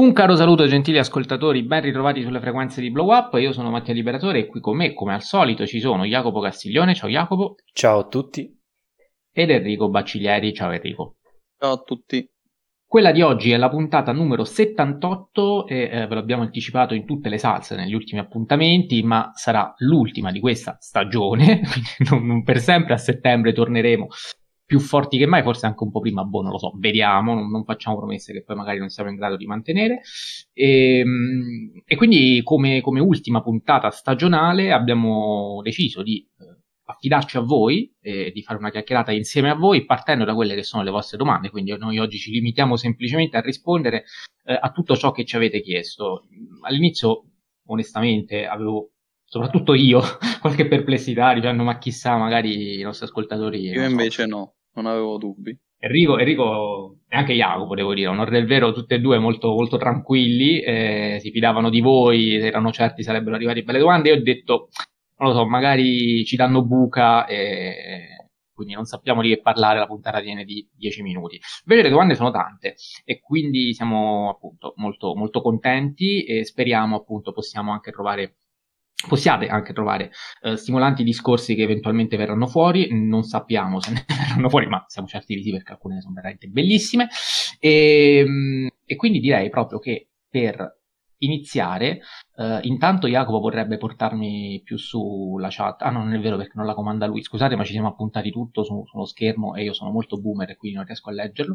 Un caro saluto gentili ascoltatori, ben ritrovati sulle frequenze di Blow Up, io sono Mattia Liberatore e qui con me, come al solito, ci sono Jacopo Castiglione, ciao Jacopo. Ciao a tutti. Ed Enrico Bacciglieri, ciao Enrico. Ciao a tutti. Quella di oggi è la puntata numero 78 e eh, ve l'abbiamo anticipato in tutte le salse negli ultimi appuntamenti, ma sarà l'ultima di questa stagione, quindi non, non per sempre a settembre torneremo più forti che mai, forse anche un po' prima, boh, non lo so, vediamo, non, non facciamo promesse che poi magari non siamo in grado di mantenere. E, ehm, e quindi come, come, ultima puntata stagionale abbiamo deciso di eh, affidarci a voi e di fare una chiacchierata insieme a voi partendo da quelle che sono le vostre domande, quindi noi oggi ci limitiamo semplicemente a rispondere eh, a tutto ciò che ci avete chiesto. All'inizio, onestamente, avevo soprattutto io, qualche perplessità dicendo ma chissà magari i nostri ascoltatori... Io invece so. no non avevo dubbi. Enrico, Enrico e anche Jacopo, devo dire, onore del vero, tutti e due molto, molto tranquilli, eh, si fidavano di voi, erano certi sarebbero arrivati belle domande. Io ho detto, non lo so, magari ci danno buca e quindi non sappiamo di che parlare, la puntata tiene di 10 minuti. Invece le domande sono tante e quindi siamo appunto molto, molto contenti e speriamo appunto possiamo anche trovare Possiate anche trovare eh, stimolanti discorsi che eventualmente verranno fuori, non sappiamo se ne verranno fuori, ma siamo certi di sì perché alcune sono veramente bellissime. E, ehm, e quindi direi proprio che per iniziare, eh, intanto Jacopo vorrebbe portarmi più sulla chat. Ah, no, non è vero perché non la comanda lui. Scusate, ma ci siamo appuntati tutto su, sullo schermo e io sono molto boomer e quindi non riesco a leggerlo.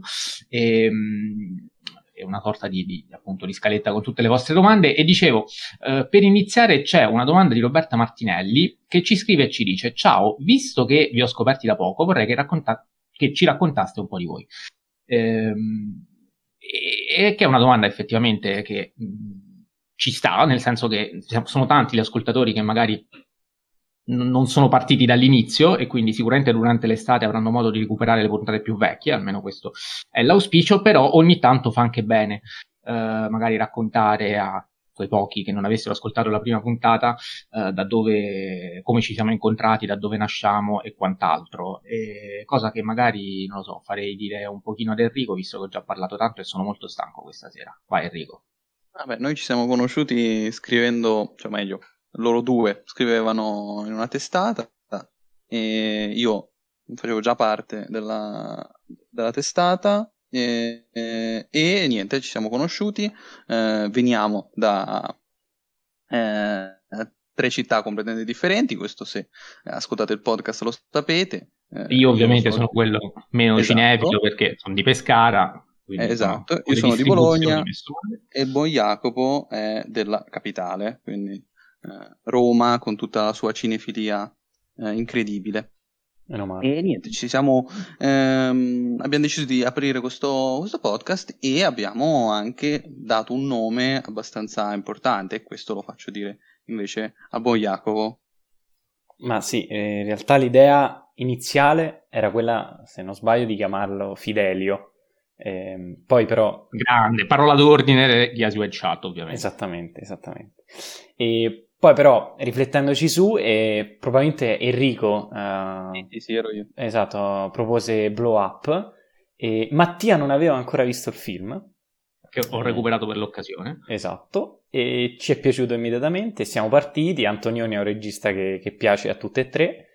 E, ehm, è una sorta di, di, appunto, di scaletta con tutte le vostre domande. E dicevo, eh, per iniziare c'è una domanda di Roberta Martinelli che ci scrive e ci dice: Ciao, visto che vi ho scoperti da poco, vorrei che, racconta- che ci raccontaste un po' di voi. Ehm, e che è una domanda effettivamente che mh, ci sta, nel senso che sono tanti gli ascoltatori che magari non sono partiti dall'inizio e quindi sicuramente durante l'estate avranno modo di recuperare le puntate più vecchie, almeno questo è l'auspicio, però ogni tanto fa anche bene eh, magari raccontare a quei pochi che non avessero ascoltato la prima puntata eh, da dove, come ci siamo incontrati, da dove nasciamo e quant'altro. E cosa che magari, non lo so, farei dire un pochino ad Enrico, visto che ho già parlato tanto e sono molto stanco questa sera. Vai Enrico. Vabbè, noi ci siamo conosciuti scrivendo, cioè meglio, loro due scrivevano in una testata e io facevo già parte della, della testata e, e, e, niente, ci siamo conosciuti, eh, veniamo da eh, tre città completamente differenti, questo se ascoltate il podcast lo sapete. Eh, io ovviamente io sono, sono, quello meno esatto. cinefilo perché sono di Pescara. esatto, io sono di Bologna e Buon Jacopo è della capitale, quindi eh, Roma con tutta la sua cinefilia eh, incredibile. E niente, ci siamo, ehm, abbiamo deciso di aprire questo, questo, podcast e abbiamo anche dato un nome abbastanza importante, e questo lo faccio dire invece a buon Jacopo. Ma sì, eh, in realtà l'idea iniziale era quella, se non sbaglio, di chiamarlo Fidelio. Eh, poi però... Grande, parola d'ordine di Asio Chat ovviamente. Esattamente, esattamente. E poi però, riflettendoci su, eh, probabilmente Enrico... Uh, sì, sì, ero io. Esatto, propose Blow Up. E Mattia non aveva ancora visto il film. Che ho recuperato per l'occasione. Esatto, e ci è piaciuto immediatamente. Siamo partiti. Antonioni è un regista che, che piace a tutte e tre,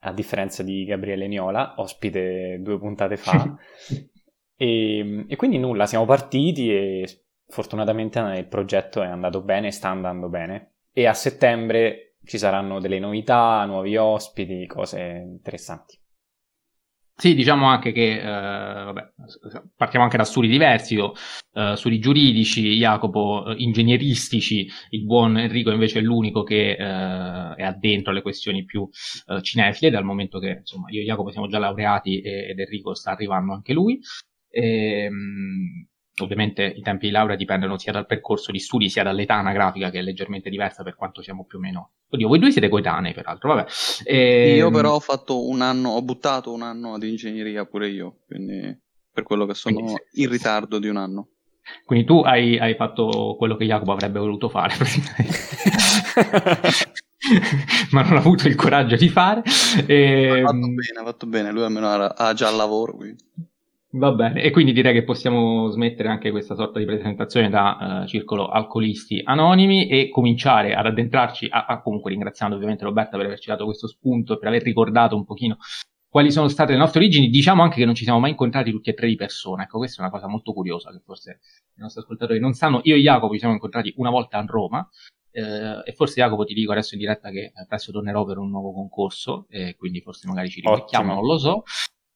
a differenza di Gabriele Niola, ospite due puntate fa. e, e quindi nulla, siamo partiti e fortunatamente il progetto è andato bene, sta andando bene e a settembre ci saranno delle novità, nuovi ospiti, cose interessanti. Sì, diciamo anche che eh, vabbè, partiamo anche da studi diversi, io, eh, studi giuridici, Jacopo eh, ingegneristici, il buon Enrico invece è l'unico che eh, è addentro alle questioni più eh, cinefile, dal momento che insomma, io e Jacopo siamo già laureati ed Enrico sta arrivando anche lui. E, ehm, Ovviamente i tempi di laurea dipendono sia dal percorso di studi sia dall'età anagrafica che è leggermente diversa per quanto siamo più o meno. Oddio, voi due siete coetanei peraltro, vabbè. E... Io però ho fatto un anno, ho buttato un anno di ingegneria pure io, quindi per quello che sono quindi, in ritardo di un anno. Quindi tu hai, hai fatto quello che Jacopo avrebbe voluto fare, ma non ha avuto il coraggio di fare. E... Ha fatto bene, ha fatto bene, lui almeno ha, ha già il lavoro. Quindi. Va bene, e quindi direi che possiamo smettere anche questa sorta di presentazione da uh, circolo alcolisti anonimi e cominciare ad addentrarci, a, a, comunque ringraziando ovviamente Roberta per averci dato questo spunto e per aver ricordato un pochino quali sono state le nostre origini. Diciamo anche che non ci siamo mai incontrati tutti e tre di persona, ecco questa è una cosa molto curiosa che forse i nostri ascoltatori non sanno. Io e Jacopo ci siamo incontrati una volta a Roma, eh, e forse Jacopo ti dico adesso in diretta che presto tornerò per un nuovo concorso, e quindi forse magari ci ribecchiamo, non lo so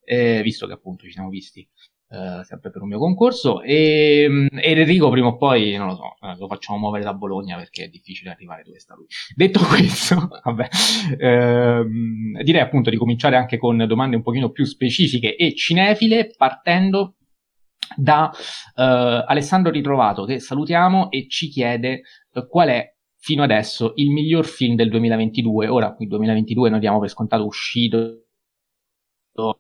eh, visto che appunto ci siamo visti eh, sempre per un mio concorso. E, ed Enrico prima o poi, non lo so, eh, lo facciamo muovere da Bologna perché è difficile arrivare dove sta lui. Detto questo, vabbè, ehm, direi appunto di cominciare anche con domande un pochino più specifiche e cinefile, partendo da uh, Alessandro Ritrovato che salutiamo e ci chiede uh, qual è fino adesso il miglior film del 2022. Ora, qui 2022 noi diamo per scontato uscito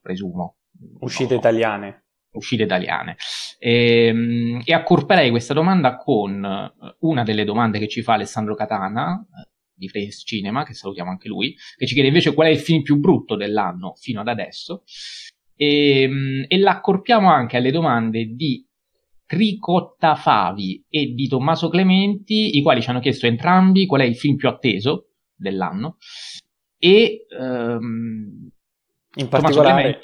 presumo. Uscite no, italiane. Uscite italiane. E, ehm, e, accorperei questa domanda con eh, una delle domande che ci fa Alessandro Catana eh, di Face Cinema, che salutiamo anche lui, che ci chiede invece qual è il film più brutto dell'anno fino ad adesso. E, ehm, e l'accorpiamo anche alle domande di Ricottafavi e di Tommaso Clementi, i quali ci hanno chiesto entrambi qual è il film più atteso dell'anno. E um, in particolare...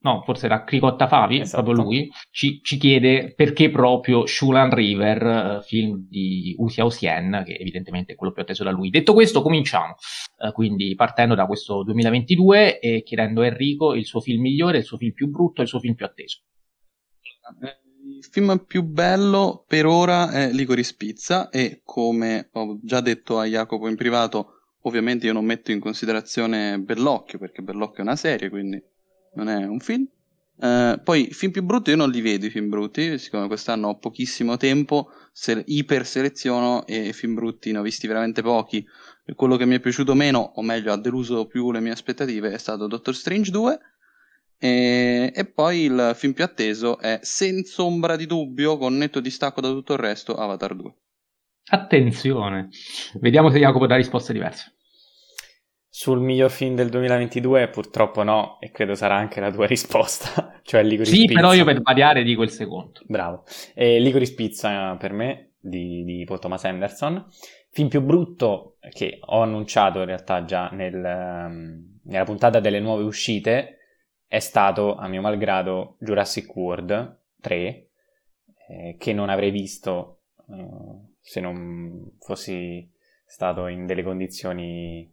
no, forse era Cricotta Favi, esatto. proprio lui, ci, ci, chiede perché proprio Shulan River, uh, film di Usia Osien, che evidentemente è quello più atteso da lui. Detto questo, cominciamo. Uh, quindi partendo da questo 2022 e chiedendo a Enrico il suo film migliore, il suo film più brutto e il suo film più atteso. Il film più bello per ora è Licoris Pizza e come ho già detto a Jacopo in privato Ovviamente io non metto in considerazione Bellocchio, perché Bellocchio è una serie, quindi non è un film. Uh, poi film più brutti io non li vedo i film brutti, siccome quest'anno ho pochissimo tempo, se- iper seleziono e film brutti ne ho visti veramente pochi. E quello che mi è piaciuto meno, o meglio ha deluso più le mie aspettative, è stato Doctor Strange 2. E, e poi il film più atteso è senza ombra di dubbio, con netto distacco da tutto il resto, Avatar 2. Attenzione, vediamo se Jacopo dà risposte diverse. Sul miglior film del 2022 purtroppo no, e credo sarà anche la tua risposta, cioè Ligoris sì, Pizza. Sì, però io per variare dico il secondo. Bravo. E Ligoris Pizza per me, di, di Paul Thomas Anderson. Film più brutto che ho annunciato in realtà già nel, um, nella puntata delle nuove uscite è stato, a mio malgrado, Jurassic World 3, eh, che non avrei visto uh, se non fossi stato in delle condizioni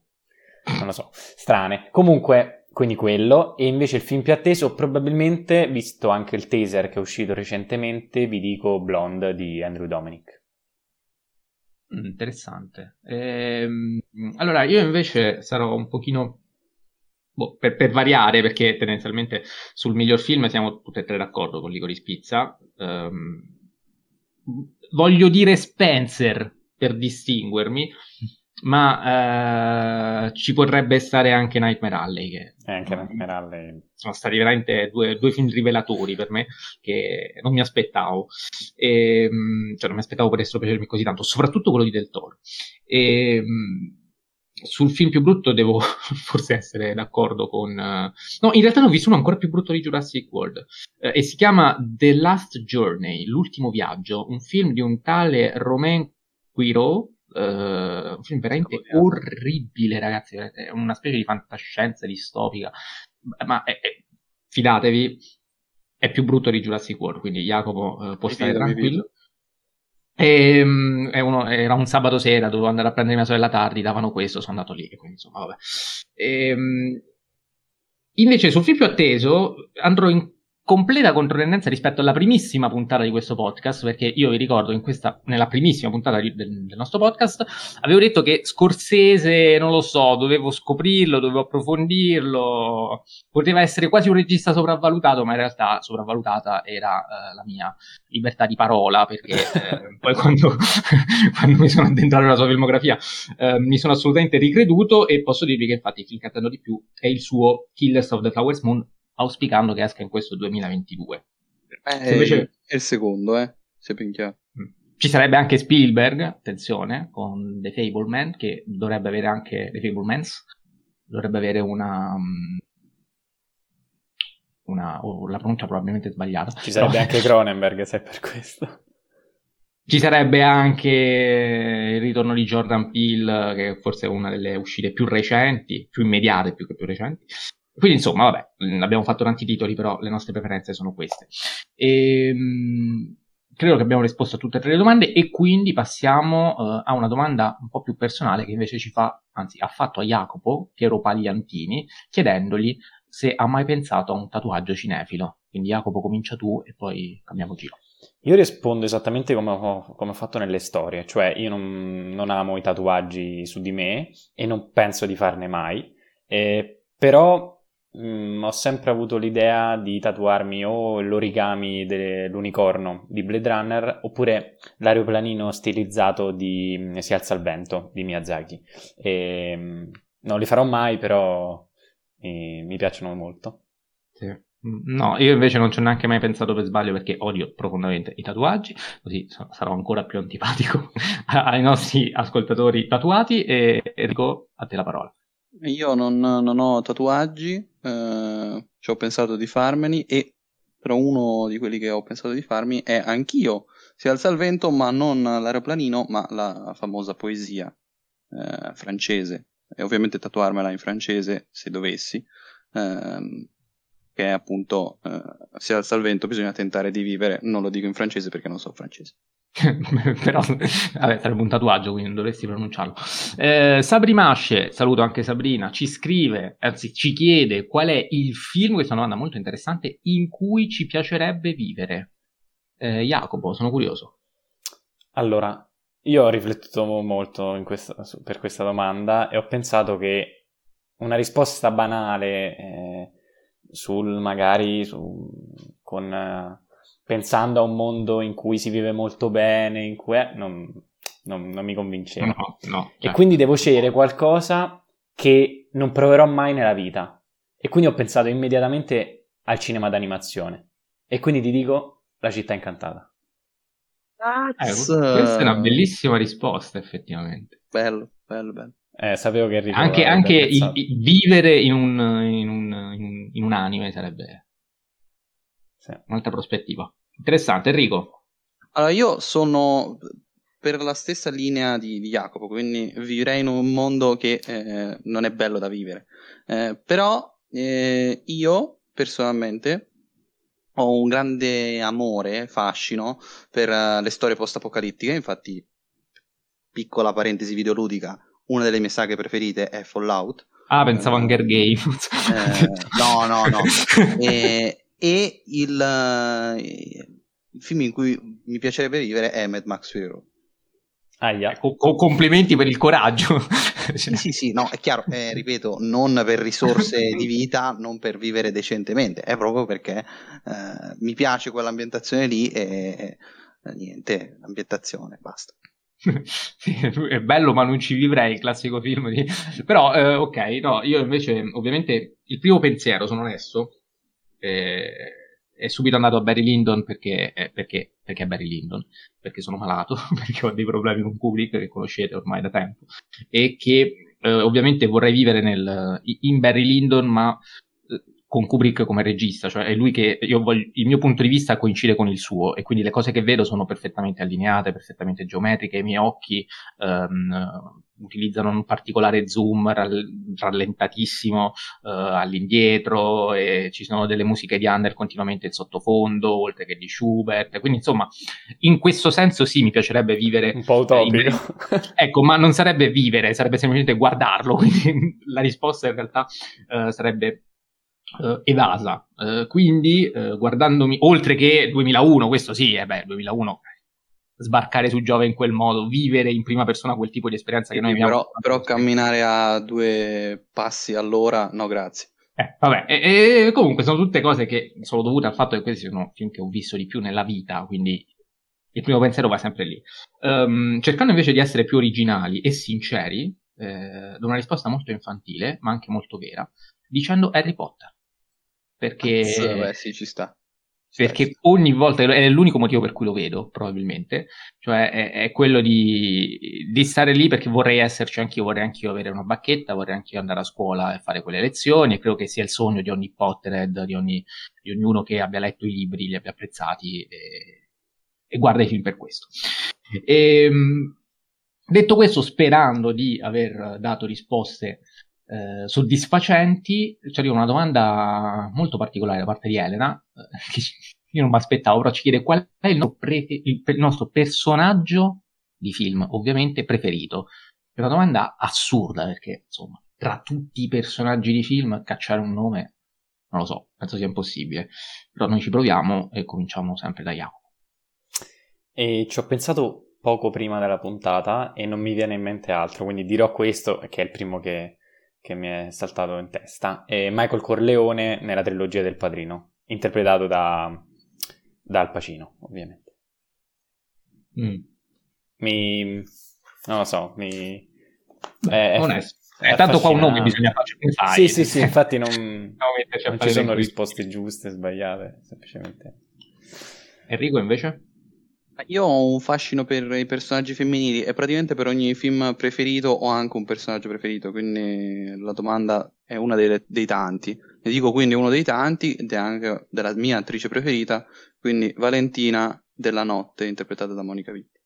non lo so, strane. Comunque, quindi quello. E invece il film più atteso, probabilmente, visto anche il teaser che è uscito recentemente, vi dico Blonde di Andrew Dominic. Mm, interessante. Ehm, allora, io invece sarò un pochino boh, per, per, variare, perché tendenzialmente sul miglior film siamo tutti e tre d'accordo con Licoris Pizza. Ehm, voglio dire Spencer per distinguermi, ma eh, ci potrebbe stare anche Nightmare Alley che eh, anche Nightmare Alley. sono stati veramente due, due, film rivelatori per me che non mi aspettavo. E, ehm, cioè non mi aspettavo potessero piacermi così tanto soprattutto quello di Del Toro. E, ehm, sul film più brutto devo forse essere d'accordo con... Uh... No, in realtà ne ho visto uno ancora più brutto di Jurassic World uh, e si chiama The Last Journey, l'ultimo viaggio, un film di un tale Romain Quiro Uh, un film veramente orribile, ragazzi. È una specie di fantascienza distopica. Ma è, è, fidatevi, è più brutto di Jurassic World. Quindi, Jacopo uh, può stare tranquillo. E, um, uno, era un sabato sera, dovevo andare a prendere mia sorella tardi, davano questo, sono andato lì. Quindi, insomma, vabbè. E, um, invece, sul film più atteso andrò in completa controtendenza rispetto alla primissima puntata di questo podcast, perché io vi ricordo in questa, nella primissima puntata di, del, del, nostro podcast, avevo detto che Scorsese, non lo so, dovevo scoprirlo, dovevo approfondirlo, poteva essere quasi un regista sopravvalutato, ma in realtà sopravvalutata era eh, la mia libertà di parola, perché eh, poi quando, quando, mi sono addentrato nella sua filmografia eh, mi sono assolutamente ricreduto e posso dirvi che infatti il film che attendo di più è il suo Killers of the Flowers Moon, auspicando che esca in questo 2022. Eh, invece... È il secondo, eh, se ben chiaro. Mm. Ci sarebbe anche Spielberg, attenzione, con The Fableman, che dovrebbe avere anche The Fablemans, dovrebbe avere una, um, una, o la pronuncia probabilmente sbagliata. Ci sarebbe però... anche Cronenberg se è per questo. Ci sarebbe anche il ritorno di Jordan Peele, che forse è una delle uscite più recenti, più immediate più che più recenti. Quindi insomma, vabbè, abbiamo fatto tanti titoli, però le nostre preferenze sono queste. E, ehm, credo che abbiamo risposto a tutte e tre le domande e quindi passiamo uh, a una domanda un po' più personale che invece ci fa, anzi ha fatto a Jacopo, Piero Pagliantini, chiedendogli se ha mai pensato a un tatuaggio cinefilo. Quindi Jacopo comincia tu e poi cambiamo giro. Io rispondo esattamente come ho, come ho fatto nelle storie, cioè io non, non, amo i tatuaggi su di me e non penso di farne mai, eh, però mh, mm, ho sempre avuto l'idea di tatuarmi o l'origami dell'unicorno di Blade Runner oppure l'aeroplanino stilizzato di mm, Si alza il vento di Miyazaki. E, mm, non li farò mai, però eh, mi piacciono molto. Sì. No, io invece non ci ho neanche mai pensato per sbaglio perché odio profondamente i tatuaggi, così sarò ancora più antipatico ai nostri ascoltatori tatuati e Enrico, a te la parola. Io non, non ho tatuaggi, eh, ci ho pensato di farmeli e però uno di quelli che ho pensato di farmi è anch'io. Si alza il vento ma non l'aeroplanino ma la famosa poesia eh, francese. E ovviamente tatuarmela in francese se dovessi. Ehm, che è appunto eh, si alza il vento bisogna tentare di vivere. Non lo dico in francese perché non so francese però vabbè, sarebbe un tatuaggio, quindi non dovresti pronunciarlo. Eh, Sabri Masce, saluto anche Sabrina, ci scrive, anzi ci chiede qual è il film, questa è una domanda molto interessante, in cui ci piacerebbe vivere. Eh, Jacopo, sono curioso. Allora, io ho riflettuto molto questa, per questa domanda e ho pensato che una risposta banale eh, sul magari su, con... Eh, pensando a un mondo in cui si vive molto bene, in cui è, non, non, non mi convinceva. No, no, certo. E quindi devo scegliere qualcosa che non proverò mai nella vita. E quindi ho pensato immediatamente al cinema d'animazione. E quindi ti dico La città incantata. Eh, questa è una bellissima risposta, effettivamente. Bello, bello, bello. Eh, sapevo che arrivava. Anche, anche i, i, vivere in un, in, un, in un anime sarebbe sì. un'altra prospettiva. Interessante, Enrico. Allora, io sono per la stessa linea di, di Jacopo, quindi vivrei in un mondo che eh, non è bello da vivere. Eh, però eh, io, personalmente, ho un grande amore, fascino per uh, le storie post-apocalittiche, infatti, piccola parentesi videoludica, una delle mie saghe preferite è Fallout. Ah, pensavo a Hunger Games. Eh, no, no, no. e, e il, uh, il, film in cui mi piacerebbe vivere è Mad Max Fury Road. Aia. Co- complimenti per il coraggio. sì, sì, sì, no, è chiaro, eh, ripeto, non per risorse di vita, non per vivere decentemente, è proprio perché eh, mi piace quell'ambientazione lì e eh, niente, l'ambientazione, basta. sì, è bello ma non ci vivrei il classico film di... però eh, ok no io invece ovviamente il primo pensiero sono onesto eh, è subito andato a Barry Lyndon perché, eh, perché, perché Barry Lyndon, perché sono malato, perché ho dei problemi con Kubrick che conoscete ormai da tempo e che eh, ovviamente vorrei vivere nel, in Barry Lyndon ma con Kubrick come regista, cioè è lui che voglio, il mio punto di vista coincide con il suo e quindi le cose che vedo sono perfettamente allineate, perfettamente geometriche, i miei occhi um, utilizzano un particolare zoom rallentatissimo uh, all'indietro e ci sono delle musiche di Under continuamente in sottofondo, oltre che di Schubert, quindi insomma in questo senso sì mi piacerebbe vivere un po' utopico. Eh, ecco, ma non sarebbe vivere, sarebbe semplicemente guardarlo, quindi la risposta in realtà uh, sarebbe Uh, evasa. Uh, quindi, uh, guardandomi, oltre che 2001, questo sì, eh beh, 2001, sbarcare su Giove in quel modo, vivere in prima persona quel tipo di esperienza che noi abbiamo. Però, però camminare a due passi all'ora, no, grazie. Eh, vabbè, e, e, comunque sono tutte cose che sono dovute al fatto che questi sono film che ho visto di più nella vita, quindi il primo pensiero va sempre lì. Um, cercando invece di essere più originali e sinceri, eh, do una risposta molto infantile, ma anche molto vera, dicendo Harry Potter perché... Beh, sì, ci sta. perché ogni volta è l'unico motivo per cui lo vedo, probabilmente, cioè è, è quello di, di, stare lì perché vorrei esserci anch'io, vorrei anch'io avere una bacchetta, vorrei anch'io andare a scuola e fare quelle lezioni e credo che sia il sogno di ogni Potterhead, di, ogni, di ognuno che abbia letto i libri, li abbia apprezzati e, e guarda i film per questo. E, ehm, detto questo, sperando di aver dato risposte eh, soddisfacenti, ci arriva una domanda molto particolare da parte di Elena, eh, che io non mi aspettavo, però ci chiede qual è il nostro, pre- il, il nostro personaggio di film, ovviamente preferito. È una domanda assurda perché, insomma, tra tutti i personaggi di film cacciare un nome, non lo so, penso sia impossibile. Però noi ci proviamo e cominciamo sempre da Jacopo. E ci ho pensato poco prima della puntata e non mi viene in mente altro, quindi dirò questo, che è il primo che, che mi è saltato in testa, è Michael Corleone nella trilogia del Padrino, interpretato da, da Al Pacino, ovviamente. Mm. Mi... non lo so, mi... È, Onesto. È, è tanto qua un nome bisogna fare. Sì, sì, sì, infatti non, non ci sono risposte giuste, sbagliate, semplicemente. Enrico invece? Io ho un fascino per i personaggi femminili e praticamente per ogni film preferito ho anche un personaggio preferito, quindi la domanda è una dei, dei tanti. Ne dico quindi uno dei tanti ed è anche della mia attrice preferita, quindi Valentina della notte, interpretata da Monica Vitti.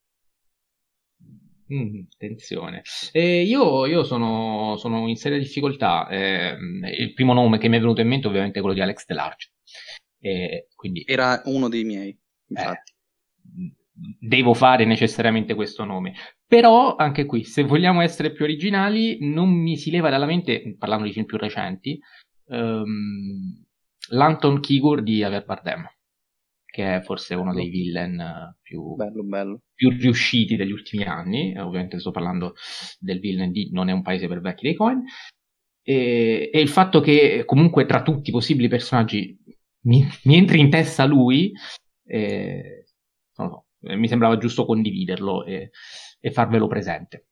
Mm, attenzione. Eh, io, io sono, sono, in seria difficoltà. Eh, il primo nome che mi è venuto in mente ovviamente è quello di Alex Delarge. Eh, quindi... Era uno dei miei, infatti devo fare necessariamente questo nome. Però, anche qui, se vogliamo essere più originali, non mi si leva dalla mente, parlando di film più recenti, um, l'Anton Kigur di Aver Bardem, che è forse uno dei villain più, bello, bello. più riusciti degli ultimi anni. Ovviamente sto parlando del villain di Non è un paese per vecchi dei Cohen. E, e il fatto che comunque tra tutti i possibili personaggi mi, mi entri in testa lui, eh, non lo so, mi sembrava giusto condividerlo e, e farvelo presente.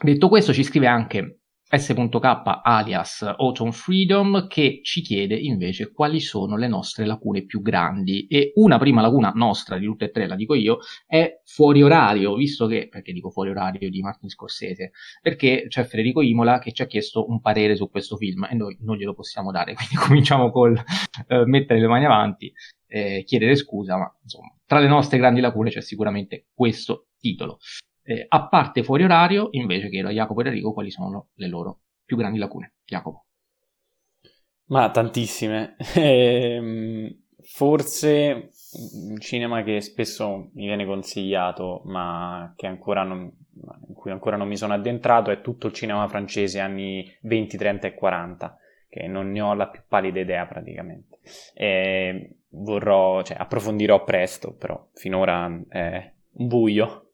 Detto questo, ci scrive anche S.K. alias Autumn Freedom che ci chiede invece quali sono le nostre lacune più grandi e una prima lacuna nostra di tutte e tre, la dico io, è fuori orario, visto che, perché dico fuori orario di Martin Scorsese, perché c'è Federico Imola che ci ha chiesto un parere su questo film e noi non glielo possiamo dare, quindi cominciamo col eh, mettere le mani avanti, eh, chiedere scusa, ma insomma, tra le nostre grandi lacune c'è sicuramente questo titolo. Eh, a parte fuori orario, invece chiedo a Jacopo e Enrico quali sono le loro più grandi lacune. Jacopo. Ma tantissime. Ehm, forse un cinema che spesso mi viene consigliato, ma non, in cui ancora non mi sono addentrato, è tutto il cinema francese anni 20, 30 e 40, che non ne ho la più pallida idea praticamente. E vorrò, cioè, approfondirò presto, però finora è un buio.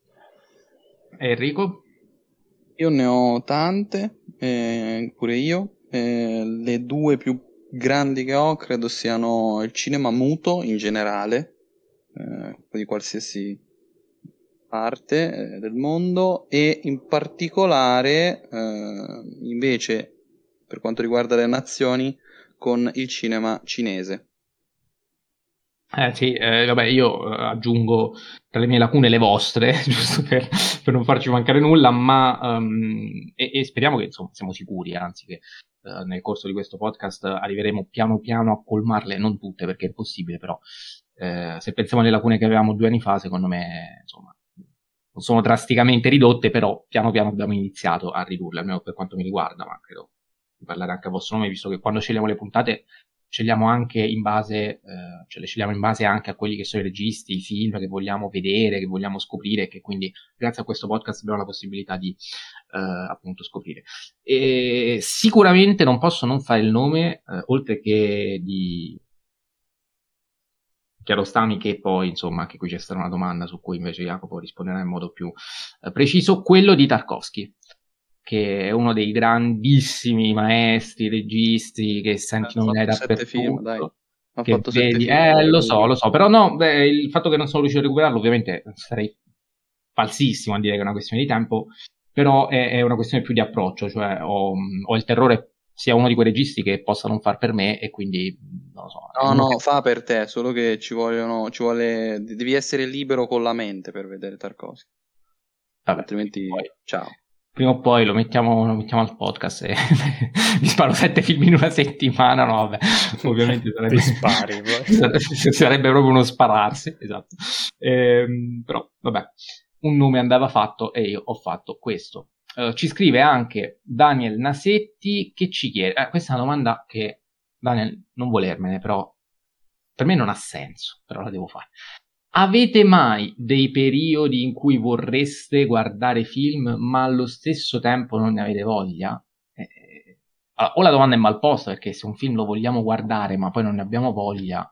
Enrico? Io ne ho tante, eh, pure io. Eh, le due più grandi che ho credo siano il cinema muto in generale, eh, di qualsiasi parte eh, del mondo e in particolare eh, invece per quanto riguarda le nazioni con il cinema cinese. Eh sì, eh, vabbè, io eh, aggiungo tra le mie lacune le vostre, giusto per, per non farci mancare nulla, ma um, e, e, speriamo che insomma siamo sicuri, anzi che uh, nel corso di questo podcast arriveremo piano piano a colmarle, non tutte perché è possibile, però eh, se pensiamo alle lacune che avevamo due anni fa, secondo me insomma non sono drasticamente ridotte, però piano piano abbiamo iniziato a ridurle, almeno per quanto mi riguarda, ma credo di parlare anche a vostro nome, visto che quando scegliamo le puntate scegliamo anche in base, eh, cioè le scegliamo in base anche a quelli che sono i registi, i film che vogliamo vedere, che vogliamo scoprire, che quindi grazie a questo podcast abbiamo la possibilità di eh, appunto scoprire. E sicuramente non posso non fare il nome, eh, oltre che di Chiarostami, che poi insomma anche qui c'è stata una domanda su cui invece Jacopo risponderà in modo più eh, preciso, quello di Tarkovsky che è uno dei grandissimi maestri, registi che senti nominare dappertutto. Film, dai. Ha fatto vedi, eh, lo so, lo so, però no, beh, il fatto che non sono riuscito a recuperarlo, ovviamente sarei falsissimo a dire che è una questione di tempo, però è, è una questione più di approccio, cioè ho, ho, il terrore sia uno di quei registi che possa non far per me e quindi non lo so. No, no, che... fa per te, solo che ci vogliono, ci vuole, devi essere libero con la mente per vedere Tarkovsky. Vabbè, altrimenti poi. ciao prima o poi lo mettiamo, lo mettiamo al podcast e mi sparo sette film in una settimana, no vabbè, ovviamente sarebbe, spari, sarebbe proprio uno spararsi, esatto. Ehm, però vabbè, un nome andava fatto e io ho fatto questo. Uh, ci scrive anche Daniel Nasetti che ci chiede, eh, questa è una domanda che Daniel non volermene, però per me non ha senso, però la devo fare. Avete mai dei periodi in cui vorreste guardare film ma allo stesso tempo non ne avete voglia? Eh, allora, o la domanda è mal posta perché se un film lo vogliamo guardare ma poi non ne abbiamo voglia,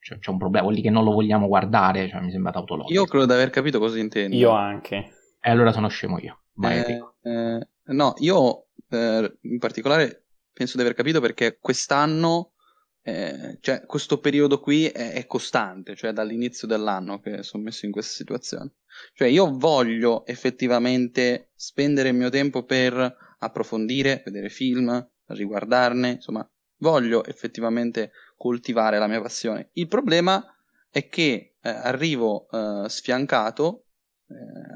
cioè, c'è un problema, vuol dire che non lo vogliamo guardare, cioè, mi sembra tautologico. Io credo di aver capito cosa intendi. Io anche. E allora sono scemo io. Eh, eh, no, io eh, in particolare penso di aver capito perché quest'anno eh, cioè, questo periodo qui è, è, costante, cioè dall'inizio dell'anno che sono messo in questa situazione. Cioè, io voglio effettivamente spendere il mio tempo per approfondire, vedere film, riguardarne, insomma, voglio effettivamente coltivare la mia passione. Il problema è che eh, arrivo eh, sfiancato eh,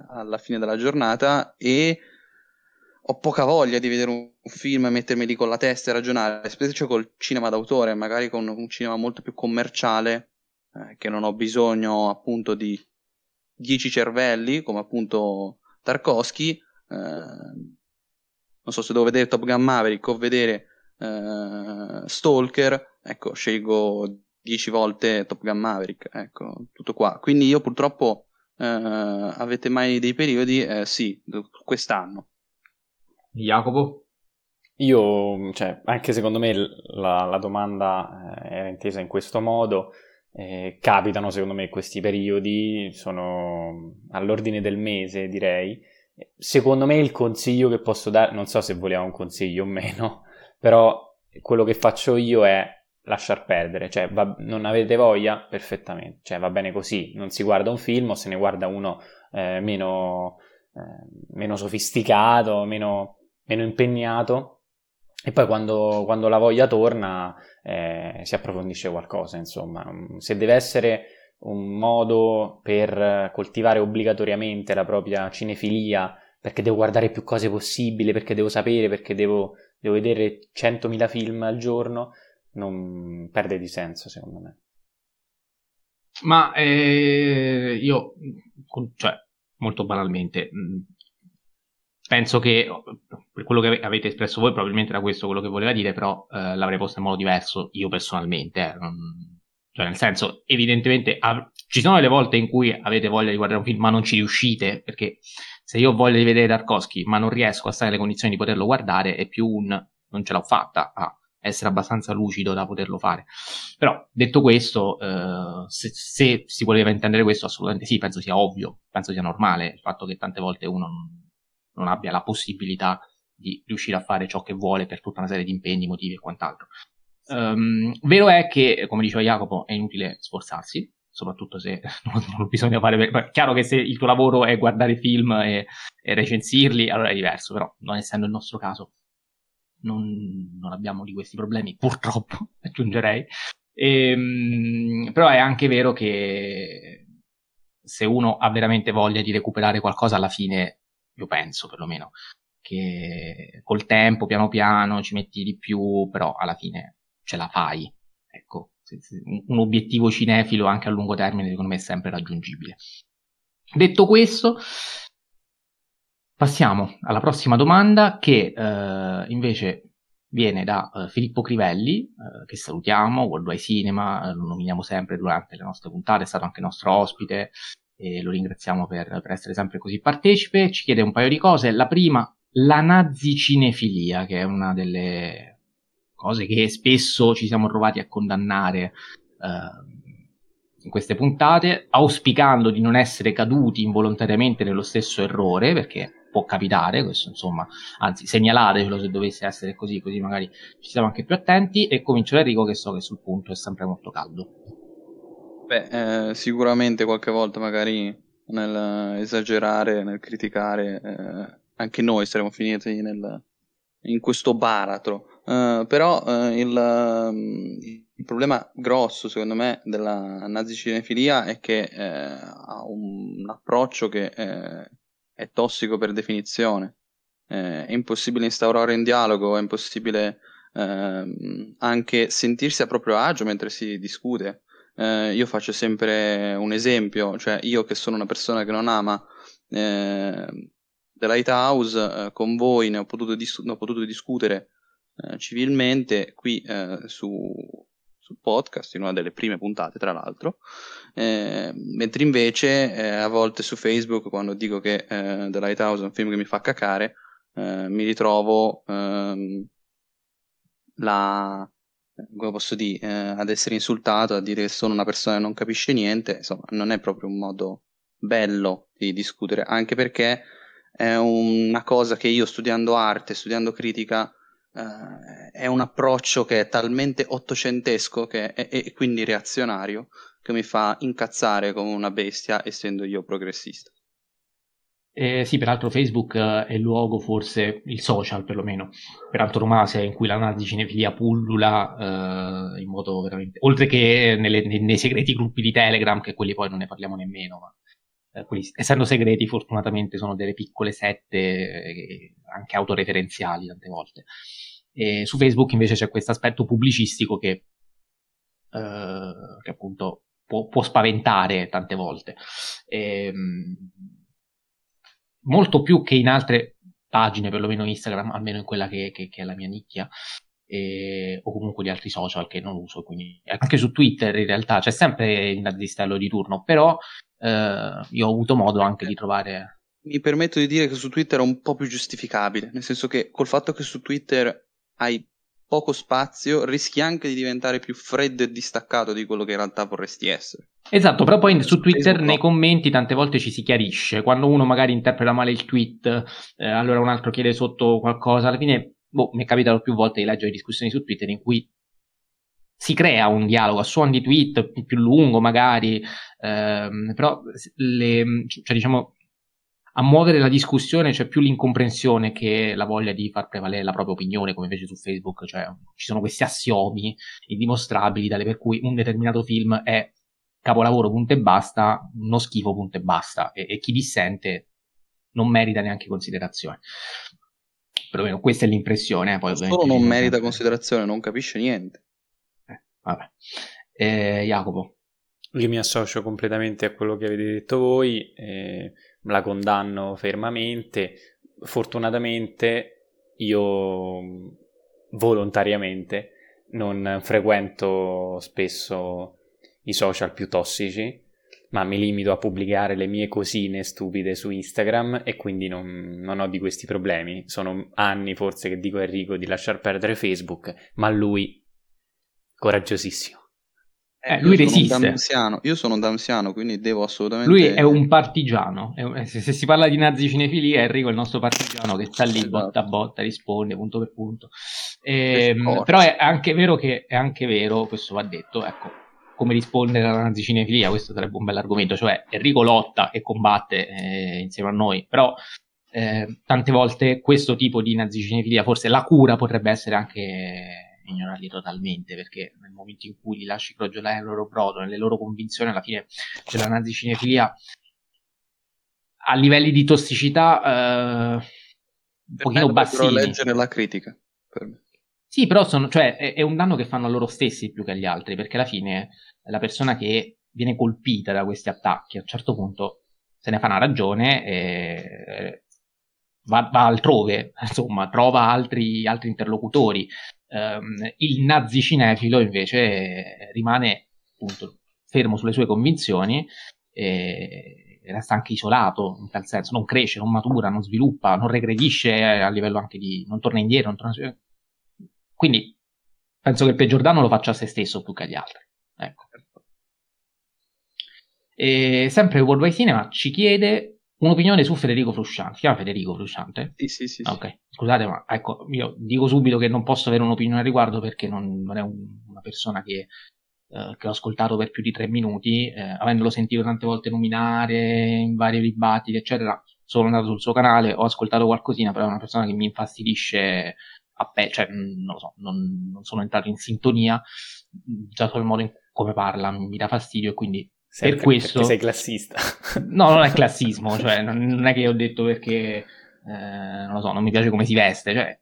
alla fine della giornata e ho poca voglia di vedere un, film e mettermi lì con la testa e ragionare, specie col cinema d'autore, magari con un cinema molto più commerciale, eh, che non ho bisogno appunto di dieci cervelli, come appunto Tarkovsky. Eh, non so se devo vedere Top Gun Maverick o vedere eh, Stalker, ecco, scelgo dieci volte Top Gun Maverick, ecco, tutto qua. Quindi io purtroppo eh, avete mai dei periodi? Eh, sì, quest'anno Jacopo? Io, cioè, anche secondo me la, la domanda eh, era intesa in questo modo. Eh, capitano secondo me questi periodi, sono all'ordine del mese direi. Secondo me il consiglio che posso dare, non so se vogliamo un consiglio o meno, però quello che faccio io è lasciar perdere, cioè va, non avete voglia? Perfettamente, cioè va bene così, non si guarda un film o se ne guarda uno eh, meno, eh, meno sofisticato, meno meno impegnato e poi quando, quando la voglia torna eh, si approfondisce qualcosa, insomma. Se deve essere un modo per coltivare obbligatoriamente la propria cinefilia, perché devo guardare più cose possibili, perché devo sapere, perché devo, devo vedere 100.000 film al giorno, non perde di senso, secondo me. Ma eh, io, cioè, molto banalmente, penso che quello che avete espresso voi probabilmente era questo quello che voleva dire, però eh, l'avrei posto in modo diverso io personalmente. Eh. Cioè, nel senso, evidentemente av- ci sono delle volte in cui avete voglia di guardare un film ma non ci riuscite, perché se io ho voglia di vedere Tarkovsky ma non riesco a stare nelle condizioni di poterlo guardare, è più un non ce l'ho fatta a essere abbastanza lucido da poterlo fare. Però, detto questo, eh, se, se, si voleva intendere questo, assolutamente sì, penso sia ovvio, penso sia normale il fatto che tante volte uno non abbia la possibilità di riuscire a fare ciò che vuole per tutta una serie di impegni, motivi e quant'altro. Um, vero è che, come diceva Jacopo, è inutile sforzarsi, soprattutto se non, non bisogna fare. Per... Chiaro che se il tuo lavoro è guardare film e, e recensirli, allora è diverso, però non essendo il nostro caso, non, non abbiamo di questi problemi, purtroppo, aggiungerei. E, um, però è anche vero che se uno ha veramente voglia di recuperare qualcosa, alla fine io penso perlomeno, che col tempo, piano piano, ci metti di più, però alla fine ce la fai. Ecco, un obiettivo cinefilo anche a lungo termine secondo me è sempre raggiungibile. Detto questo, passiamo alla prossima domanda che eh, invece viene da uh, Filippo Crivelli, uh, che salutiamo, Worldwide Cinema, uh, lo nominiamo sempre durante le nostre puntate, è stato anche nostro ospite, e lo ringraziamo per, per, essere sempre così partecipe. Ci chiede un paio di cose. La prima, la nazicinefilia, che è una delle cose che spesso ci siamo trovati a condannare uh, in queste puntate, auspicando di non essere caduti involontariamente nello stesso errore, perché può capitare, questo insomma, anzi segnalatecelo se dovesse essere così, così magari ci siamo anche più attenti e comincio da Enrico che so che sul punto è sempre molto caldo. Beh, eh, sicuramente qualche volta magari nel esagerare, nel criticare, eh, anche noi saremmo finiti nel, in questo baratro. Uh, però uh, il, uh, il, problema grosso, secondo me, della nazicinefilia è che eh, ha un, un, approccio che eh, è tossico per definizione. Eh, è impossibile instaurare un dialogo, è impossibile ehm, anche sentirsi a proprio agio mentre si discute. Io faccio sempre un esempio, cioè io che sono una persona che non ama eh, The Lighthouse, eh, con voi ne ho potuto, dis- ne ho potuto discutere eh, civilmente qui eh, su, sul podcast, in una delle prime puntate tra l'altro, eh, mentre invece eh, a volte su Facebook quando dico che The Lighthouse è un film che mi fa cacare, mi ritrovo ehm, la, come posso dire, eh, ad essere insultato, a dire che sono una persona che non capisce niente, insomma, non è proprio un modo bello di discutere, anche perché è una cosa che io studiando arte, studiando critica, eh, è un approccio che è talmente ottocentesco che è, e quindi reazionario che mi fa incazzare come una bestia essendo io progressista. Eh, sì, peraltro Facebook eh, è il luogo, forse il social perlomeno, per antonomasia in cui l'analisi cinefilia pullula eh, in modo veramente... oltre che nelle, nei, nei, segreti gruppi di Telegram, che quelli poi non ne parliamo nemmeno, ma eh, quelli, essendo segreti fortunatamente sono delle piccole sette eh, anche autoreferenziali tante volte. E su Facebook invece c'è questo aspetto pubblicistico che, eh, che appunto può, può, spaventare tante volte. E, ehm, molto più che in altre pagine, perlomeno Instagram, almeno in quella che, che, che è la mia nicchia, e, o comunque gli altri social che non uso, quindi anche su Twitter in realtà c'è sempre il nazistello di turno, però eh, io ho avuto modo anche di trovare... Mi permetto di dire che su Twitter è un po' più giustificabile, nel senso che col fatto che su Twitter hai poco spazio, rischi anche di diventare più freddo e distaccato di quello che in realtà vorresti essere. Esatto, però poi su Twitter nei commenti tante volte ci si chiarisce. Quando uno magari interpreta male il tweet, eh, allora un altro chiede sotto qualcosa. Alla fine, boh, mi è capitato più volte di leggere discussioni su Twitter in cui si crea un dialogo a suon di tweet più lungo magari, ehm, però le, cioè, diciamo, a muovere la discussione c'è più l'incomprensione che la voglia di far prevalere la propria opinione, come invece su Facebook, cioè ci sono questi assiomi indimostrabili tale per cui un determinato film è capolavoro punto e basta, uno schifo punto e basta, e, e chi dissente non merita neanche considerazione. Perlomeno questa è l'impressione. Eh, poi, Solo non merita considerazione, non capisce niente. Vabbè. Eh, Jacopo. Io mi associo completamente a quello che avete detto voi, eh, la condanno fermamente. Fortunatamente io volontariamente non frequento spesso i social più tossici, ma mi limito a pubblicare le mie cosine stupide su Instagram e quindi non, non ho di questi problemi. Sono anni forse che dico a Enrico di lasciar perdere Facebook, ma lui coraggiosissimo. Eh, lui resiste. Sono io sono d'anziano, quindi devo assolutamente. Lui è un partigiano. È un... se, se, si parla di nazi cinefilia, Enrico è il nostro partigiano che sta lì esatto. botta a botta, risponde punto per punto. E, ehm, però è anche vero che è anche vero, questo va detto, ecco, come rispondere alla nazi cinefilia, questo sarebbe un bel argomento. Cioè, Enrico lotta e combatte eh, insieme a noi, però eh, tante volte questo tipo di nazi cinefilia, forse la cura potrebbe essere anche ignorarli totalmente, perché nel momento in cui li lasci crogiolare nel loro brodo, nelle loro convinzioni, alla fine c'è la nazicinefilia a livelli di tossicità eh, un pochino bassini. leggere la critica. Sì, però sono, cioè, è, è, un danno che fanno a loro stessi più che agli altri, perché alla fine la persona che viene colpita da questi attacchi a un certo punto se ne fa una ragione e va, va altrove, insomma, trova altri, altri interlocutori Um, il nazi cinefilo invece rimane appunto fermo sulle sue convinzioni e resta anche isolato in tal senso, non cresce, non matura, non sviluppa, non regredisce a livello anche di... non torna indietro, non torna... quindi penso che il peggior danno lo faccia a se stesso più che agli altri. Ecco. E sempre World Wide Cinema ci chiede un'opinione su Federico Frusciante. Si chiama Federico Frusciante? Sì, sì, sì. Ok, scusate, ma ecco, io dico subito che non posso avere un'opinione al riguardo perché non, non è un, una persona che, eh, che, ho ascoltato per più di tre minuti, eh, avendolo sentito tante volte nominare in vari dibattiti, eccetera. Sono andato sul suo canale, ho ascoltato qualcosina, però è una persona che mi infastidisce a pe- cioè, non lo so, non, non, sono entrato in sintonia, già solo il modo in come parla mi dà fastidio e quindi Sempre per questo... sei classista. no, non è classismo, cioè non è che ho detto perché, eh, non lo so, non mi piace come si veste, cioè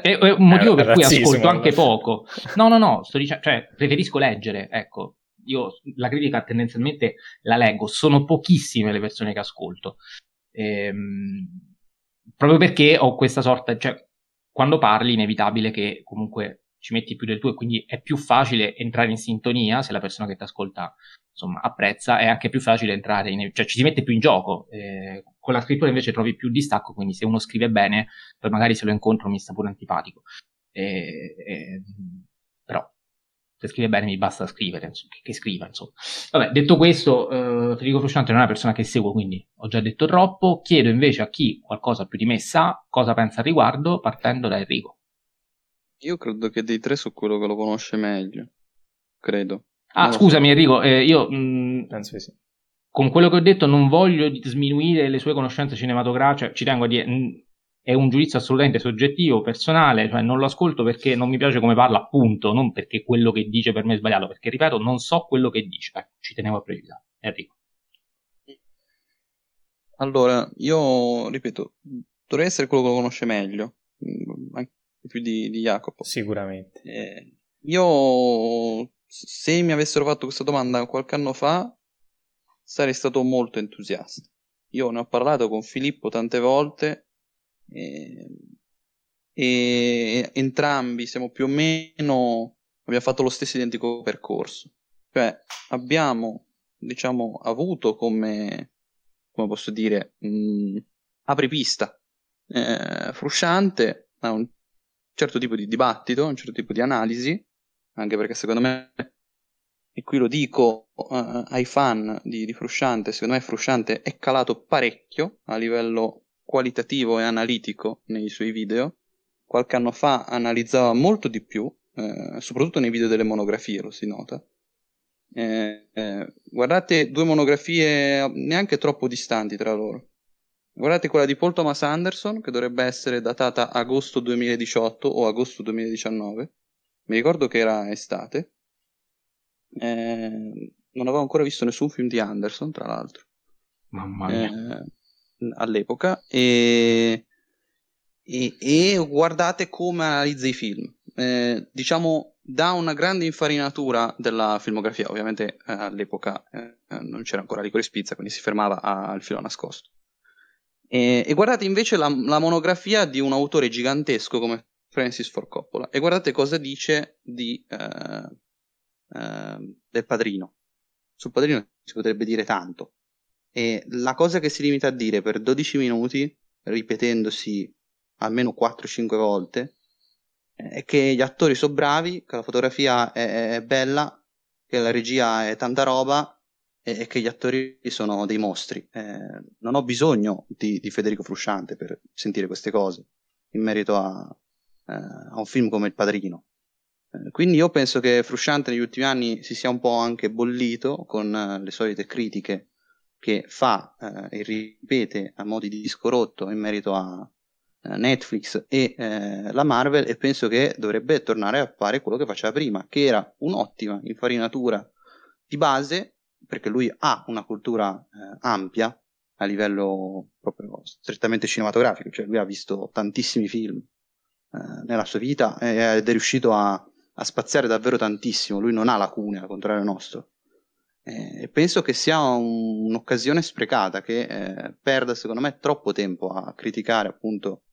è, un motivo per cui ascolto anche poco. No, no, no, sto dicendo, cioè, preferisco leggere, ecco. Io la critica tendenzialmente la leggo, sono pochissime le persone che ascolto. Ehm, proprio perché ho questa sorta, cioè, quando parli è inevitabile che comunque ci metti più del tuo e quindi è più facile entrare in sintonia se la persona che ti ascolta insomma apprezza è anche più facile entrare in, cioè ci si mette più in gioco eh, con la scrittura invece trovi più distacco quindi se uno scrive bene poi magari se lo incontro mi sta pure antipatico. Eh, eh, però se scrive bene mi basta scrivere insomma, che, che, scriva insomma. Vabbè detto questo eh, Federico Frusciante non è una persona che seguo quindi ho già detto troppo. Chiedo invece a chi qualcosa più di me sa cosa pensa al riguardo partendo da Enrico io credo che dei tre so quello che lo conosce meglio. Credo. Ah, scusami so. Enrico, eh, io mh, mm, penso che sì. Con quello che ho detto non voglio sminuire le sue conoscenze cinematografiche, ci tengo a dire, mh, mm, è un giudizio assolutamente soggettivo, personale, cioè non lo ascolto perché non mi piace come parla, appunto, non perché quello che dice per me è sbagliato, perché ripeto, non so quello che dice. Ecco, ci tenevo a precisare. Enrico. Allora, io ripeto, dovrei essere quello che lo conosce meglio, mm, più di, di Jacopo. Sicuramente. Eh, io, se mi avessero fatto questa domanda qualche anno fa, sarei stato molto entusiasta. Io ne ho parlato con Filippo tante volte e, e entrambi siamo più o meno, abbiamo fatto lo stesso identico percorso. Cioè, abbiamo, diciamo, avuto come, come posso dire, mh, mm, apripista eh, frusciante a un certo tipo di dibattito, un certo tipo di analisi, anche perché secondo me, e qui lo dico uh, ai fan di, di Frusciante, secondo me Frusciante è calato parecchio a livello qualitativo e analitico nei suoi video. Qualche anno fa analizzava molto di più, eh, soprattutto nei video delle monografie, lo si nota. Eh, eh, guardate due monografie neanche troppo distanti tra loro. Guardate quella di Paul Thomas Anderson, che dovrebbe essere datata agosto 2018 o agosto 2019. Mi ricordo che era estate. Eh, non avevo ancora visto nessun film di Anderson, tra l'altro. Mamma mia. Eh, all'epoca. E, e, e, guardate come analizza i film. Eh, diciamo, da una grande infarinatura della filmografia. Ovviamente eh, all'epoca eh, non c'era ancora Licorice Spizza, quindi si fermava al filo nascosto. E, e guardate invece la, la, monografia di un autore gigantesco come Francis Ford Coppola e guardate cosa dice di, eh, eh, del padrino. Sul padrino si potrebbe dire tanto. E la cosa che si limita a dire per 12 minuti, ripetendosi almeno 4-5 volte, è che gli attori sono bravi, che la fotografia è, è bella, che la regia è tanta roba e, che gli attori sono dei mostri. Eh, non ho bisogno di, di, Federico Frusciante per sentire queste cose in merito a, eh, a un film come Il Padrino. Eh, quindi io penso che Frusciante negli ultimi anni si sia un po' anche bollito con eh, le solite critiche che fa eh, e ripete a modi di disco rotto in merito a eh, Netflix e la Marvel e penso che dovrebbe tornare a fare quello che faceva prima, che era un'ottima infarinatura di base perché lui ha una cultura eh, ampia a livello proprio strettamente cinematografico, cioè lui ha visto tantissimi film eh, nella sua vita ed è riuscito a, a, spaziare davvero tantissimo, lui non ha lacune al contrario nostro. Eh, e penso che sia un, un'occasione sprecata che eh, perda secondo me troppo tempo a criticare appunto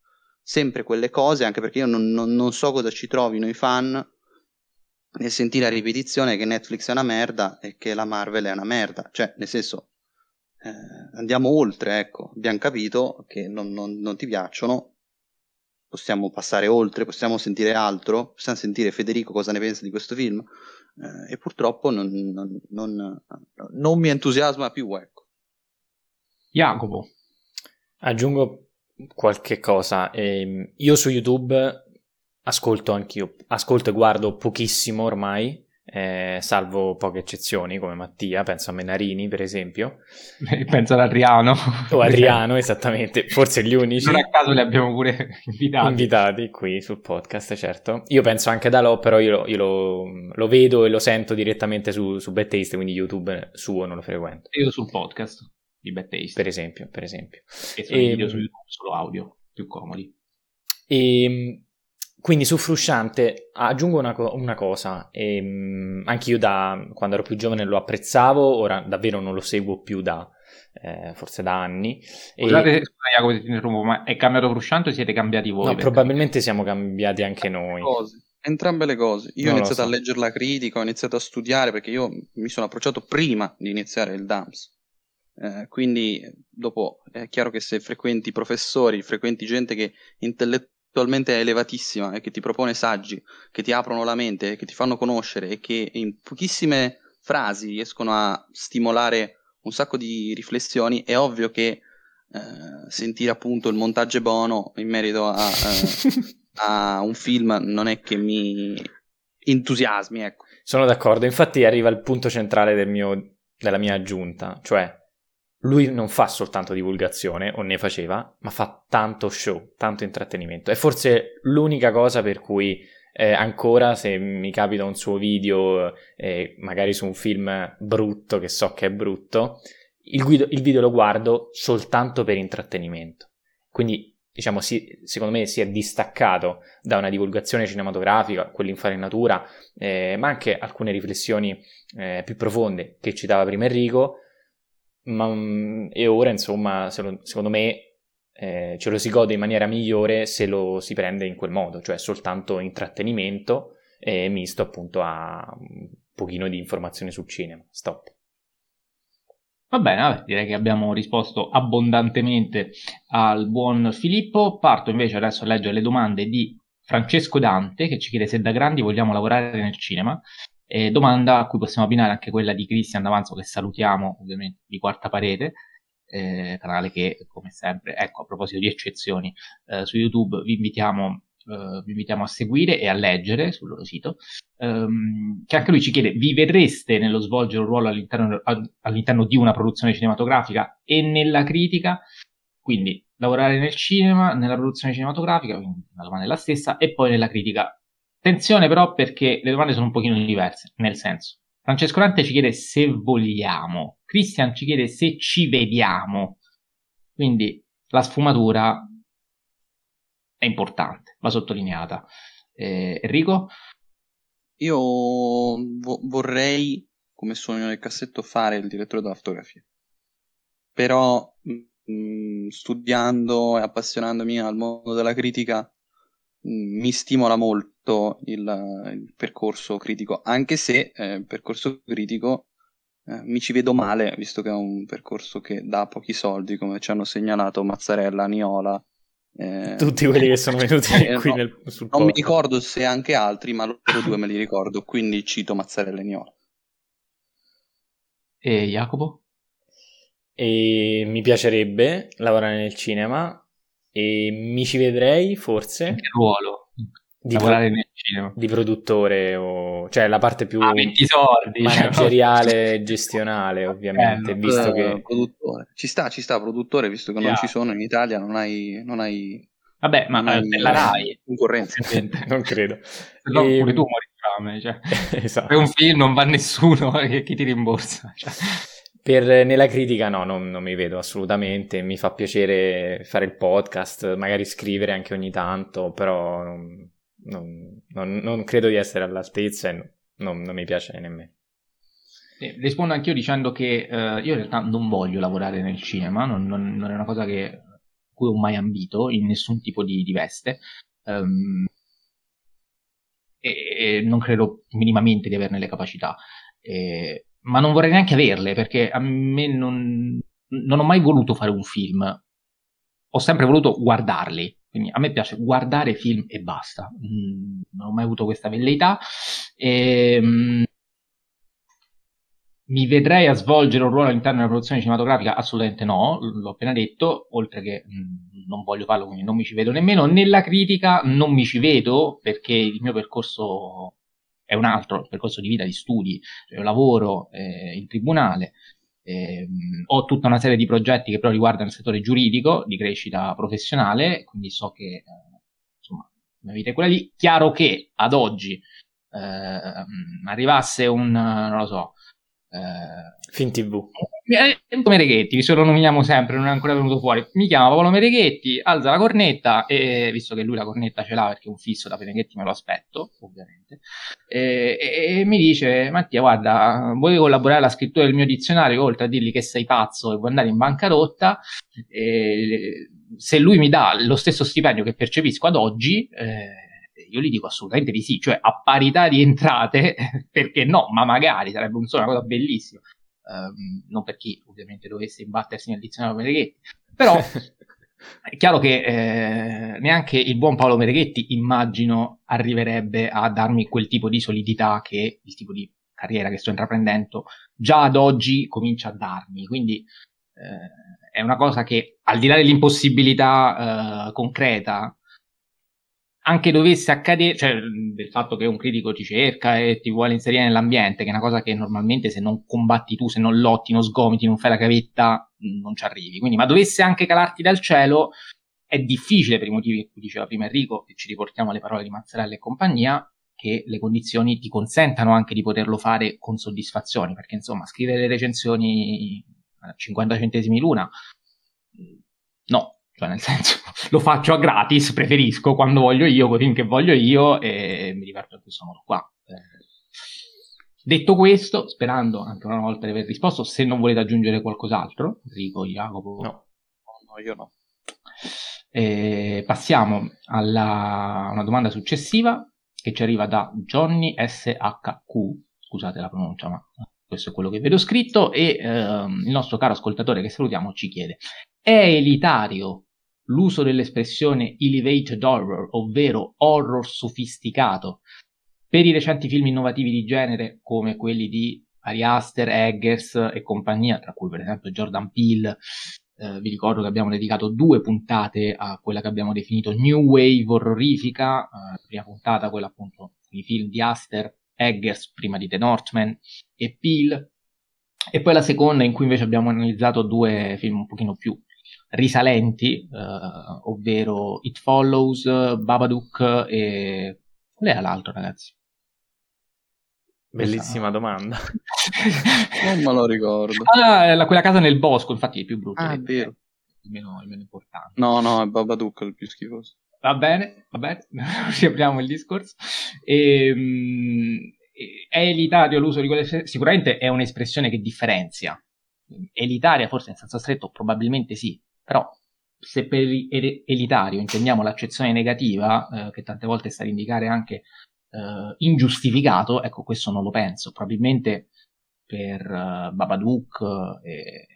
sempre quelle cose, anche perché io non, non, non so cosa ci trovino i fan nel sentire a ripetizione che Netflix è una merda e che la Marvel è una merda. Cioè, nel senso, eh, andiamo oltre, ecco, abbiamo capito che non, non, non, ti piacciono, possiamo passare oltre, possiamo sentire altro, possiamo sentire Federico cosa ne pensa di questo film eh, e purtroppo non, non, mi entusiasma più, ecco. Jacopo. Aggiungo qualche cosa. Eh, io su YouTube ascolto anch'io, ascolto e guardo pochissimo ormai, eh, salvo poche eccezioni come Mattia, penso a Menarini per esempio. penso ad Adriano. O Adriano, esattamente, forse gli unici. Non a caso li abbiamo pure invitati. Invitati qui sul podcast, certo. Io penso anche da Lo, però io, io lo, lo, vedo e lo sento direttamente su, su Taste, quindi YouTube suo non lo frequento. Io sul podcast di Bad Taste. Per esempio, per esempio. E e, video su YouTube, solo audio, più comodi. E ehm, quindi su Frusciante aggiungo una, co- una cosa, ehm, anche io da quando ero più giovane lo apprezzavo, ora davvero non lo seguo più da eh, forse da anni. Scusate, e... Jacopo, ti interrompo, ma è cambiato Frusciante o siete cambiati voi? No, probabilmente siamo cambiati anche noi. Cose. Entrambe le cose. Io non ho iniziato so. a leggere la critica, ho iniziato a studiare perché io mi sono approcciato prima di iniziare il DAMS. Eh, quindi dopo è chiaro che se frequenti professori, frequenti gente che intellettualmente attualmente è elevatissima e che ti propone saggi che ti aprono la mente che ti fanno conoscere e che in pochissime frasi riescono a stimolare un sacco di riflessioni, è ovvio che eh, sentire appunto il montaggio buono in merito a, eh, a, un film non è che mi entusiasmi, ecco. Sono d'accordo, infatti arriva il punto centrale del mio, della mia aggiunta, cioè lui non fa soltanto divulgazione, o ne faceva, ma fa tanto show, tanto intrattenimento. È forse l'unica cosa per cui eh, ancora se mi capita un suo video, eh, magari su un film brutto, che so che è brutto, il, guido, il video lo guardo soltanto per intrattenimento. Quindi, diciamo, si, secondo me si è distaccato da una divulgazione cinematografica, quell'infarinatura, eh, ma anche alcune riflessioni eh, più profonde che citava prima Enrico, ma, mm, e ora, insomma, lo, secondo me eh, ce lo si gode in maniera migliore se lo si prende in quel modo, cioè soltanto intrattenimento e misto appunto a un pochino di informazione sul cinema. Stop. Va bene, vabbè, direi che abbiamo risposto abbondantemente al buon Filippo. Parto invece adesso a leggere le domande di Francesco Dante che ci chiede se da grandi vogliamo lavorare nel cinema e domanda a cui possiamo abbinare anche quella di Cristian D'Avanzo, che salutiamo ovviamente di quarta parete, eh, canale che come sempre, ecco a proposito di eccezioni, eh, su YouTube vi invitiamo, eh, vi invitiamo, a seguire e a leggere sul loro sito, ehm, che anche lui ci chiede, vi vedreste nello svolgere un ruolo all'interno, all'interno di una produzione cinematografica e nella critica? Quindi lavorare nel cinema, nella produzione cinematografica, quindi la domanda è la stessa, e poi nella critica Attenzione però perché le domande sono un pochino diverse, nel senso. Francesco Rante ci chiede se vogliamo, Christian ci chiede se ci vediamo. Quindi la sfumatura è importante, va sottolineata. Eh, Enrico? Io vo- vorrei, come sogno nel cassetto, fare il direttore della fotografia. Però mh, mm, studiando e appassionandomi al mondo della critica, mh, mi stimola molto tutto il, il percorso critico, anche se eh, il percorso critico eh, mi ci vedo male, visto che è un percorso che dà pochi soldi, come ci hanno segnalato Mazzarella, Niola. Eh, Tutti quelli che sono venuti eh, qui no, nel, sul Non mi ricordo se anche altri, ma loro due me li ricordo, quindi cito Mazzarella e Niola. E Jacopo? E mi piacerebbe lavorare nel cinema e mi ci vedrei forse. In che ruolo? Di, lavorare pro- nel cinema. di produttore o cioè la parte più ah, soldi, manageriale cioè. gestionale ovviamente eh, visto che produttore. ci sta ci sta produttore visto che yeah. non ci sono in Italia non hai, non hai vabbè ma non hai, la RAI concorrenza non credo no, e... pure tu muori fame cioè. esatto. per un film non va nessuno che ti rimborsa cioè. Per, nella critica no, non, non, mi vedo assolutamente, mi fa piacere fare il podcast, magari scrivere anche ogni tanto, però non, non, non, non credo di essere all'altezza e non, non mi piace nemmeno. Rispondo anch'io dicendo che eh, io in realtà non voglio lavorare nel cinema, non, non, non, è una cosa che cui ho mai ambito in nessun tipo di, di veste. Um, e, e, non credo minimamente di averne le capacità. E, ma non vorrei neanche averle perché a me non, non ho mai voluto fare un film. Ho sempre voluto guardarli. Quindi a me piace guardare film e basta. Mm, non ho mai avuto questa velleità. E, mm, mi vedrei a svolgere un ruolo all'interno della produzione cinematografica? Assolutamente no, l'ho appena detto, oltre che mh, mm, non voglio farlo, quindi non mi ci vedo nemmeno. Nella critica non mi ci vedo perché il mio percorso è un altro percorso di vita, di studi, cioè lavoro eh, in tribunale, eh, ho tutta una serie di progetti che però riguardano il settore giuridico, di crescita professionale, quindi so che eh, insomma la vita è quella lì. Chiaro che ad oggi eh, arrivasse un, non lo so, eh, Fin TV. Mereghetti, vi solo nominiamo sempre, non è ancora venuto fuori. Mi chiama Paolo Mereghetti, alza la cornetta e visto che lui la cornetta ce l'ha perché è un fisso da Mereghetti me lo aspetto, ovviamente. E, e, e, mi dice: Mattia, guarda, vuoi collaborare alla scrittura del mio dizionario? Oltre a dirgli che sei pazzo e vuoi andare in bancarotta, e, se lui mi dà lo stesso stipendio che percepisco ad oggi, eh, io gli dico assolutamente di sì, cioè a parità di entrate, perché no, ma magari sarebbe un, una cosa bellissima. Um, non per chi ovviamente dovesse imbattersi nel dizionario Mereghetti, però è chiaro che eh, neanche il buon Paolo Mereghetti immagino arriverebbe a darmi quel tipo di solidità che il tipo di carriera che sto intraprendendo già ad oggi comincia a darmi, quindi eh, è una cosa che al di là dell'impossibilità eh, concreta anche dovesse accadere, cioè del fatto che un critico ti cerca e ti vuole inserire nell'ambiente, che è una cosa che normalmente se non combatti tu, se non lotti, non sgomiti, non fai la cavetta, non ci arrivi. Quindi, ma dovesse anche calarti dal cielo, è difficile per i motivi che diceva prima Enrico, e ci riportiamo alle parole di Mazzarella e compagnia, che le condizioni ti consentano anche di poterlo fare con soddisfazione, perché insomma, scrivere le recensioni a 50 centesimi l'una, no, cioè, nel senso, lo faccio a gratis, preferisco quando voglio io, così che voglio io, e mi diverto in questo modo qua. Eh. Detto questo, sperando anche una volta di aver risposto, se non volete aggiungere qualcos'altro, Enrico, Jacopo. No, no, io no. Eh, passiamo alla una domanda successiva che ci arriva da Johnny SHQ. Scusate la pronuncia, ma questo è quello che vedo scritto. E ehm, il nostro caro ascoltatore che salutiamo ci chiede: è elitario l'uso dell'espressione elevated horror, ovvero horror sofisticato, per i recenti film innovativi di genere come quelli di Ari Aster, Eggers e compagnia, tra cui per esempio Jordan Peele. Eh, vi ricordo che abbiamo dedicato due puntate a quella che abbiamo definito New Wave orrorifica, eh, prima puntata quella appunto i film di Aster, Eggers prima di The Northman e Peele, e poi la seconda in cui invece abbiamo analizzato due film un pochino più risalenti, eh, ovvero It Follows, Babadook e... Qual era l'altro, ragazzi? Bellissima domanda. non me lo ricordo. Ah, la, quella casa nel bosco, infatti è più brutto. Ah, è vero. Il meno, il meno importante. No, no, è Babadook il più schifoso. Va bene, va bene, riapriamo il discorso. E, ehm, è elitario l'uso di quelle... Sicuramente è un'espressione che differenzia. Elitaria, forse in senso stretto, probabilmente sì, però se per elitario intendiamo l'accezione negativa, eh, che tante volte sta ad indicare anche eh, ingiustificato, ecco, questo non lo penso. Probabilmente per uh, Babadook e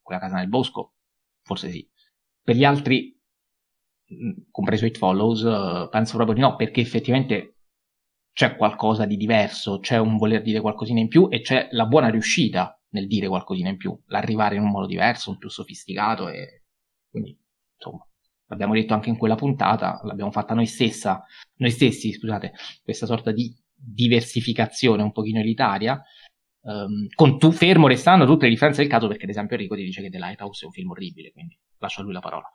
quella casa nel bosco, forse sì. Per gli altri, compreso It Follows, uh, penso proprio di no, perché effettivamente c'è qualcosa di diverso, c'è un voler dire qualcosina in più e c'è la buona riuscita nel dire qualcosina in più, l'arrivare in un modo diverso, un più sofisticato e quindi, insomma, l'abbiamo detto anche in quella puntata, l'abbiamo fatta noi stessa, noi stessi, scusate, questa sorta di diversificazione un pochino elitaria, um, con tu fermo restando tutte le differenze del caso, perché ad esempio Enrico ti dice che The Lighthouse è un film orribile, quindi lascio a lui la parola.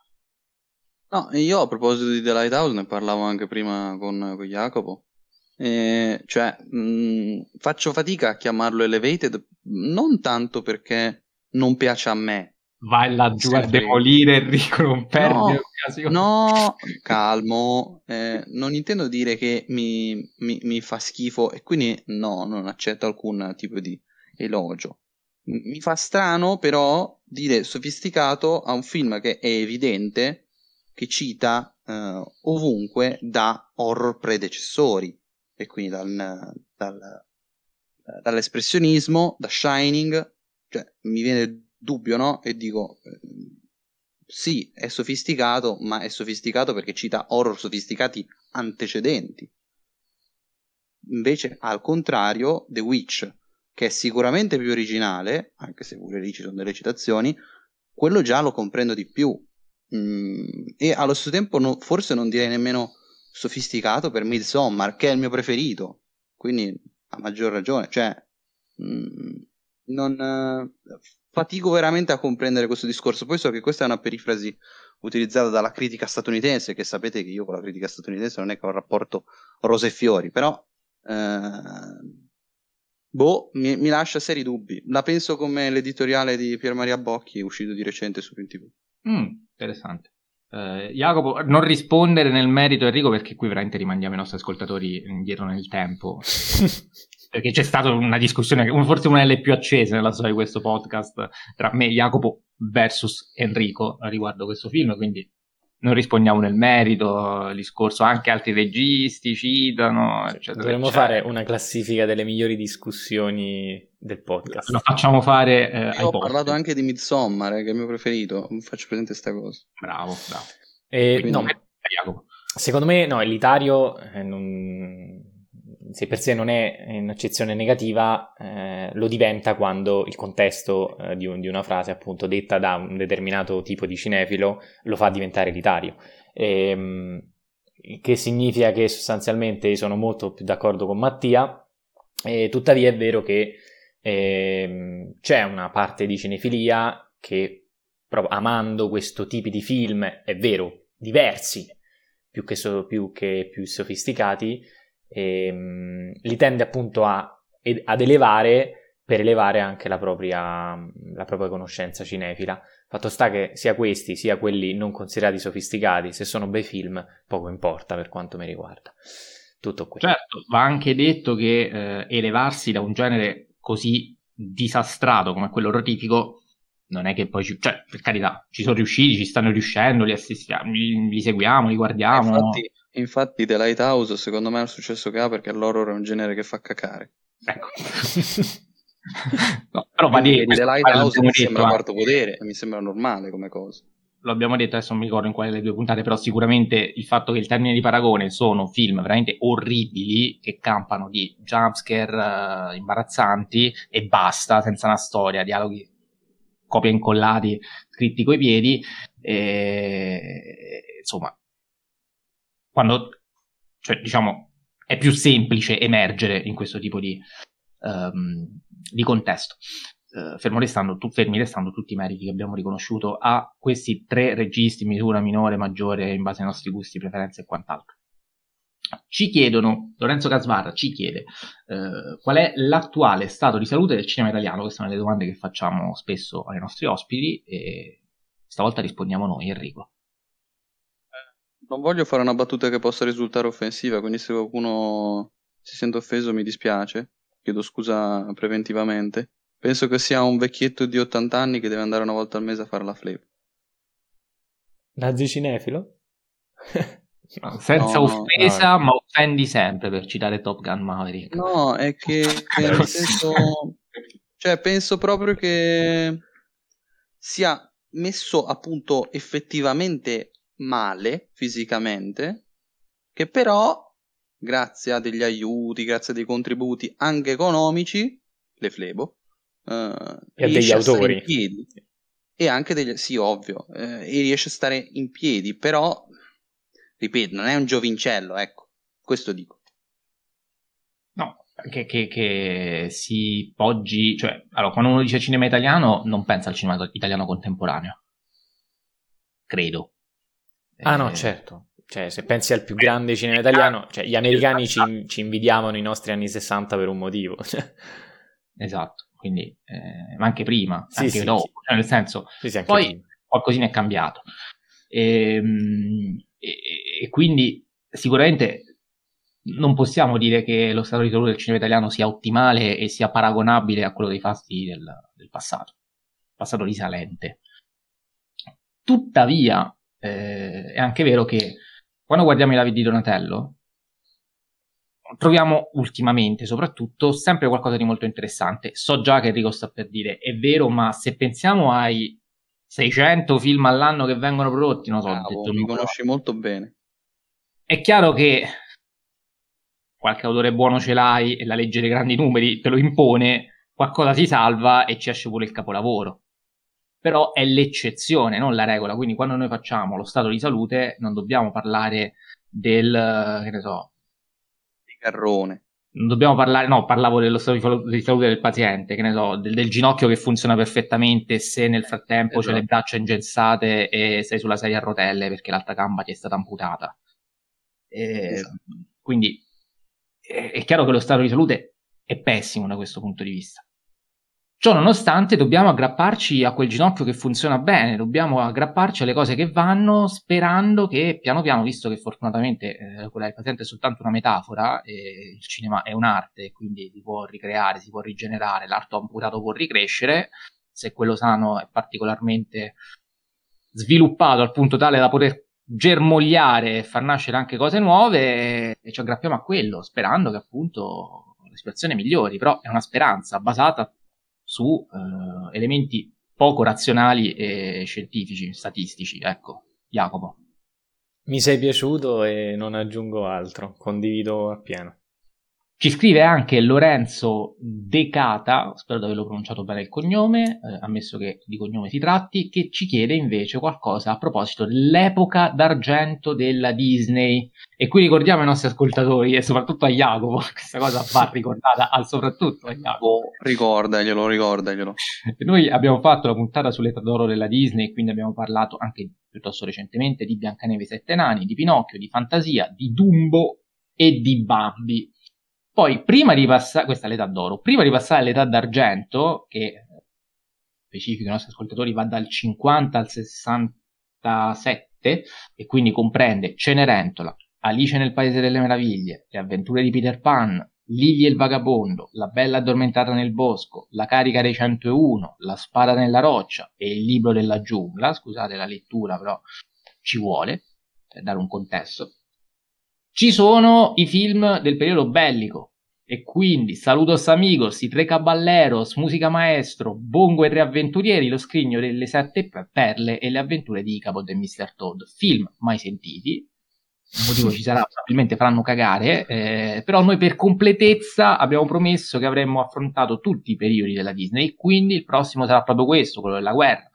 No, io a proposito di The Lighthouse ne parlavo anche prima con, con Jacopo. Eh, cioè, mh, faccio fatica a chiamarlo elevated non tanto perché non piace a me, vai laggiù a demolire Enrico, non perdi no, occasione. No, calmo, eh, non intendo dire che mi, mi, mi, fa schifo e quindi no, non accetto alcun tipo di elogio. Mi fa strano però dire sofisticato a un film che è evidente che cita eh, ovunque da horror predecessori e quindi dal, dal, dall'espressionismo, da Shining, cioè mi viene dubbio, no? E dico, eh, sì, è sofisticato, ma è sofisticato perché cita horror sofisticati antecedenti. Invece, al contrario, The Witch, che è sicuramente più originale, anche se pure lì ci sono delle citazioni, quello già lo comprendo di più. Mm, e allo stesso tempo no, forse non direi nemmeno sofisticato per Midsommar, che è il mio preferito. quindi a maggior ragione, cioè mm, non uh, fatico veramente a comprendere questo discorso. Poi so che questa è una perifrasi utilizzata dalla critica statunitense, che sapete che io con la critica statunitense non è che ho un rapporto rose e fiori, però uh, boh, mi, mi, lascia seri dubbi. La penso come l'editoriale di Pier Maria Bocchi uscito di recente su Print TV. Mm, interessante. Uh, Jacopo, non rispondere nel merito Enrico perché qui veramente rimandiamo i nostri ascoltatori indietro nel tempo. perché c'è stata una discussione, forse una delle più accese nella storia di questo podcast, tra me, Jacopo versus Enrico riguardo questo film, quindi non rispondiamo nel merito, il discorso anche altri registi citano, eccetera. Dovremmo eccetera. fare una classifica delle migliori discussioni del podcast. Lo facciamo fare eh, Io ho post. parlato anche di Midsommar, eh, che è il mio preferito, faccio presente questa cosa. Bravo, bravo. Eh, Quindi... no, secondo me no, Elitario eh, non se per sé non è un'accezione negativa, eh, lo diventa quando il contesto eh, di, un, di, una frase, appunto, detta da un determinato tipo di cinefilo, lo fa diventare elitario. E, ehm, che significa che sostanzialmente sono molto più d'accordo con Mattia, e tuttavia è vero che eh, c'è una parte di cinefilia che, proprio amando questo tipo di film, è vero, diversi, più che, so, più, che più sofisticati, ehm, li tende appunto a, ad elevare per elevare anche la propria, la propria conoscenza cinefila. Fatto sta che sia questi sia quelli non considerati sofisticati, se sono bei film, poco importa per quanto mi riguarda. Tutto qui. Certo, va anche detto che eh, elevarsi da un genere così disastrato come quello rotifico non è che poi ci, cioè, per carità, ci sono riusciti, ci stanno riuscendo, li assistiamo, li, li seguiamo, li guardiamo. Infatti, Infatti The Lighthouse secondo me è il successo che ha perché l'horror è un genere che fa cacare. Ecco. no, però va di, The Lighthouse mi sembra un quarto potere, mi sembra normale come cosa. Lo abbiamo detto, adesso non mi ricordo in quale delle due puntate, però sicuramente il fatto che il termine di paragone sono film veramente orribili che campano di jumpscare uh, imbarazzanti e basta, senza una storia, dialoghi copia incollati, scritti coi piedi, e, insomma, quando, cioè, diciamo, è più semplice emergere in questo tipo di, um, di contesto. Uh, fermo restando, tu, fermi restando tutti i meriti che abbiamo riconosciuto a questi tre registi, misura minore, maggiore, in base ai nostri gusti, preferenze e quant'altro. Ci chiedono, Lorenzo Casvarra ci chiede uh, qual è l'attuale stato di salute del cinema italiano, queste sono le domande che facciamo spesso ai nostri ospiti e stavolta rispondiamo noi, Enrico. Non voglio fare una battuta che possa risultare offensiva, quindi se qualcuno si sente offeso mi dispiace, chiedo scusa preventivamente. Penso che sia un vecchietto di 80 anni che deve andare una volta al mese a fare la flip. Nazi cinefilo? senza no, offesa, no. ma offendi sempre per citare Top Gun Maverick. No, è che nel senso, cioè, penso proprio che sia messo appunto effettivamente male fisicamente, che però, grazie a degli aiuti, grazie a dei contributi anche economici, le flebo, uh, e degli autori. In piedi. E anche degli, sì, ovvio, eh, e riesce a stare in piedi, però, ripeto, non è un giovincello, ecco, questo dico. No, che, che, che, si poggi, cioè, allora, quando uno dice cinema italiano, non pensa al cinema italiano contemporaneo. Credo. Ah no, eh, certo. Cioè, se pensi al più grande cinema italiano, cioè, gli americani ci, ci, invidiavano i nostri anni 60 per un motivo. esatto, quindi, eh, ma anche prima, sì, anche sì, dopo, sì. Cioè, nel senso, poi prima. qualcosina è cambiato. Ehm, e, e, e, quindi sicuramente non possiamo dire che lo stato di salute del cinema italiano sia ottimale e sia paragonabile a quello dei fasti del, del passato, passato risalente. Tuttavia, eh, è anche vero che quando guardiamo i lavi di Donatello troviamo ultimamente soprattutto sempre qualcosa di molto interessante. So già che Enrico sta per dire, è vero, ma se pensiamo ai 600 film all'anno che vengono prodotti, non so, Bravo, detto, mi conosci molto bene. È chiaro che qualche autore buono ce l'hai e la legge dei grandi numeri te lo impone, qualcosa si salva e ci esce pure il capolavoro però è l'eccezione, non la regola. Quindi quando noi facciamo lo stato di salute non dobbiamo parlare del, che ne so, di Carrone. non dobbiamo parlare, no, parlavo dello stato di salute del paziente, che ne so, del, del ginocchio che funziona perfettamente se nel frattempo esatto. c'è le braccia ingessate e sei sulla sedia a rotelle perché l'altra gamba ti è stata amputata. E, esatto. Quindi è, è chiaro che lo stato di salute è pessimo da questo punto di vista. Ciò nonostante dobbiamo aggrapparci a quel ginocchio che funziona bene, dobbiamo aggrapparci alle cose che vanno sperando che piano piano, visto che fortunatamente eh, quella del paziente è soltanto una metafora, e il cinema è un'arte, quindi si può ricreare, si può rigenerare, l'arto amputato può ricrescere, se quello sano è particolarmente sviluppato al punto tale da poter germogliare e far nascere anche cose nuove, e ci aggrappiamo a quello, sperando che appunto la situazione migliori, però è una speranza basata su eh, elementi poco razionali e scientifici, statistici. Ecco, Jacopo. Mi sei piaciuto e non aggiungo altro, condivido appieno. Ci scrive anche Lorenzo Decata, spero di averlo pronunciato bene il cognome, eh, ammesso che di cognome si tratti, che ci chiede invece qualcosa a proposito dell'epoca d'argento della Disney. E qui ricordiamo ai nostri ascoltatori e soprattutto a Jacopo, questa cosa va ricordata al soprattutto a Jacopo. Oh, ricordaglielo, ricordaglielo. Noi abbiamo fatto la puntata sull'età d'oro della Disney, quindi abbiamo parlato anche piuttosto recentemente di Biancaneve Sette Nani, di Pinocchio, di Fantasia, di Dumbo e di Bambi poi, prima di passare, questa è l'età d'oro, prima di passare all'età d'argento, che specifico i nostri ascoltatori va dal 50 al 67, e quindi comprende Cenerentola, Alice nel Paese delle Meraviglie, Le avventure di Peter Pan, Lily e il vagabondo, La bella addormentata nel bosco, La carica dei 101, La spada nella roccia e Il libro della giungla, scusate la lettura però ci vuole, per dare un contesto. Ci sono i film del periodo bellico, e quindi Saludos Amigos, I Tre Caballeros, Musica Maestro, Bongo e Tre Avventurieri, Lo Scrigno delle Sette Perle e Le Avventure di Icabod e Mr. Todd. Film mai sentiti, un motivo ci sarà, probabilmente faranno cagare, eh, però noi per completezza abbiamo promesso che avremmo affrontato tutti i periodi della Disney, quindi il prossimo sarà proprio questo, quello della guerra.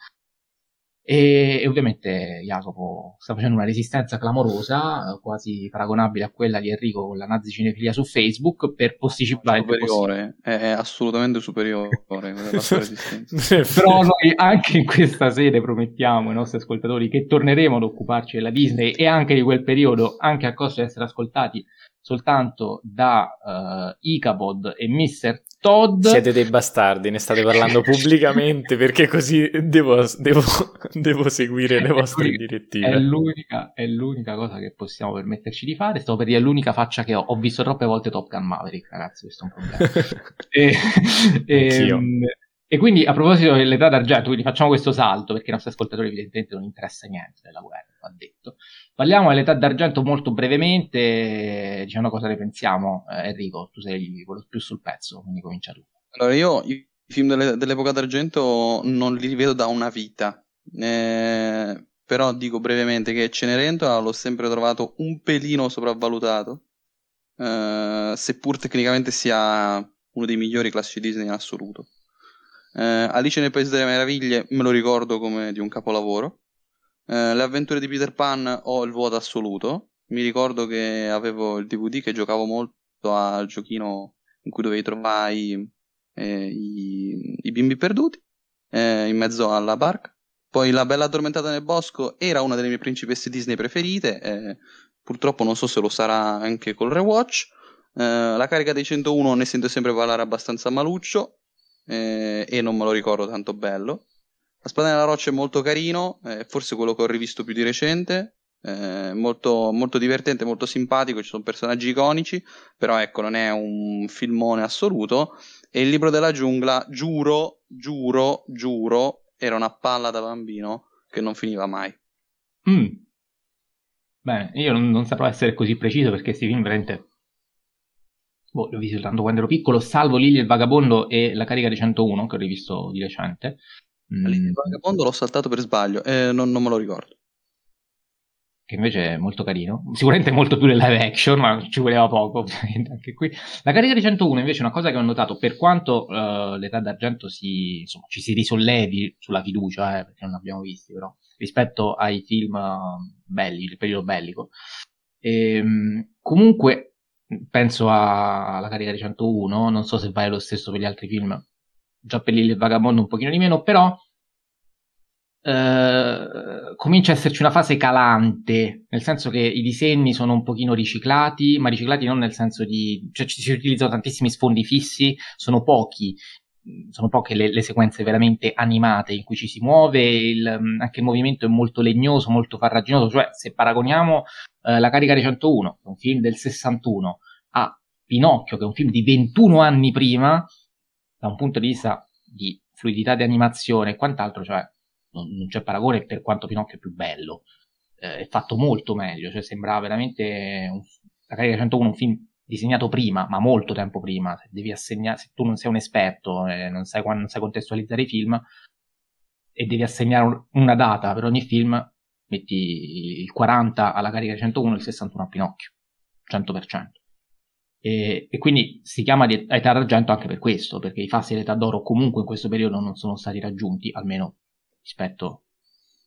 E, e, ovviamente Jacopo sta facendo una resistenza clamorosa, quasi paragonabile a quella di Enrico con la nazi cinefilia su Facebook, per posticipare superiore, è, è assolutamente superiore Però noi anche in questa sede promettiamo ai nostri ascoltatori che torneremo ad occuparci della Disney e anche di quel periodo, anche a costo di essere ascoltati soltanto da uh, Icabod e Mr. Todd. Siete dei bastardi, ne state parlando pubblicamente perché così devo, devo, devo seguire le vostre è direttive. È l'unica, è l'unica, cosa che possiamo permetterci di fare. Stavo per dire l'unica faccia che ho. Ho visto troppe volte Top Gun Maverick, ragazzi, questo è un problema. e, e, ehm, e, quindi a proposito dell'età d'argento, quindi facciamo questo salto perché i nostri ascoltatori evidentemente non interessa niente della guerra, va detto. Parliamo dell'età d'argento molto brevemente, diciamo cosa ne pensiamo. Eh, Enrico, tu sei quello più sul pezzo, quindi comincia tu. Allora, io i film delle, dell'epoca d'argento non li rivedo da una vita, eh, però dico brevemente che Cenerentola l'ho sempre trovato un pelino sopravvalutato, eh, seppur tecnicamente sia uno dei migliori classici Disney in assoluto. Eh, Alice nel Paese delle Meraviglie me lo ricordo come di un capolavoro. Eh, le avventure di Peter Pan ho il vuoto assoluto. Mi ricordo che avevo il DVD che giocavo molto al giochino in cui dovevi trovare i, eh, i, i bimbi perduti eh, in mezzo alla barca. Poi La Bella Addormentata nel Bosco era una delle mie principesse Disney preferite. Eh, purtroppo non so se lo sarà anche col rewatch. Eh, la carica dei 101 ne sento sempre parlare abbastanza maluccio eh, e non me lo ricordo tanto bello. La spada nella roccia è molto carino, è forse quello che ho rivisto più di recente. Eh, molto, molto divertente, molto simpatico, ci sono personaggi iconici, però ecco, non è un filmone assoluto. E il libro della giungla, giuro, giuro, giuro, era una palla da bambino che non finiva mai. Mm. Bene, io non, non, saprò essere così preciso perché questi film veramente. Boh, li ho visti soltanto quando ero piccolo, salvo Lily il vagabondo e la carica di 101 che ho rivisto di recente. Mm. Il vagabondo l'ho saltato per sbaglio, eh, non, non, me lo ricordo. Che invece è molto carino, sicuramente molto più del live action, ma ci voleva poco, anche qui. La carica di 101 invece è una cosa che ho notato, per quanto uh, l'età d'argento si, insomma, ci si risollevi sulla fiducia, eh, perché non l'abbiamo visti però, rispetto ai film uh, belli, il periodo bellico. E, ehm, comunque penso alla carica di 101, non so se vale lo stesso per gli altri film, già per il Vagabondo un pochino di meno, però eh, comincia a esserci una fase calante, nel senso che i disegni sono un pochino riciclati, ma riciclati non nel senso di... cioè ci si utilizzano tantissimi sfondi fissi, sono pochi, sono poche le, le sequenze veramente animate in cui ci si muove, il, anche il movimento è molto legnoso, molto farraginoso, cioè se paragoniamo eh, La carica dei 101, un film del 61, a Pinocchio, che è un film di 21 anni prima, da un punto di vista di fluidità di animazione e quant'altro, cioè non, non c'è paragone per quanto Pinocchio è più bello. Eh, è fatto molto meglio, cioè sembrava veramente un, la carica 101 un film disegnato prima, ma molto tempo prima. Se, devi assegnare, se tu non sei un esperto, eh, non, sai, non sai contestualizzare i film e devi assegnare un, una data per ogni film, metti il 40 alla carica 101 e il 61 a Pinocchio, 100%. E, e, quindi si chiama di età d'argento anche per questo, perché i fassi dell'età d'oro comunque in questo periodo non sono stati raggiunti, almeno rispetto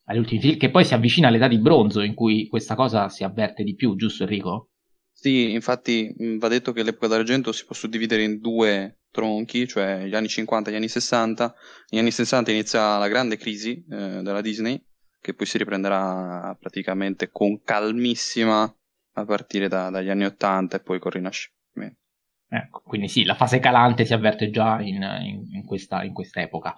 agli ultimi film, che poi si avvicina all'età di bronzo in cui questa cosa si avverte di più, giusto Enrico? Sì, infatti va detto che l'epoca d'argento si può suddividere in due tronchi, cioè gli anni 50 e gli anni 60. Negli anni 60 inizia la grande crisi eh, della Disney, che poi si riprenderà praticamente con calmissima a partire da, dagli anni 80 e poi con il Rinascimento. Ecco, quindi sì, la fase calante si avverte già in, in, in, questa, in questa epoca.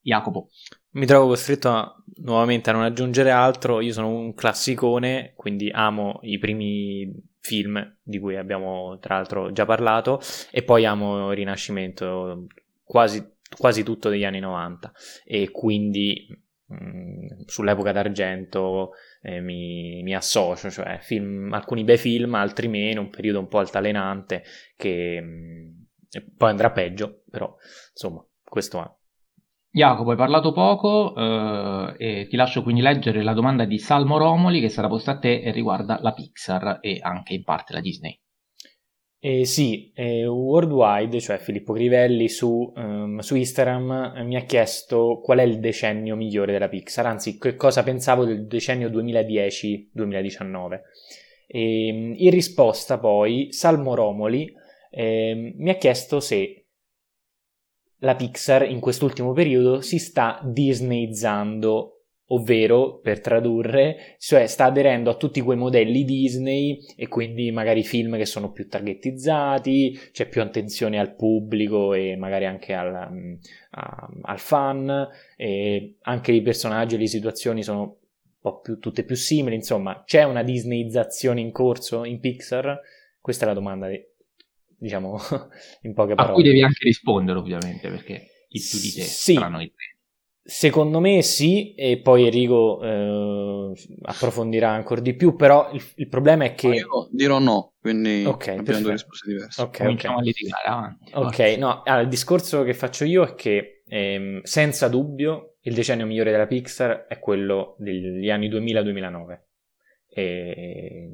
Jacopo. Mi trovo costretto a, nuovamente a non aggiungere altro. Io sono un classicone, quindi amo i primi film di cui abbiamo tra l'altro già parlato e poi amo Rinascimento, quasi, quasi tutto degli anni 90 e quindi mh, mm, sull'epoca d'argento eh, mi, mi, associo, cioè film, alcuni bei film, altri meno, un periodo un po' altalenante che mh, poi andrà peggio, però insomma questo è. Jacopo, hai parlato poco eh, e ti lascio quindi leggere la domanda di Salmo Romoli che sarà posta a te e riguarda la Pixar e anche in parte la Disney. Eh, sì, eh, Worldwide, cioè Filippo Crivelli su, um, su, Instagram eh, mi ha chiesto qual è il decennio migliore della Pixar, anzi che cosa pensavo del decennio 2010-2019. E, ehm, in risposta poi Salmo Romoli ehm, mi ha chiesto se la Pixar in quest'ultimo periodo si sta disneyizzando, ovvero, per tradurre, cioè sta aderendo a tutti quei modelli Disney e quindi magari film che sono più targetizzati, c'è più attenzione al pubblico e magari anche al, mm, a, al fan, anche i personaggi e le situazioni sono più, tutte più simili, insomma, c'è una disneyizzazione in corso in Pixar? Questa è la domanda diciamo in poche parole. A cui devi anche rispondere ovviamente perché i più di te sì. saranno i tre. Secondo me sì, e poi Enrico eh, approfondirà ancora di più, però il, il problema è che... io dirò no, quindi okay, abbiamo due risposte diverse. Ok, Cominciamo okay. a litigare avanti. Ok, no, allora, il discorso che faccio io è che ehm, senza dubbio il decennio migliore della Pixar è quello degli anni 2000-2009. E,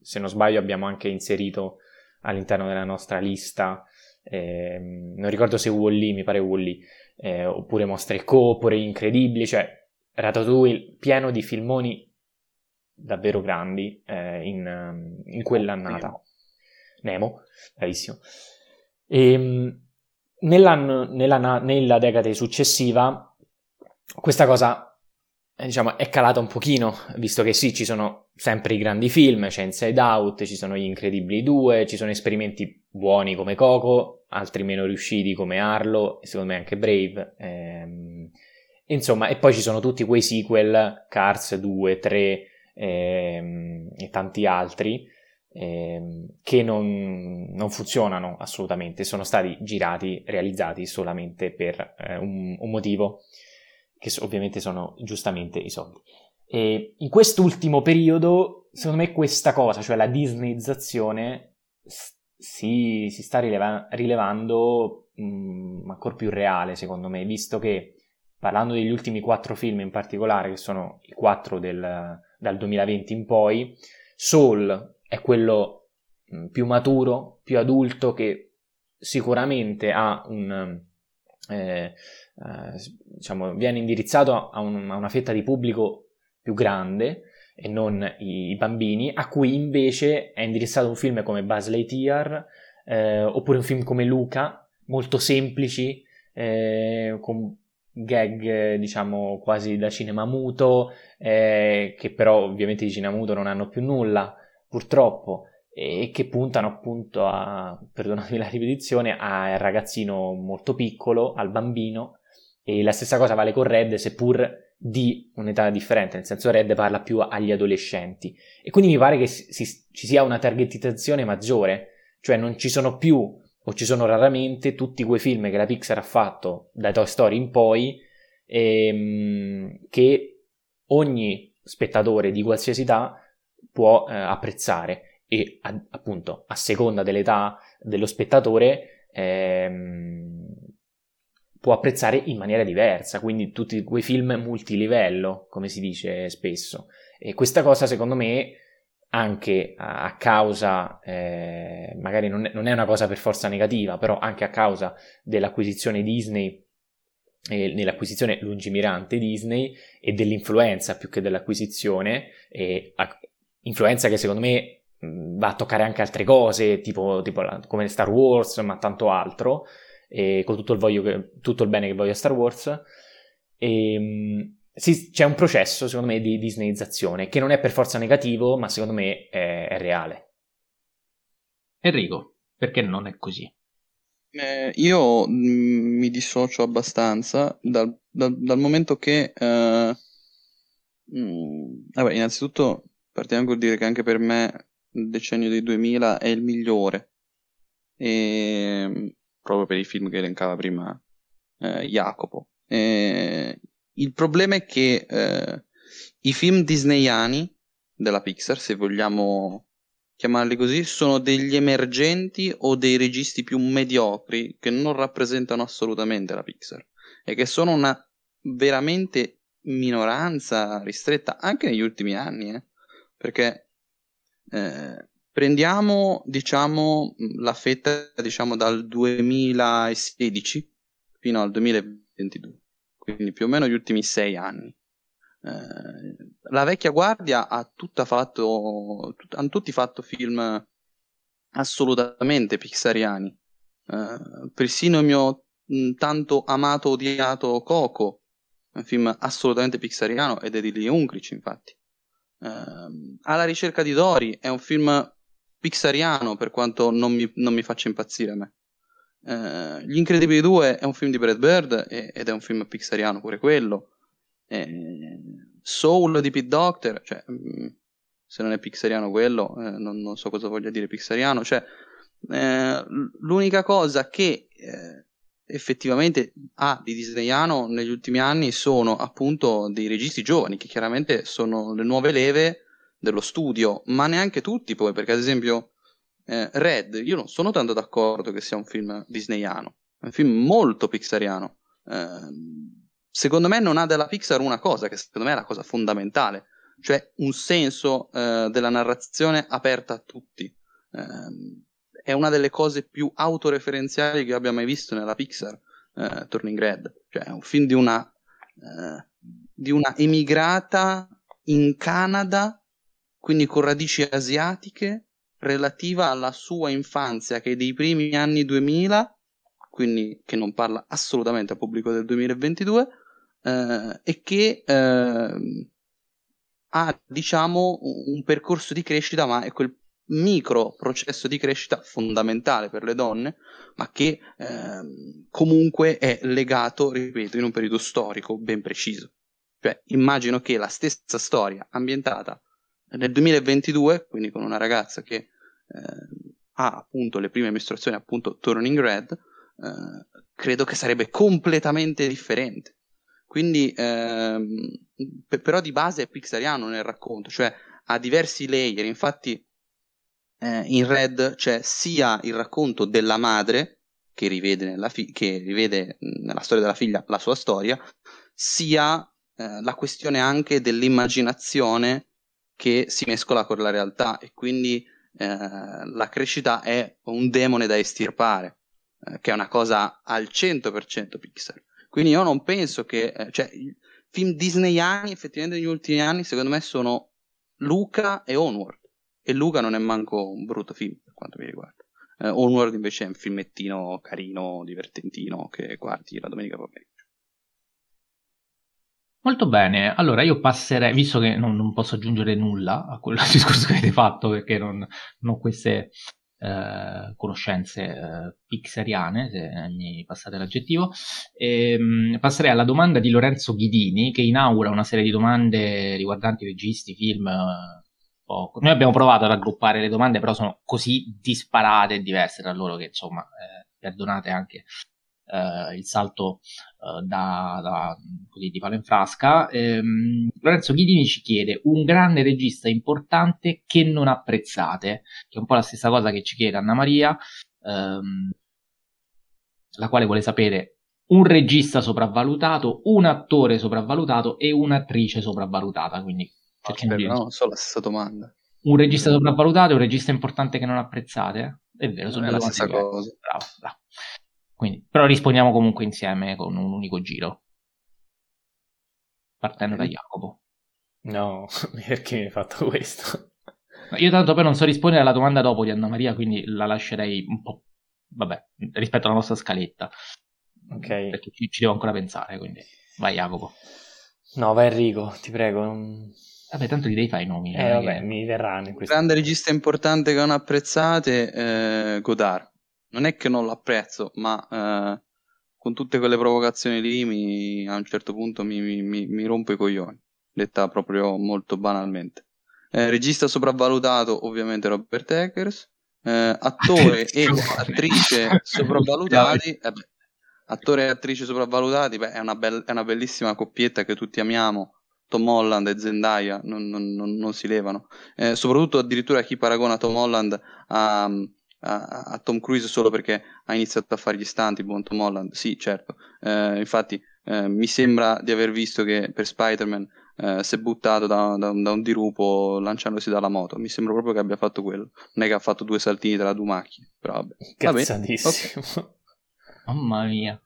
se non sbaglio abbiamo anche inserito all'interno della nostra lista. Eh, non ricordo se Wall-E, mi pare Wall-E, eh, oppure Mostre Co, oppure Incredibili, cioè Ratatouille pieno di filmoni davvero grandi eh, in, in, quell'annata. Nemo, Nemo bravissimo. E, ehm, nella, nella decade successiva questa cosa diciamo, è calata un pochino, visto che sì, ci sono sempre i grandi film, c'è Inside Out, ci sono Gli Incredibili 2, ci sono esperimenti buoni come Coco, altri meno riusciti come Arlo, e secondo me anche Brave. Ehm, insomma, e poi ci sono tutti quei sequel, Cars 2, 3 ehm, e tanti altri, ehm, che non, non, funzionano assolutamente, sono stati girati, realizzati solamente per eh, un, un motivo che ovviamente sono giustamente i soldi. E in quest'ultimo periodo, secondo me, questa cosa, cioè la disneyizzazione, si, si sta rileva- rilevando mh, mm, ancora più reale, secondo me, visto che parlando degli ultimi quattro film in particolare, che sono i quattro del, dal 2020 in poi, Soul è quello mh, mm, più maturo, più adulto, che sicuramente ha un... Eh, diciamo, viene indirizzato a, un, a, una fetta di pubblico più grande, e non i, i bambini, a cui invece è indirizzato un film come Buzz Lightyear eh, oppure un film come Luca, molto semplici, eh, con gag diciamo quasi da cinema muto, eh, che però ovviamente di cinema muto non hanno più nulla, purtroppo, e che puntano appunto a, perdonatemi la ripetizione, al ragazzino molto piccolo, al bambino, e la stessa cosa vale con Red, seppur di un'età differente, nel senso Red parla più agli adolescenti. E quindi mi pare che si, ci sia una targetizzazione maggiore, cioè non ci sono più, o ci sono raramente, tutti quei film che la Pixar ha fatto dai Toy Story in poi, ehm, che ogni spettatore di qualsiasi età può eh, apprezzare e a, appunto a seconda dell'età dello spettatore ehm, può apprezzare in maniera diversa, quindi tutti quei film multilivello, come si dice spesso. E questa cosa secondo me anche a, causa, eh, magari non non è, una cosa per forza negativa, però anche a causa dell'acquisizione Disney e nell'acquisizione lungimirante Disney e dell'influenza più che dell'acquisizione, e, a, influenza che secondo me va a toccare anche altre cose, tipo, tipo come Star Wars, ma tanto altro, con tutto il, che, tutto il, bene che voglio a Star Wars. E, ehm, sì, c'è un processo, secondo me, di disneyizzazione, che non è per forza negativo, ma secondo me è, è reale. Enrico, perché non è così? Eh, io mh, mm, mi dissocio abbastanza dal, dal, dal momento che... Eh, mh, mm, vabbè, innanzitutto partiamo col dire che anche per me il decennio dei 2000 è il migliore. E, proprio per i film che elencava prima eh, Jacopo. E, il problema è che eh, i film disneyani della Pixar, se vogliamo chiamarli così, sono degli emergenti o dei registi più mediocri che non rappresentano assolutamente la Pixar e che sono una veramente minoranza ristretta anche negli ultimi anni, eh? perché eh, prendiamo, diciamo, la fetta, diciamo, dal 2016 fino al 2022, quindi più o meno gli ultimi sei anni. Eh, la vecchia guardia ha tutta fatto, tut- hanno tutti fatto film assolutamente pixariani. Eh, persino il mio tanto amato odiato Coco, un film assolutamente pixariano ed è di Lee Unkrich, infatti. Uh, alla ricerca di Dory è un film pixariano per quanto non mi, non mi faccia impazzire a me. Uh, Gli Incredibili 2 è un film di Brad Bird e, ed è un film pixariano pure quello. E Soul di Pete Doctor, cioè, mm, se non è pixariano quello, eh, non, non, so cosa voglia dire pixariano. Cioè, eh, l'unica cosa che eh, effettivamente ha di disneyano negli ultimi anni sono appunto dei registi giovani che chiaramente sono le nuove leve dello studio, ma neanche tutti poi, perché ad esempio eh, Red, io non sono tanto d'accordo che sia un film disneyano, è un film molto pixariano. Eh, secondo me non ha della Pixar una cosa che secondo me è la cosa fondamentale, cioè un senso eh, della narrazione aperta a tutti. Eh, è una delle cose più autoreferenziali che abbia mai visto nella Pixar, eh, Turning Red. Cioè, è un film di una, eh, di una emigrata in Canada, quindi con radici asiatiche, relativa alla sua infanzia, che è dei primi anni 2000, quindi che non parla assolutamente al pubblico del 2022, eh, e che eh, ha, diciamo, un percorso di crescita, ma è quel micro processo di crescita fondamentale per le donne, ma che eh, comunque è legato, ripeto, in un periodo storico ben preciso. Cioè, immagino che la stessa storia ambientata nel 2022, quindi con una ragazza che eh, ha appunto le prime mestruazioni, appunto Turning Red, eh, credo che sarebbe completamente differente. Quindi, ehm, però di base è pixariano nel racconto, cioè ha diversi layer, infatti eh, in Red c'è sia il racconto della madre che rivede, nella, fi- che rivede nella storia della figlia la sua storia, sia eh, la questione anche dell'immaginazione che si mescola con la realtà e quindi eh, la crescita è un demone da estirpare, eh, che è una cosa al 100% Pixar. Quindi io non penso che, eh, cioè, film disneyani effettivamente negli ultimi anni secondo me sono Luca e Onward. E Luca non è manco un brutto film, per quanto mi riguarda. Eh, Onward invece è un filmettino carino, divertentino, che guardi la domenica pomeriggio. Molto bene, allora io passerei, visto che non, non posso aggiungere nulla a quello discorso che avete fatto, perché non, non ho queste eh, conoscenze eh, pixariane, se mi passate l'aggettivo, e, ehm, passerei alla domanda di Lorenzo Ghidini, che inaugura una serie di domande riguardanti registi, film, poco. Noi abbiamo provato ad raggruppare le domande, però sono così disparate e diverse tra loro che, insomma, eh, perdonate anche eh, il salto eh, da, da, così, di palo in frasca. Ehm, Lorenzo Ghidini ci chiede un grande regista importante che non apprezzate, che è un po' la stessa cosa che ci chiede Anna Maria, ehm, la quale vuole sapere un regista sopravvalutato, un attore sopravvalutato e un'attrice sopravvalutata. Quindi Aspetta, no, so la stessa domanda. Un regista sopravvalutato e un regista importante che non apprezzate? È vero, sono è la stessa cosa. Bravo, bravo. Quindi, però rispondiamo comunque insieme con un unico giro. Partendo da Jacopo. No, perché mi hai fatto questo? Io tanto poi non so rispondere alla domanda dopo di Anna Maria, quindi la lascerei un po', vabbè, rispetto alla nostra scaletta. Ok. Perché ci, ci devo ancora pensare, quindi vai Jacopo. No, vai Enrico, ti prego. Vabbè, tanto li devi fare i nomi. Eh, vabbè, che... mi verranno in questo. Grande regista importante che non apprezzate, eh, Godard non è che non l'apprezzo, ma eh, con tutte quelle provocazioni lì mi, a un certo punto mi, mi, mi rompo i coglioni, detta proprio molto banalmente. Eh, regista sopravvalutato, ovviamente Robert Eggers. Eh, attore e attrice sopravvalutati. Eh beh, attore e attrice sopravvalutati, beh, è, una be- è una bellissima coppietta che tutti amiamo. Tom Holland e Zendaya non, non, non, non si levano. Eh, soprattutto addirittura chi paragona Tom Holland a, a, a, Tom Cruise solo perché ha iniziato a fare gli stanti, buon Tom Holland. Sì, certo. Eh, infatti, eh, mi sembra di aver visto che per Spider-Man eh, si è buttato da, da, da, un dirupo lanciandosi dalla moto. Mi sembra proprio che abbia fatto quello. Non è che ha fatto due saltini tra due macchine. Però vabbè. Cazzatissimo. Okay. Mamma mia.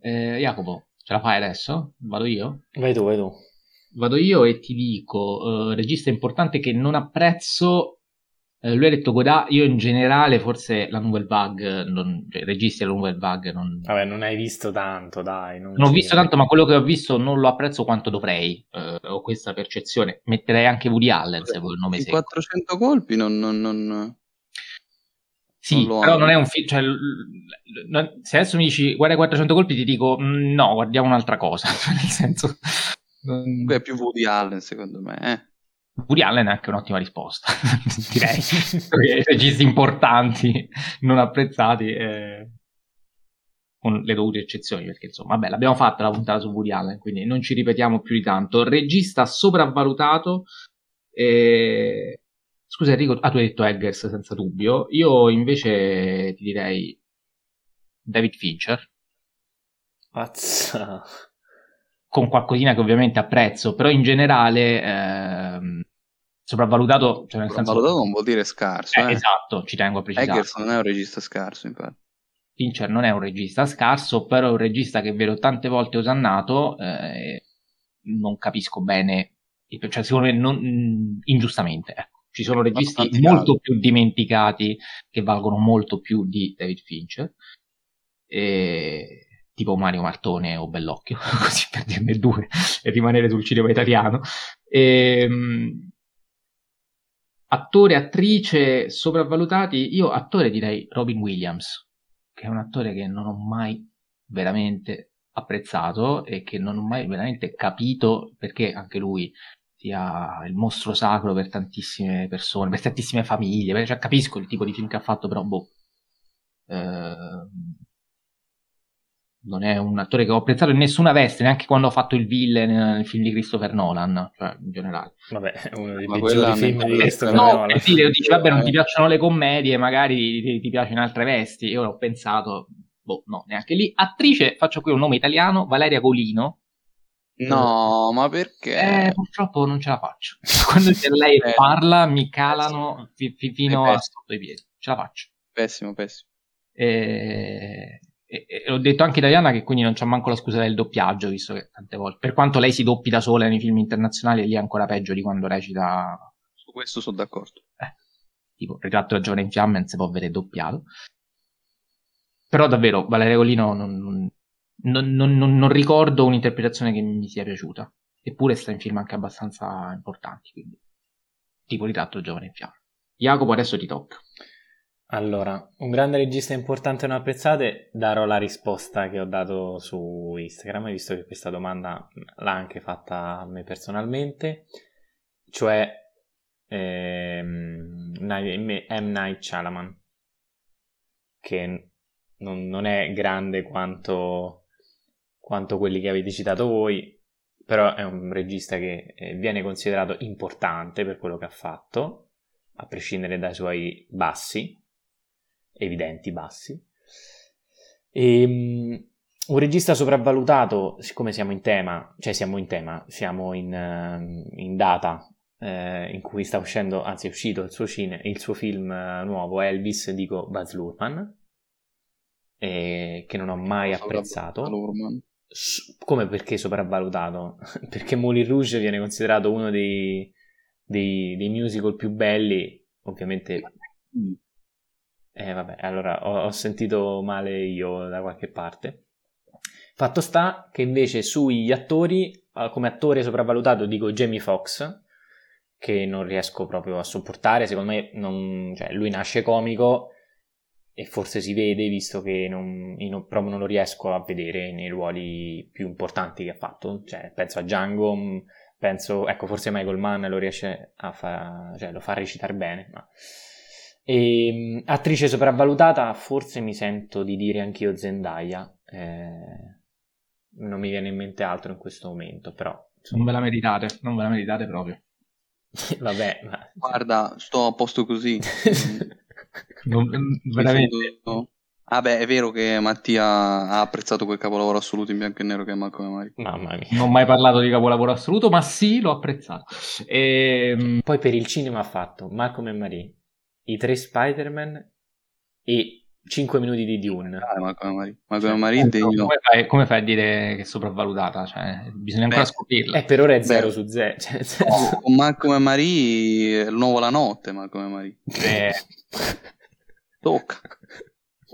Eh, Jacopo, ce la fai adesso? Vado io? Vai tu, vai tu. Vado io e ti dico, uh, regista importante che non apprezzo eh, lui ha detto Godard, io in generale forse la Nouvelle Vague, non, cioè registi la Nouvelle Vague non... Vabbè, non hai visto tanto, dai. Non, non ho visto tanto, ma quello che ho visto non lo apprezzo quanto dovrei, eh, ho questa percezione. Metterei anche Woody Allen se vuoi il nome I 400 colpi non... non, non... Sì, non però non è un film. Cioè, se adesso mi dici guarda 400 colpi, ti dico mm, no, guardiamo un'altra cosa. Nel senso. È più Woody Allen, secondo me. Eh. Woody Allen è anche un'ottima risposta, direi. registi importanti, non apprezzati, eh, con le dovute eccezioni, perché insomma, vabbè, l'abbiamo fatta la puntata su Woody Allen, quindi non ci ripetiamo più di tanto. Regista sopravvalutato, eh... scusa Enrico, ah tu hai detto Eggers senza dubbio, io invece ti direi David Fincher. Mazza con qualcosina che ovviamente apprezzo, però in generale ehm, sopravvalutato, cioè nel sopravvalutato senso, non vuol dire scarso. Eh, eh. Esatto, ci tengo a precisare. Eggers non è un regista scarso, infatti. Fincher non è un regista scarso, però è un regista che vedo tante volte osannato, eh, non capisco bene, cioè secondo me non, ingiustamente. Ecco. Ci sono registi molto più dimenticati che valgono molto più di David Fincher. E tipo Mario Martone o Bellocchio, così per dirne due e rimanere sul cinema italiano. E, ehm, attore, attrice sopravvalutati, io attore direi Robin Williams, che è un attore che non ho mai veramente apprezzato e che non ho mai veramente capito perché anche lui sia il mostro sacro per tantissime persone, per tantissime famiglie, cioè, capisco il tipo di film che ha fatto, però boh. Eh, non è un attore che ho apprezzato in nessuna veste, neanche quando ho fatto il villain nel film di Christopher Nolan, cioè in generale. Vabbè, è uno dei peggiori film di Christopher no, Nolan. Sì, dici, vabbè, non ti piacciono le commedie, magari ti, ti piace in altre vesti. Io ho pensato, boh, no, neanche lì. Attrice, faccio qui un nome italiano, Valeria Golino. No, ma perché? Eh, purtroppo non ce la faccio. Quando lei eh, parla mi calano fi, fi, fino a sotto i piedi. Ce la faccio. Pessimo, pessimo. E e, e ho detto anche italiana che quindi non c'è manco la scusa del doppiaggio, visto che tante volte, per quanto lei si doppi da sola nei film internazionali, lì è ancora peggio di quando recita questo sono d'accordo. Eh, tipo, ritratto da giovane in fiamme non si può vedere doppiato. Però davvero, Valeria Collino non, non, non, non, ricordo un'interpretazione che mi sia piaciuta. Eppure sta in film anche abbastanza importanti, quindi tipo ritratto da giovane in fiamme. Jacopo, adesso ti tocca. Allora, un grande regista importante non apprezzate, darò la risposta che ho dato su Instagram, visto che questa domanda l'ha anche fatta a me personalmente, cioè ehm, M. Night Shalaman, che non, non è grande quanto, quanto, quelli che avete citato voi, però è un regista che eh, viene considerato importante per quello che ha fatto, a prescindere dai suoi bassi, evidenti bassi. E, um, un regista sopravvalutato, siccome siamo in tema, cioè siamo in tema, siamo in, uh, in data eh, in cui sta uscendo, anzi è uscito il suo, cine, il suo film uh, nuovo, Elvis, dico Buzz Lurman, eh, che non ho mai apprezzato. S- come perché sopravvalutato? perché Moulin Rouge viene considerato uno dei, dei, dei musical più belli, ovviamente mm. Eh, vabbè, allora ho, ho, sentito male io da qualche parte. Fatto sta che invece sugli attori, eh, come attore sopravvalutato dico Jamie Foxx, che non riesco proprio a sopportare, secondo me non, cioè, lui nasce comico e forse si vede visto che non, non, proprio non lo riesco a vedere nei ruoli più importanti che ha fatto, cioè, penso a Django, mm, penso, ecco, forse Michael Mann lo riesce a fare, cioè lo fa recitare bene, ma e, ehm, attrice sopravvalutata, forse mi sento di dire anch'io Zendaya. Eh, non mi viene in mente altro in questo momento, però. Insomma... Non ve la meritate, non ve la meritate proprio. Vabbè, ma... guarda, sto a posto così. non, veramente. Ah beh, è vero che Mattia ha apprezzato quel capolavoro assoluto in bianco e nero che è Malcolm e. Mamma mia. Non ho mai parlato di capolavoro assoluto, ma sì, l'ho apprezzato. E... Ehm, Poi per il cinema ha fatto Malcolm e Marie, i tre Spider-Man e 5 minuti di Dune. Ah, ma come, ma come, Marie, come, fai, come, fai, a dire che è sopravvalutata? Cioè, bisogna ancora Beh, scoprirla. Eh, per ora è 0 su 0. Cioè, no, con Malcolm e Marie il nuovo la notte, Malcolm e Marie. Eh. Tocca.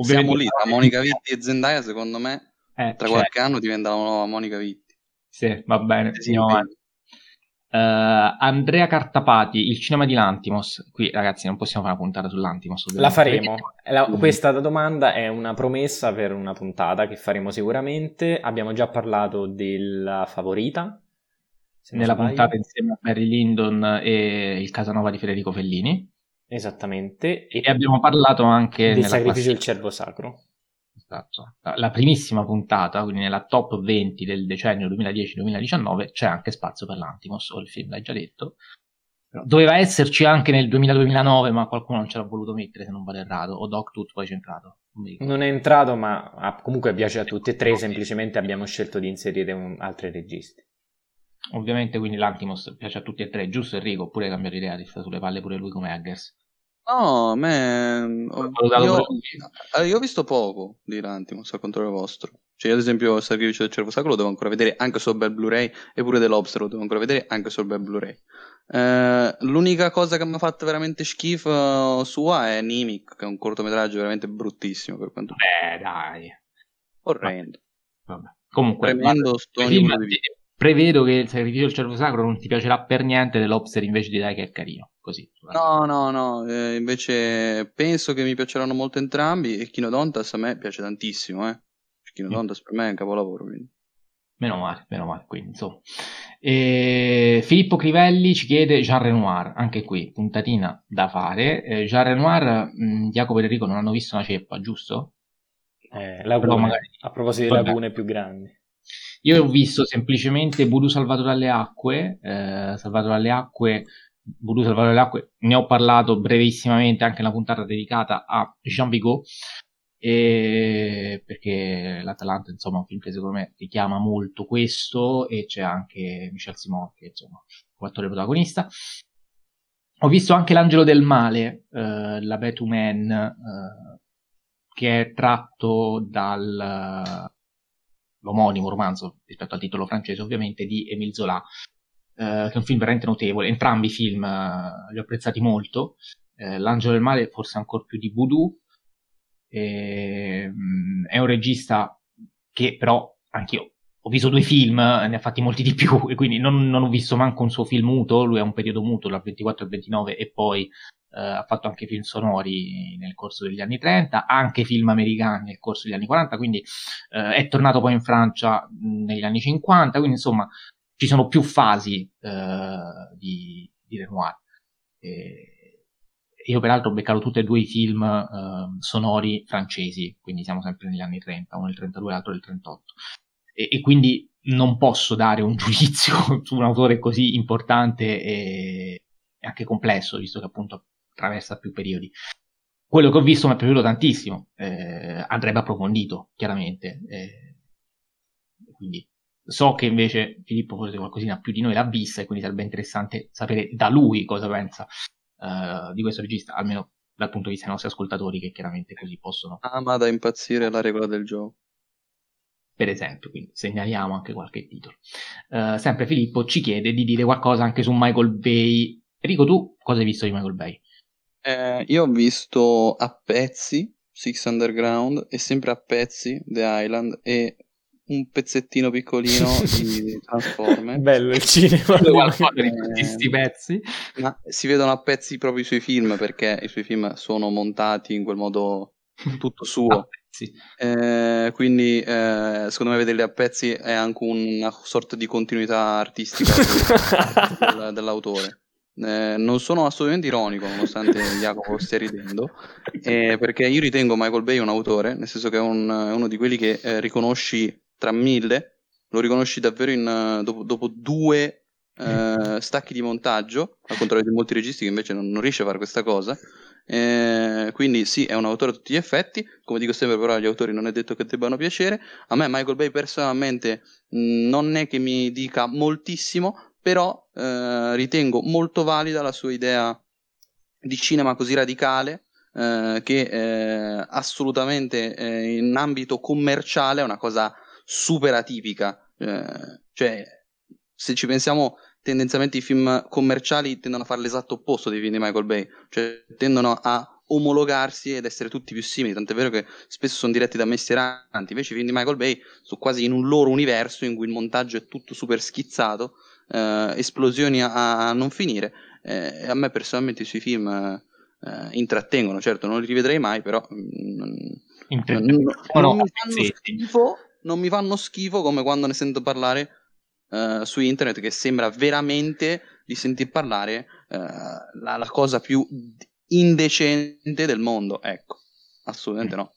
Siamo lì, tra Monica Vitti e Zendaya, secondo me, eh, tra qualche certo. anno diventa la nuova Monica Vitti. Sì, va bene. Sì, Uh, Andrea Cartapati, il cinema di Lantimos. Qui, ragazzi, non possiamo fare una puntata sull'Antimos. La faremo. La, questa domanda è una promessa per una puntata che faremo sicuramente. Abbiamo già parlato della favorita. Nella sbaglio. puntata insieme a Mary Lindon e il Casanova di Federico Fellini. Esattamente. E, e abbiamo parlato anche del sacrificio del cervo sacro. Esatto. La primissima puntata, quindi nella top 20 del decennio 2010-2019, c'è anche spazio per l'Antimos, o il film l'hai già detto. Doveva esserci anche nel 2000-2009, ma qualcuno non ce l'ha voluto mettere, se non vado errato. O Doc Tut poi c'è entrato. Non, è entrato, ma comunque piace a tutti e tre, semplicemente abbiamo scelto di inserire un, altri registi. Ovviamente quindi l'Antimos piace a tutti e tre, giusto Enrico? Oppure hai cambiato idea, ti sta sulle palle pure lui come Eggers? No, me... Io, eh, io ho visto poco di Lantimos al controllo vostro. Cioè, io, ad esempio, il sacrificio del cervo sacro lo devo ancora vedere anche sul bel Blu-ray, eppure The Lobster lo devo ancora vedere anche sul bel Blu-ray. Eh, l'unica cosa che mi ha fatto veramente schifo sua è Nimic, che è un cortometraggio veramente bruttissimo per quanto... Beh, dai. Orrendo. Vabbè. Comunque, Tremendo prevedo che il sacrificio del cervo sacro non ti piacerà per niente The Lobster invece di dai che è carino così no no no eh, invece penso che mi piaceranno molto entrambi e Kinodontas a me piace tantissimo eh. Kinodontas mm. per me è un capolavoro quindi. meno male meno male quindi insomma e Filippo Crivelli ci chiede Jean Renoir anche qui puntatina da fare eh, Jean Renoir mh, mm, Jacopo e Enrico non hanno visto una ceppa giusto? Eh, lagune, magari... a proposito di lagune più grandi io ho visto semplicemente Voodoo salvato dalle acque, eh, salvato dalle acque, Voodoo salvato dalle acque, ne ho parlato brevissimamente anche nella puntata dedicata a Jean Vigo, e perché l'Atalanta insomma è un film che secondo me richiama molto questo e c'è anche Michel Simon che è attore protagonista. Ho visto anche L'Angelo del Male eh, la Betu Man eh, che è tratto dal l'omonimo romanzo rispetto al titolo francese ovviamente di Émile Zola eh, che è un film veramente notevole. Entrambi i film eh, li ho apprezzati molto. Eh, L'Angelo del Male forse ancora più di Voodoo. Ehm, è un regista che però anch'io ho visto due film, ne ha fatti molti di più, e quindi non, non ho visto manco un suo film muto, lui ha un periodo muto dal 24 al 29 e poi eh, ha fatto anche film sonori nel corso degli anni 30, anche film americani nel corso degli anni 40, quindi eh, è tornato poi in Francia negli anni 50, quindi insomma ci sono più fasi eh, di, di Renoir. E io peraltro ho beccato tutti e due i film eh, sonori francesi, quindi siamo sempre negli anni 30, uno del 32 e l'altro del 38 e, e quindi non posso dare un giudizio su un autore così importante e, e anche complesso, visto che appunto attraversa più periodi. Quello che ho visto mi è piaciuto tantissimo, eh, andrebbe approfondito, chiaramente. Eh, quindi so che invece Filippo forse qualcosina più di noi l'ha vista e quindi sarebbe interessante sapere da lui cosa pensa uh, di questo regista, almeno dal punto di vista dei nostri ascoltatori che chiaramente così possono... Ama da impazzire la regola del gioco per esempio, quindi segnaliamo anche qualche titolo. Uh, sempre Filippo ci chiede di dire qualcosa anche su Michael Bay. Enrico, tu cosa hai visto di Michael Bay? Eh, io ho visto a pezzi Six Underground e sempre a pezzi The Island e un pezzettino piccolino di Transformers. Bello il cinema. di questi pezzi. Ma si vedono a pezzi proprio i suoi film perché i suoi film sono montati in quel modo tutto suo. Eh, quindi eh, secondo me vederli a pezzi è anche una sorta di continuità artistica del, dell'autore. Eh, non sono assolutamente ironico, nonostante Jacopo stia ridendo, eh, perché io ritengo Michael Bay un autore, nel senso che è, un, è uno di quelli che eh, riconosci tra mille, lo riconosci davvero in, dopo, dopo due Uh, stacchi di montaggio, al contrario di molti registi che invece non, non riesce a fare questa cosa. Eh, quindi sì, è un autore a tutti gli effetti, come dico sempre però agli autori non è detto che debbano piacere. A me Michael Bay personalmente mh, non è che mi dica moltissimo, però eh, ritengo molto valida la sua idea di cinema così radicale eh, che eh, assolutamente eh, in ambito commerciale è una cosa super atipica. Eh, cioè, se ci pensiamo tendenzialmente i film commerciali tendono a fare l'esatto opposto dei film di Michael Bay, cioè tendono a omologarsi ed essere tutti più simili, tant'è vero che spesso sono diretti da mestieranti, invece i film di Michael Bay sono quasi in un loro universo in cui il montaggio è tutto super schizzato, eh, esplosioni a, a, non finire, eh, a me personalmente i suoi film eh, intrattengono, certo non li rivedrei mai, però mm, non, non, non, non mi fanno schifo, non mi fanno schifo come quando ne sento parlare uh, su internet che sembra veramente di sentir parlare uh, la, la, cosa più indecente del mondo. Ecco, assolutamente no.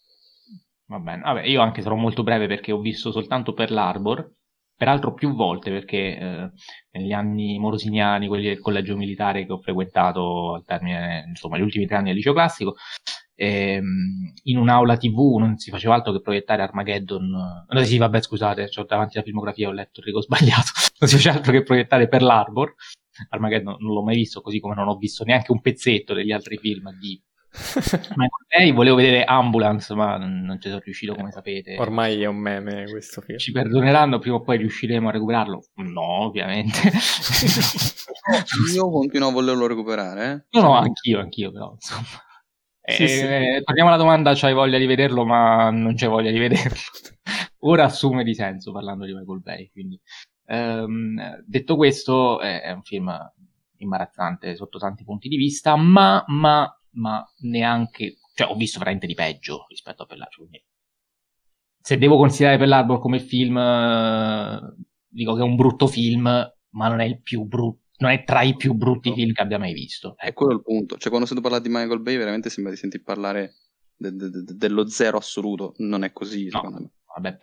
Va bene, Vabbè, io anche sarò molto breve perché ho visto soltanto per l'Arbor, peraltro più volte perché eh, negli anni morosiniani, quelli del collegio militare che ho frequentato al termine, insomma, gli ultimi tre anni del liceo classico, ehm, in un'aula tv non si faceva altro che proiettare Armageddon. No, sì, vabbè, scusate, ho davanti la filmografia, ho letto il rigo sbagliato. Non si faceva altro che proiettare per l'Arbor. Armageddon non l'ho mai visto, così come non ho visto neanche un pezzetto degli altri film di Michael volevo vedere Ambulance, ma non ci sono riuscito, come sapete. Ormai è un meme questo film. Ci perdoneranno, prima o poi riusciremo a recuperarlo? No, ovviamente. Io continuo a volerlo recuperare. Eh? No, no, anch'io, anch'io, però, insomma. Sì, eh, sì. Torniamo alla domanda, c'hai voglia di vederlo, ma non c'è voglia di vederlo. Ora assume di senso parlando di Michael Bay. Quindi, ehm, detto questo, è, un film imbarazzante sotto tanti punti di vista, ma, ma, ma neanche, cioè ho visto veramente di peggio rispetto a Pellaccio. Quindi, se devo considerare Pellarbor come film, eh, dico che è un brutto film, ma non è il più brutto non è tra i più brutti no. film che abbia mai visto. È quello il punto. Cioè, quando sento parlare di Michael Bay, veramente sembra di sentir parlare de- de- de- dello zero assoluto. Non è così, no, secondo me. Vabbè,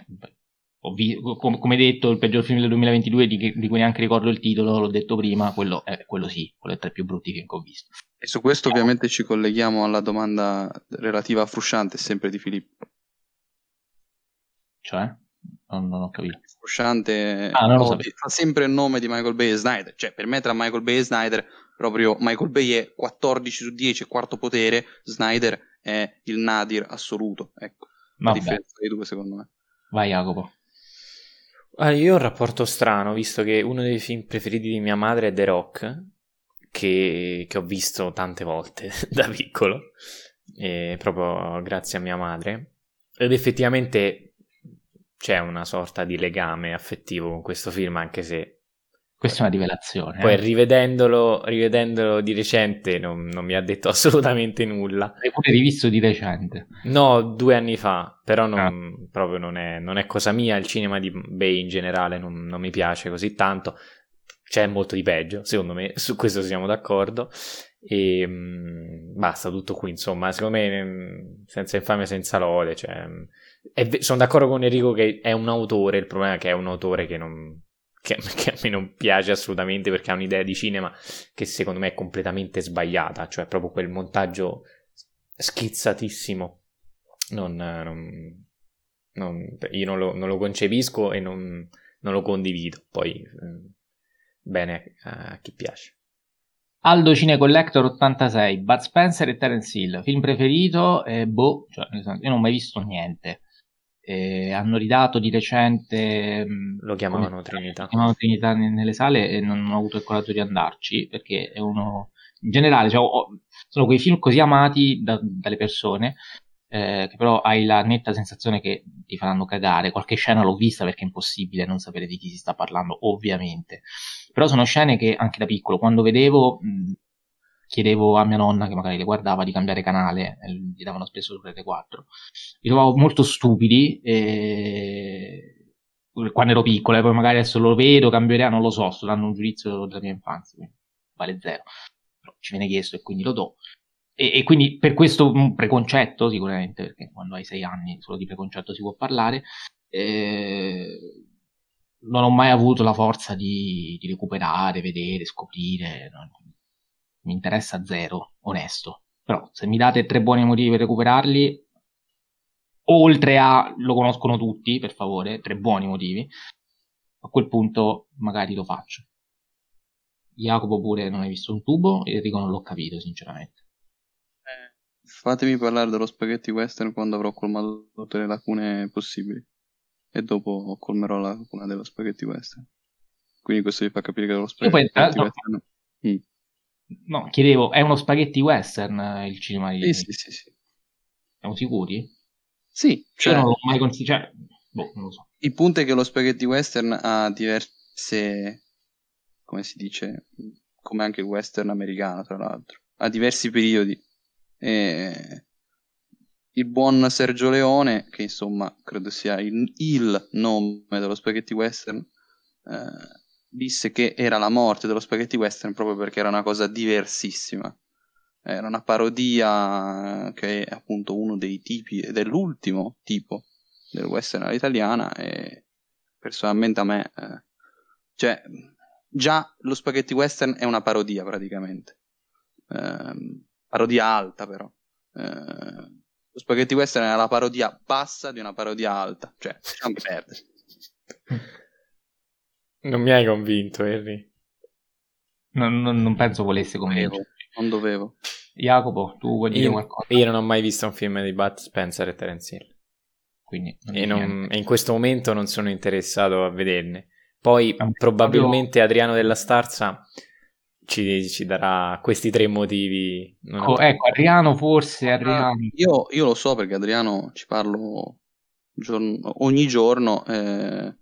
vi- com- come detto, il peggior film del 2022, di, che- di, cui neanche ricordo il titolo, l'ho detto prima, quello, è, quello sì, quello è tra i più brutti film che ho visto. E su questo no. ovviamente ci colleghiamo alla domanda relativa a Frusciante, sempre di Filippo. Cioè? Non, non ho capito. Frusciante ah, lo so. fa sempre il nome di Michael Bay e Snyder. Cioè, per me tra Michael Bay e Snyder, proprio Michael Bay è 14 su 10, quarto potere, Snyder è il nadir assoluto. Ecco, la differenza dei due secondo me. Vai Jacopo. Ah, io ho un rapporto strano, visto che uno dei film preferiti di mia madre è The Rock, che, che ho visto tante volte da piccolo, proprio grazie a mia madre. Ed effettivamente c'è una sorta di legame affettivo con questo film, anche se questa è una rivelazione. Poi eh. rivedendolo, rivedendolo di recente non, non, mi ha detto assolutamente nulla. L'hai pure rivisto di recente? No, due anni fa, però non, ah. proprio non è, non è, cosa mia. Il cinema di Bay in generale non, non, mi piace così tanto. C'è molto di peggio, secondo me, su questo siamo d'accordo. E mh, mm, basta tutto qui, insomma. Secondo me, mm, senza infame, senza lode. Cioè, è, sono d'accordo con Enrico che è un autore. Il problema è che è un autore che non che, che, a me non piace assolutamente perché ha un'idea di cinema che secondo me è completamente sbagliata, cioè proprio quel montaggio schizzatissimo. Non, non, non, io non lo, non lo, concepisco e non, lo condivido. Poi eh, bene a chi piace. Aldo Cine Collector 86, Bud Spencer e Terence Hill. Film preferito? Eh, boh, cioè, io non ho mai visto niente. Eh, hanno ridato di recente mm, lo chiamavano Trinità, chiamavano Trinità nelle sale e non ho avuto il coraggio di andarci perché è uno in generale cioè, ho, sono quei film così amati da, dalle persone eh, che però hai la netta sensazione che ti faranno cagare. Qualche scena l'ho vista perché è impossibile non sapere di chi si sta parlando ovviamente. Però sono scene che anche da piccolo quando vedevo mh, chiedevo a mia nonna, che magari le guardava, di cambiare canale, gli davano spesso su Rete 4. Li trovavo molto stupidi e... quando ero piccolo, e poi magari adesso lo vedo, cambio idea, non lo so, sto dando un giudizio della mia infanzia, quindi vale zero. Però ci viene chiesto e quindi lo do. E, e quindi per questo un preconcetto, sicuramente, perché quando hai sei anni solo di preconcetto si può parlare, eh, non ho mai avuto la forza di, di recuperare, vedere, scoprire. Non, mi interessa zero, onesto. Però se mi date tre buoni motivi per recuperarli, oltre a lo conoscono tutti, per favore, tre buoni motivi, a quel punto magari lo faccio. Jacopo pure non hai visto un tubo e Enrico non l'ho capito, sinceramente. Eh, fatemi parlare dello spaghetti western quando avrò colmato tutte le lacune possibili. E dopo colmerò la lacuna dello spaghetti western. Quindi questo vi fa capire che lo spaghetti poi, western... No. Mm. No, chiedevo, è uno spaghetti western eh, il cinema di... Sì, sì, sì, sì. Siamo sicuri? Sì. Cioè... Io non l'ho mai considerato... Cioè, boh, non lo so. Il punto è che lo spaghetti western ha diverse... come si dice? Come anche il western americano, tra l'altro. Ha diversi periodi. E... Il buon Sergio Leone, che insomma credo sia il, il nome dello spaghetti western, eh, disse che era la morte dello spaghetti western proprio perché era una cosa diversissima. Era una parodia che è appunto uno dei tipi, dell'ultimo tipo del western all'italiana e personalmente a me, eh, cioè, già lo spaghetti western è una parodia praticamente. Eh, parodia alta però. Eh, lo spaghetti western è la parodia bassa di una parodia alta, cioè, lasciamo perdere. Non mi hai convinto, Henry. Non, non, non penso volesse convincere. Non dovevo. Jacopo, tu vuoi dire io, qualcosa? Io non ho mai visto un film di Bud Spencer e Terence Hill. Quindi e, non, e, in questo momento non sono interessato a vederne. Poi no, probabilmente proprio... Adriano della Starza ci, ci, darà questi tre motivi. Ecco, ecco, Adriano forse. Adriano. Io, io, lo so perché Adriano ci parlo giorno, ogni giorno. Eh,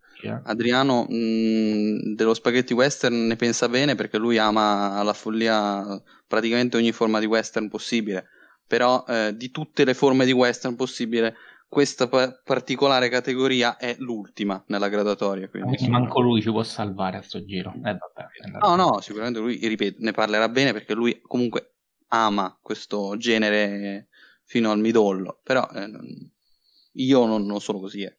Adriano mh, dello spaghetti western ne pensa bene perché lui ama alla follia praticamente ogni forma di western possibile. Però eh, di tutte le forme di western possibile, questa pa- particolare categoria è l'ultima nella graduatoria. Quindi, quindi manco lui ci può salvare a sto giro. Eh, vabbè, no, no, sicuramente lui, ripeto, ne parlerà bene perché lui comunque ama questo genere fino al midollo. Però eh, io non, non sono così. Eh.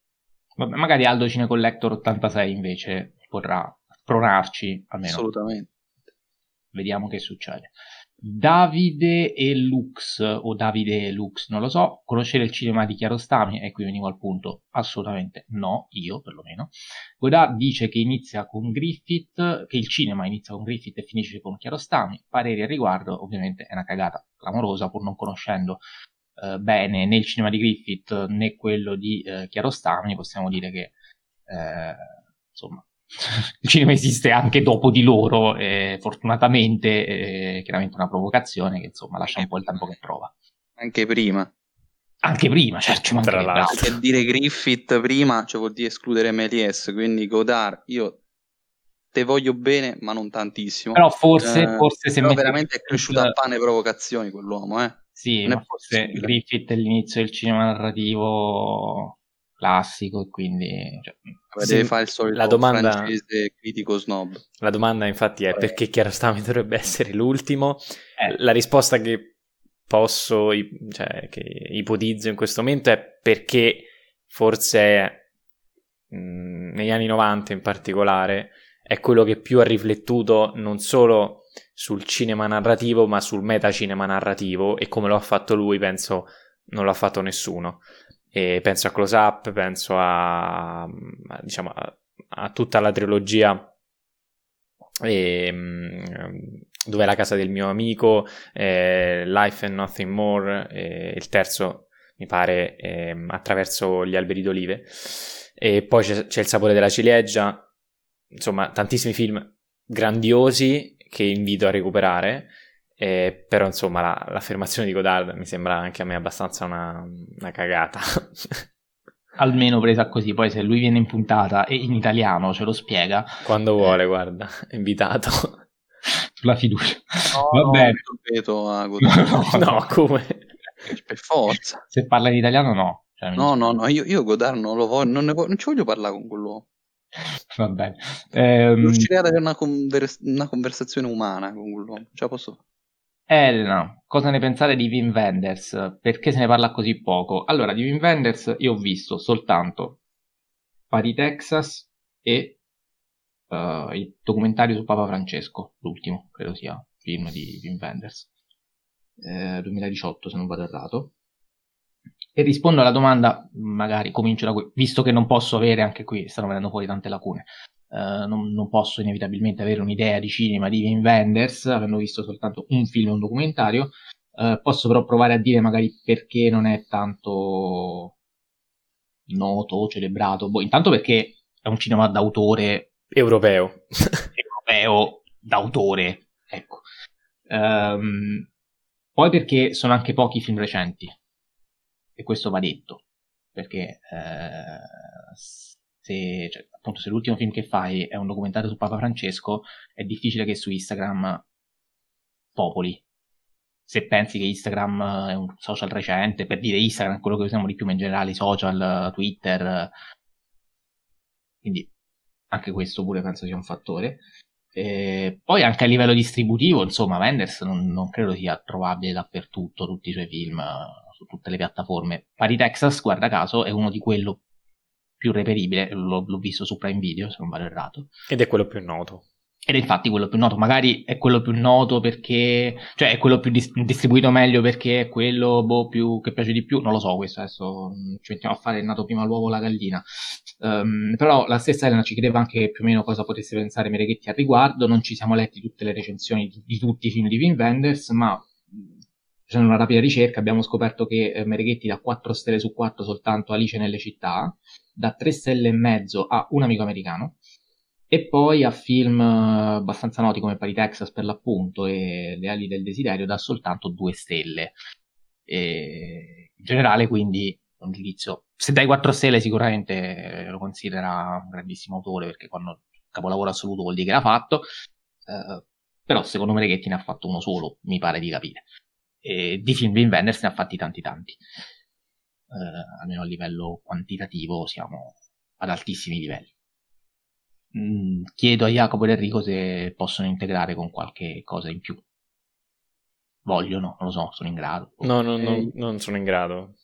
Vabbè, magari Aldo Cine Collector 86 invece potrà spronarci almeno. Assolutamente. Vediamo che succede. Davide e Lux, o Davide e Lux, non lo so, conoscere il cinema di Chiarostami, e qui venivo al punto, assolutamente no, io perlomeno. Godà dice che inizia con Griffith, che il cinema inizia con Griffith e finisce con Chiarostami, pareri al riguardo, ovviamente è una cagata clamorosa pur non conoscendo eh, bene né il cinema di Griffith né quello di eh, Chiarostami, possiamo dire che eh, insomma, il cinema esiste anche dopo di loro, eh, fortunatamente, eh, chiaramente una provocazione che insomma lascia un po' il tempo che trova. Anche prima. Anche prima, certo, tra l'altro. Perché dire Griffith prima cioè vuol dire escludere Méliès, quindi Godard, io te voglio bene, ma non tantissimo. Però forse, eh, forse se però veramente è cresciuto a pane provocazioni quell'uomo, eh. Sì, ma forse Griffith è l'inizio del cinema narrativo classico e quindi cioè, deve fare il solito la domanda, francese critico snob. La domanda infatti è perché Chiarostami dovrebbe essere l'ultimo. Eh. La risposta che posso, cioè che ipotizzo in questo momento è perché forse mh, negli anni 90 in particolare è quello che più ha riflettuto non solo sul cinema narrativo ma sul metacinema narrativo e come lo ha fatto lui penso non l'ha fatto nessuno. E penso a Close Up, penso a, a diciamo a, a, tutta la trilogia e, ehm, dove è la casa del mio amico, eh, Life and Nothing More, eh, il terzo mi pare eh, attraverso gli alberi d'olive. E poi c'è, c'è il sapore della ciliegia, insomma tantissimi film grandiosi che invito a recuperare eh, però insomma la, l'affermazione di Godard mi sembra anche a me abbastanza una, una cagata. Almeno presa così, poi se lui viene in puntata e in italiano ce lo spiega. Quando vuole, eh. guarda, è invitato. Sulla fiducia. No, Va bene. No, a Godard. no, come? Per forza. Se parla in italiano no. Cioè, no, no, no, io, io Godard non lo voglio, non, voglio, non ci voglio parlare con quell'uomo. Va bene. Ehm... Riuscirei ad avere una, convers- una conversazione umana con quell'uomo, ce la posso fare. Elena, cosa ne pensate di Wim Wenders? Perché se ne parla così poco? Allora, di Wim Wenders io ho visto soltanto Pari Texas e uh, il documentario su Papa Francesco, l'ultimo, credo sia, film di Wim Wenders, eh, 2018 se non vado errato. E rispondo alla domanda, magari comincio da qui, visto che non posso avere anche qui, stanno venendo fuori tante lacune, Uh, non, non, posso inevitabilmente avere un'idea di cinema di Wim Wenders, avendo visto soltanto un film e un documentario. Uh, posso però provare a dire magari perché non è tanto noto, celebrato. Boh, intanto perché è un cinema d'autore europeo. europeo d'autore, ecco. Um, poi perché sono anche pochi i film recenti. E questo va detto. Perché uh, se, cioè, appunto, se l'ultimo film che fai è un documentario su Papa Francesco, è difficile che su Instagram popoli. Se pensi che Instagram è un social recente, per dire Instagram è quello che usiamo di più, ma in generale social, Twitter, quindi anche questo pure penso sia un fattore. E poi anche a livello distributivo, insomma, Wenders non, non, credo sia trovabile dappertutto, tutti i suoi film, su tutte le piattaforme. Pari Texas, guarda caso, è uno di quello più reperibile, l'ho, l'ho visto su Prime Video se non vado errato. Ed è quello più noto. Ed è infatti quello più noto, magari è quello più noto perché, cioè è quello più dis- distribuito meglio perché è quello boh, più, che piace di più, non lo so questo adesso ci mettiamo a fare è nato prima l'uovo o la gallina. Um, però la stessa Elena ci chiedeva anche più o meno cosa potesse pensare Mereghetti al riguardo, non ci siamo letti tutte le recensioni di, di tutti i film di Wim Wenders, ma facendo una rapida ricerca abbiamo scoperto che eh, Mereghetti dà 4 stelle su 4 soltanto Alice nelle città, da 3 stelle e mezzo a Un amico americano e poi a film eh, abbastanza noti come Pari Texas per l'appunto e Le ali del desiderio dà soltanto 2 stelle. E in generale quindi un giudizio, se dai 4 stelle sicuramente lo considera un grandissimo autore perché quando capolavoro assoluto vuol dire che l'ha fatto, eh, però secondo me Reghetti ne ha fatto uno solo, mi pare di capire. E di film Wim Wenders ne ha fatti tanti tanti eh, almeno a livello quantitativo siamo ad altissimi livelli. Mm, chiedo a Jacopo ed Enrico se possono integrare con qualche cosa in più. Vogliono, non lo so, sono in grado. No, no, no eh, non sono in grado.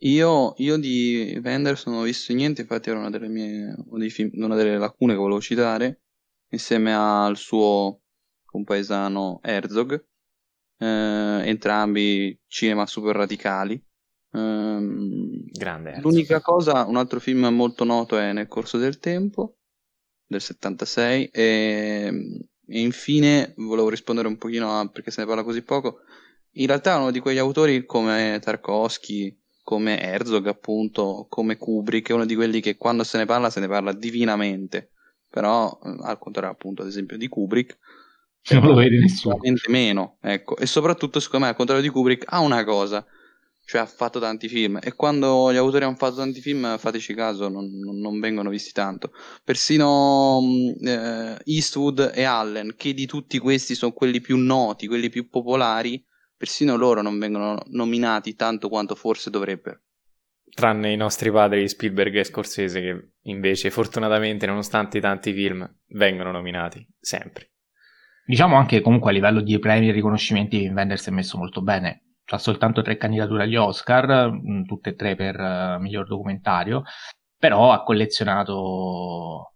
Io, io di Vendors non ho visto niente, infatti era una delle mie una, film, una delle lacune che volevo citare, insieme al suo compaesano Herzog, eh, entrambi cinema super radicali, Um, Grande. L'unica cosa, un altro film molto noto è Nel corso del tempo del 76 e, e infine volevo rispondere un pochino a perché se ne parla così poco. In realtà è uno di quegli autori come Tarkovsky, come Herzog appunto, come Kubrick, è uno di quelli che quando se ne parla se ne parla divinamente. però eh, al contrario appunto ad esempio di Kubrick non lo vede nessuno. meno, ecco. E soprattutto, secondo me, al contrario di Kubrick, ha una cosa, cioè ha fatto tanti film. E quando gli autori hanno fatto tanti film, fateci caso, non, non vengono visti tanto. Persino mm, eh, Eastwood e Allen, che di tutti questi sono quelli più noti, quelli più popolari, persino loro non vengono nominati tanto quanto forse dovrebbero. Tranne i nostri padri Spielberg e Scorsese, che invece, fortunatamente, nonostante i tanti film, vengono nominati sempre. Diciamo anche comunque a livello di premi e riconoscimenti Wenders si è messo molto bene. Ha soltanto tre candidature agli Oscar, mm, tutte e tre per uh, miglior documentario, però ha collezionato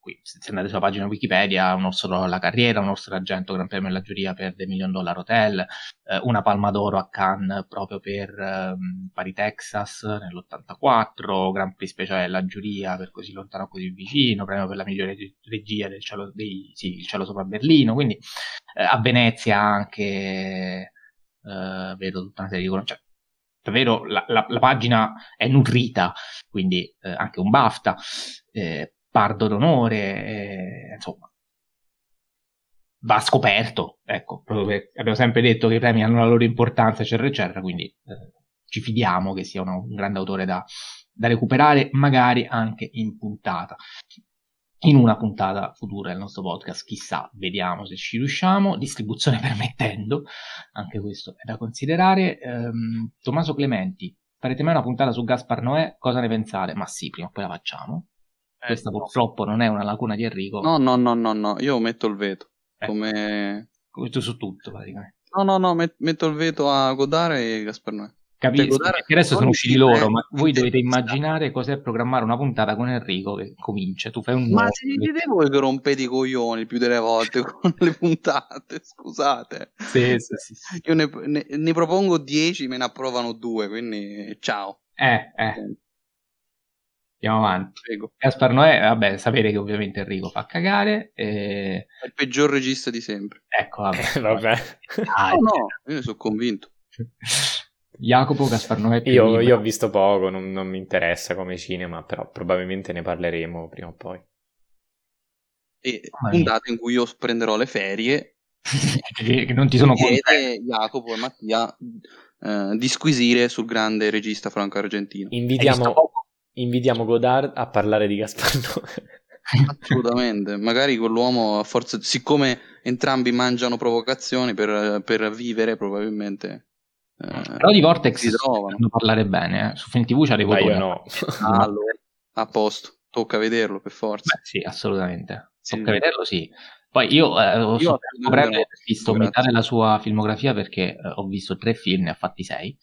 qui, se andate sulla pagina Wikipedia, un orso alla carriera, un orso d'argento Gran Premio della giuria per The Million Dollar Hotel, eh, una palma d'oro a Cannes proprio per eh, Pari Texas nell'84, Gran Prix speciale della giuria per Così lontano così vicino, premio per la migliore regia del cielo, dei, sì, il cielo sopra Berlino, quindi eh, a Venezia anche eh, vedo tutta una serie di cioè, davvero la, la, la, pagina è nutrita, quindi eh, anche un BAFTA. Eh, Pardo d'onore, eh, insomma, va scoperto, ecco, abbiamo sempre detto che i premi hanno la loro importanza, eccetera, eccetera, quindi eh, ci fidiamo che sia uno, un grande autore da, da recuperare, magari anche in puntata in una puntata futura del nostro podcast, chissà, vediamo se ci riusciamo, distribuzione permettendo, anche questo è da considerare. Um, Tommaso Clementi, farete mai una puntata su Gaspar Noè? Cosa ne pensate? Ma sì, prima o poi la facciamo. Eh, Questa purtroppo non è una lacuna di Enrico. No, no, no, no, no. io metto il veto. Eh. Come... Questo su tutto, praticamente. No, no, no, metto il veto a Godare e Gaspar Noè. Capisco, cioè, perché adesso sono usciti loro, ma voi dovete immaginare cos'è programmare una puntata con Enrico che comincia, tu fai un... Ma se dite voi che rompete i coglioni più delle volte con le puntate, scusate. Sì, sì, sì. Io ne, ne, ne propongo 10, me ne approvano due, quindi ciao. Eh, eh. Andiamo avanti. Prego. Gaspar Noè, vabbè, sapere che ovviamente Enrico fa cagare. E... È il peggior regista di sempre. Ecco, vabbè. vabbè. Ah, no, no, io ne sono convinto. Jacopo Gaspar Noè. Io, io, ho visto poco, non, non, mi interessa come cinema, però probabilmente ne parleremo prima o poi. E oh, puntata in cui io prenderò le ferie. che non ti sono chiede Jacopo e Mattia eh, di squisire sul grande regista franco-argentino. Invitiamo Invitiamo Godard a parlare di Gasparno. Assolutamente, magari quell'uomo, forse, siccome entrambi mangiano provocazioni per, per vivere, probabilmente. Eh, Però di Vortex si trovano. parlare bene, eh. su Film TV c'avevo io no. allora, a posto, tocca vederlo per forza. Beh, sì, assolutamente. Sì. Tocca vederlo, sì. Poi io, eh, ho io visto metà della sua filmografia perché eh, ho visto tre film, ne ha fatti sei.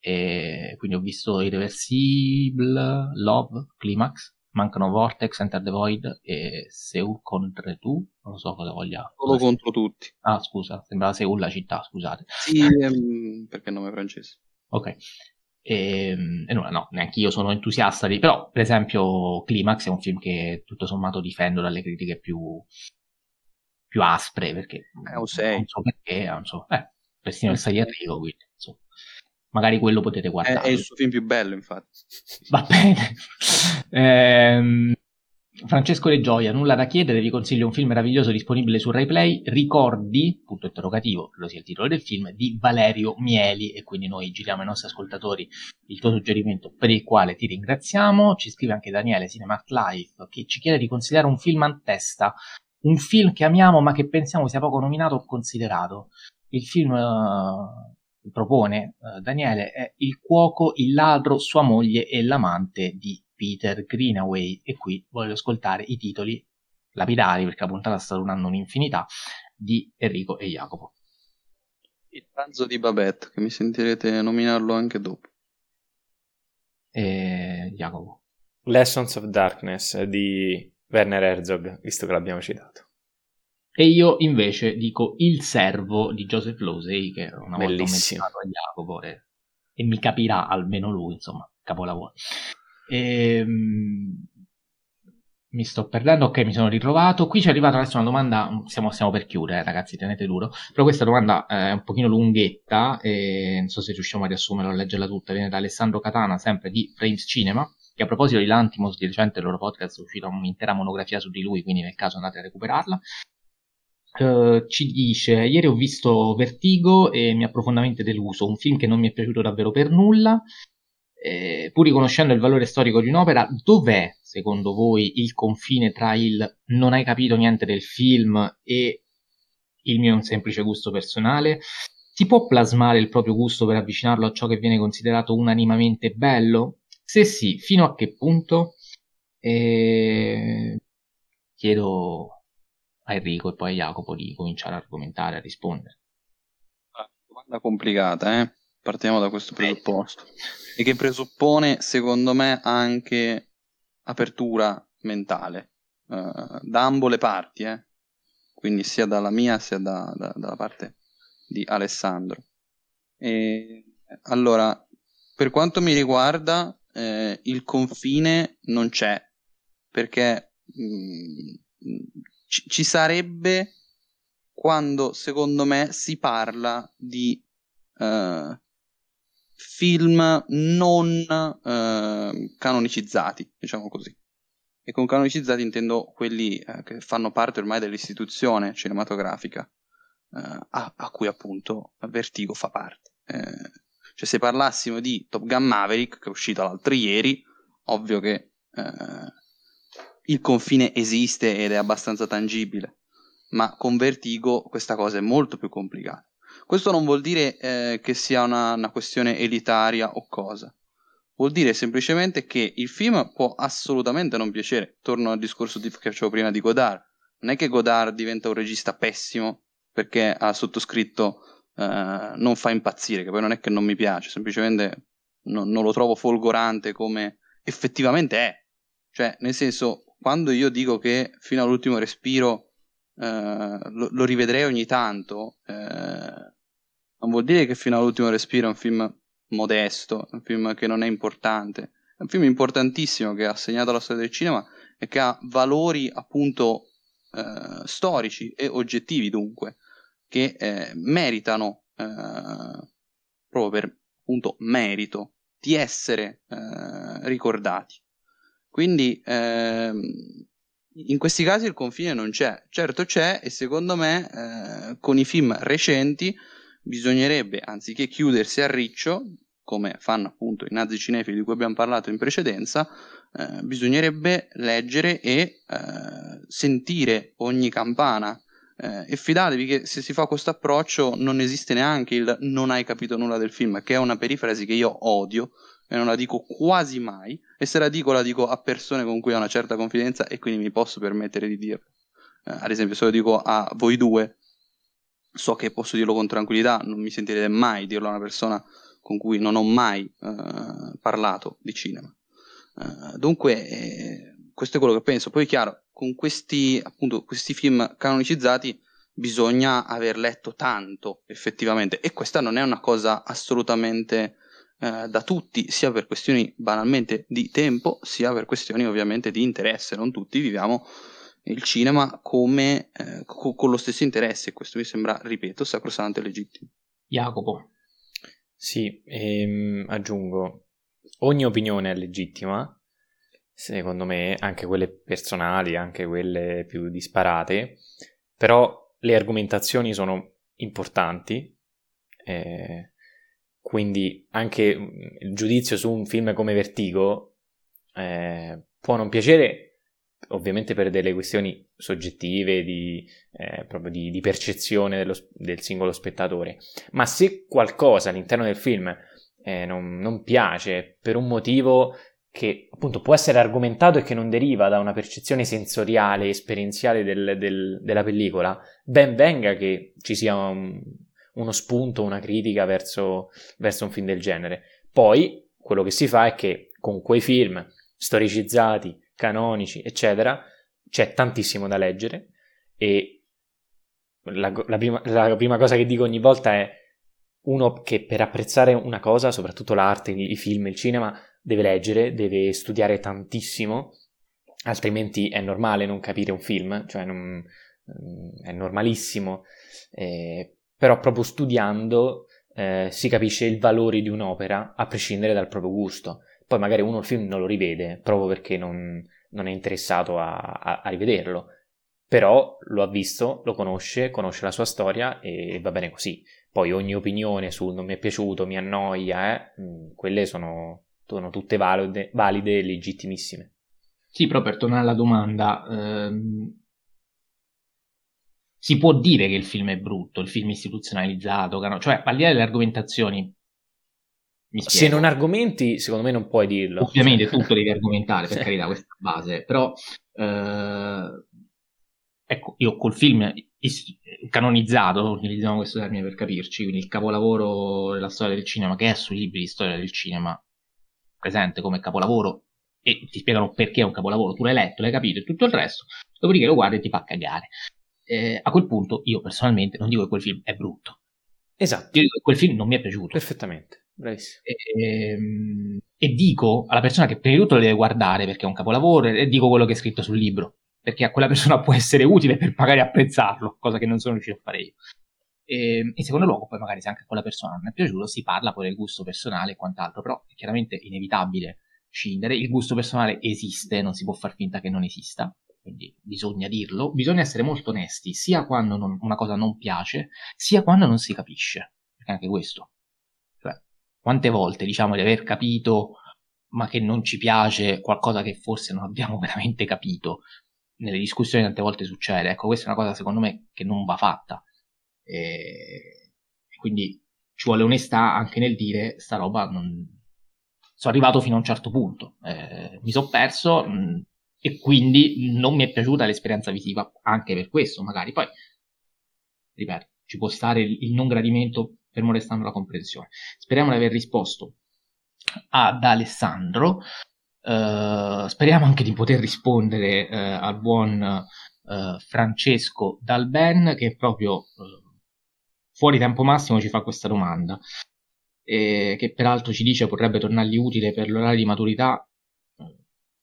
E quindi ho visto Irreversible, Love, Climax, mancano Vortex, Enter the Void e Seul contro tu, non so cosa voglia. Solo contro tutti. Ah, scusa, sembrava Seul la città, scusate. Sì, ehm, perché il nome è francese. Ok. E, e nulla, no, neanche io sono entusiasta di... Però, per esempio, Climax è un film che tutto sommato difendo dalle critiche più, più aspre, perché... 6. Non so perché, non so... Eh, persino il 6 di arrivo, quindi, insomma magari quello potete guardare. È, è, il suo film più bello, infatti. Va bene. ehm, Francesco De Gioia, nulla da chiedere, vi consiglio un film meraviglioso disponibile su RaiPlay, Ricordi, punto interrogativo, credo sia il titolo del film, di Valerio Mieli e quindi noi giriamo ai nostri ascoltatori il tuo suggerimento per il quale ti ringraziamo. Ci scrive anche Daniele Cinemat Life che ci chiede di consigliare un film a testa, un film che amiamo ma che pensiamo sia poco nominato o considerato. Il film uh, propone uh, Daniele è Il cuoco, il ladro, sua moglie e l'amante di Peter Greenaway e qui voglio ascoltare i titoli lapidari perché la puntata sta durando un'infinità di Enrico e Jacopo. Il pranzo di Babette, che mi sentirete nominarlo anche dopo. E Jacopo. Lessons of Darkness di Werner Herzog, visto che l'abbiamo citato. E io invece dico Il servo di Joseph Losey, che una Bellissimo. volta ho menzionato a Jacopo e, e, mi capirà almeno lui, insomma, capolavoro. E, ehm, mi sto perdendo, ok, mi sono ritrovato. Qui ci è arrivata adesso una domanda, stiamo, stiamo per chiudere, ragazzi, tenete duro. Però questa domanda è un pochino lunghetta, e non so se riusciamo a riassumerla, a leggerla tutta. Viene da Alessandro Catana, sempre di Frames Cinema, che a proposito di Lantimos, di recente il loro podcast è uscita un'intera monografia su di lui, quindi nel caso andate a recuperarla. Uh, ci dice: Ieri ho visto Vertigo e mi ha profondamente deluso. Un film che non mi è piaciuto davvero per nulla. Eh, pur riconoscendo il valore storico di un'opera, dov'è secondo voi il confine tra il non hai capito niente del film e il mio è un semplice gusto personale? Si può plasmare il proprio gusto per avvicinarlo a ciò che viene considerato unanimamente bello? Se sì, fino a che punto? E... Chiedo a Enrico e poi a Jacopo di cominciare a argomentare, a rispondere. Ah, domanda complicata, eh? Partiamo da questo presupposto. E che presuppone, secondo me, anche apertura mentale. Uh, da ambo le parti, eh? Quindi sia dalla mia sia da, da, dalla parte di Alessandro. E, allora, per quanto mi riguarda, eh, il confine non c'è perché mh, mm, ci, ci sarebbe quando secondo me si parla di uh, film non uh, canonicizzati, diciamo così. E con canonicizzati intendo quelli uh, che fanno parte ormai dell'istituzione cinematografica a, a, cui appunto Vertigo fa parte. Cioè, se parlassimo di Top Gun Maverick, che è uscito l'altro ieri, ovvio che eh, il confine esiste ed è abbastanza tangibile, ma con Vertigo questa cosa è molto più complicata. Questo non vuol dire eh, che sia una, una questione elitaria o cosa. Vuol dire semplicemente che il film può assolutamente non piacere. Torno al discorso che facevo prima di Godard. Non è che Godard diventa un regista pessimo perché ha sottoscritto eh, non fa impazzire, che poi non è che non mi piace, semplicemente non, non lo trovo folgorante come effettivamente è. Cioè, nel senso, quando io dico che fino all'ultimo respiro eh, lo, lo, rivedrei ogni tanto, eh, non vuol dire che fino all'ultimo respiro è un film modesto, un film che non è importante. È un film importantissimo che ha segnato la storia del cinema e che ha valori appunto eh, storici e oggettivi dunque che eh, meritano, eh, proprio per appunto merito, di essere eh, ricordati. Quindi ehm, in questi casi il confine non c'è, certo c'è e secondo me eh, con i film recenti bisognerebbe, anziché chiudersi a riccio, come fanno appunto i nazi cinefili di cui abbiamo parlato in precedenza, eh, bisognerebbe leggere e eh, sentire ogni campana. Eh, e fidatevi che se si fa questo approccio non esiste neanche il non hai capito nulla del film, che è una perifrasi che io odio e non la dico quasi mai. E se la dico, la dico a persone con cui ho una certa confidenza e quindi mi posso permettere di dirlo. Eh, ad esempio, se lo dico a voi due, so che posso dirlo con tranquillità, non mi sentirete mai dirlo a una persona con cui non ho mai eh, parlato di cinema. Uh, dunque, eh, questo è quello che penso. Poi, chiaro, con questi, appunto, questi film canonicizzati bisogna aver letto tanto effettivamente e questa non è una cosa assolutamente eh, da tutti sia per questioni banalmente di tempo sia per questioni ovviamente di interesse. Non tutti viviamo il cinema come eh, co- con lo stesso interesse questo mi sembra ripeto sacrosanto e legittimo. Jacopo. Sì ehm, aggiungo ogni opinione è legittima secondo me, anche quelle personali, anche quelle più disparate, però le argomentazioni sono importanti, eh, quindi anche mm, il giudizio su un film come Vertigo eh, può non piacere, ovviamente per delle questioni soggettive, di, eh, proprio di, di percezione dello, del singolo spettatore, ma se qualcosa all'interno del film eh, non, non piace per un motivo che appunto può essere argomentato e che non deriva da una percezione sensoriale, esperienziale del, del, della pellicola, ben venga che ci sia un, uno spunto, una critica verso, verso un film del genere. Poi quello che si fa è che con quei film storicizzati, canonici, eccetera, c'è tantissimo da leggere e la, la, prima, la prima cosa che dico ogni volta è uno che per apprezzare una cosa, soprattutto l'arte, i film, il cinema, deve leggere, deve studiare tantissimo, altrimenti è normale non capire un film, cioè non, mm, è normalissimo, eh, però proprio studiando eh, si capisce il valore di un'opera a prescindere dal proprio gusto, poi magari uno il film non lo rivede proprio perché non, non è interessato a, a, a, rivederlo, però lo ha visto, lo conosce, conosce la sua storia e va bene così. Poi ogni opinione sul non mi è piaciuto, mi annoia, eh, mm, quelle sono, sono tutte valide, valide e legittimissime. Sì, però per tornare alla domanda, ehm, si può dire che il film è brutto, il film istituzionalizzato, cioè al di là delle argomentazioni. Se non argomenti, secondo me non puoi dirlo. Ovviamente tutto devi argomentare, per carità, questa è la base, però eh, ecco, io col film canonizzato, utilizziamo questo termine per capirci, quindi il capolavoro della storia del cinema, che è sui libri di storia del cinema, presente come capolavoro, e ti spiegano perché è un capolavoro, tu l'hai letto, l'hai capito e tutto il resto, dopodiché lo guardi e ti fa cagare eh, a quel punto io personalmente non dico che quel film è brutto. Esatto. Io dico che quel film non mi è piaciuto. Perfettamente, bravissimo. E, e, ehm, e, dico alla persona che prima di tutto lo deve guardare perché è un capolavoro e dico quello che è scritto sul libro, perché a quella persona può essere utile per magari apprezzarlo, cosa che non sono riuscito a fare io. E, in secondo luogo, poi magari se anche a quella persona non è piaciuto, si parla poi del gusto personale e quant'altro, però è chiaramente inevitabile scindere, il gusto personale esiste, non si può far finta che non esista, quindi bisogna dirlo, bisogna essere molto onesti, sia quando non, una cosa non piace, sia quando non si capisce, perché anche questo. Cioè, quante volte diciamo di aver capito, ma che non ci piace qualcosa che forse non abbiamo veramente capito, nelle discussioni tante volte succede, ecco, questa è una cosa secondo me che non va fatta. E quindi ci vuole onestà anche nel dire sta roba non... sono arrivato fino a un certo punto, eh, mi sono perso, mh, e quindi non mi è piaciuta l'esperienza visiva anche per questo, magari. Poi, ripeto, ci può stare il non gradimento fermo restando la comprensione. Speriamo di aver risposto ad Alessandro. Uh, speriamo anche di poter rispondere uh, al buon uh, Francesco Dalben che proprio fuori tempo massimo ci fa questa domanda e che peraltro ci dice potrebbe tornargli utile per l'orario di maturità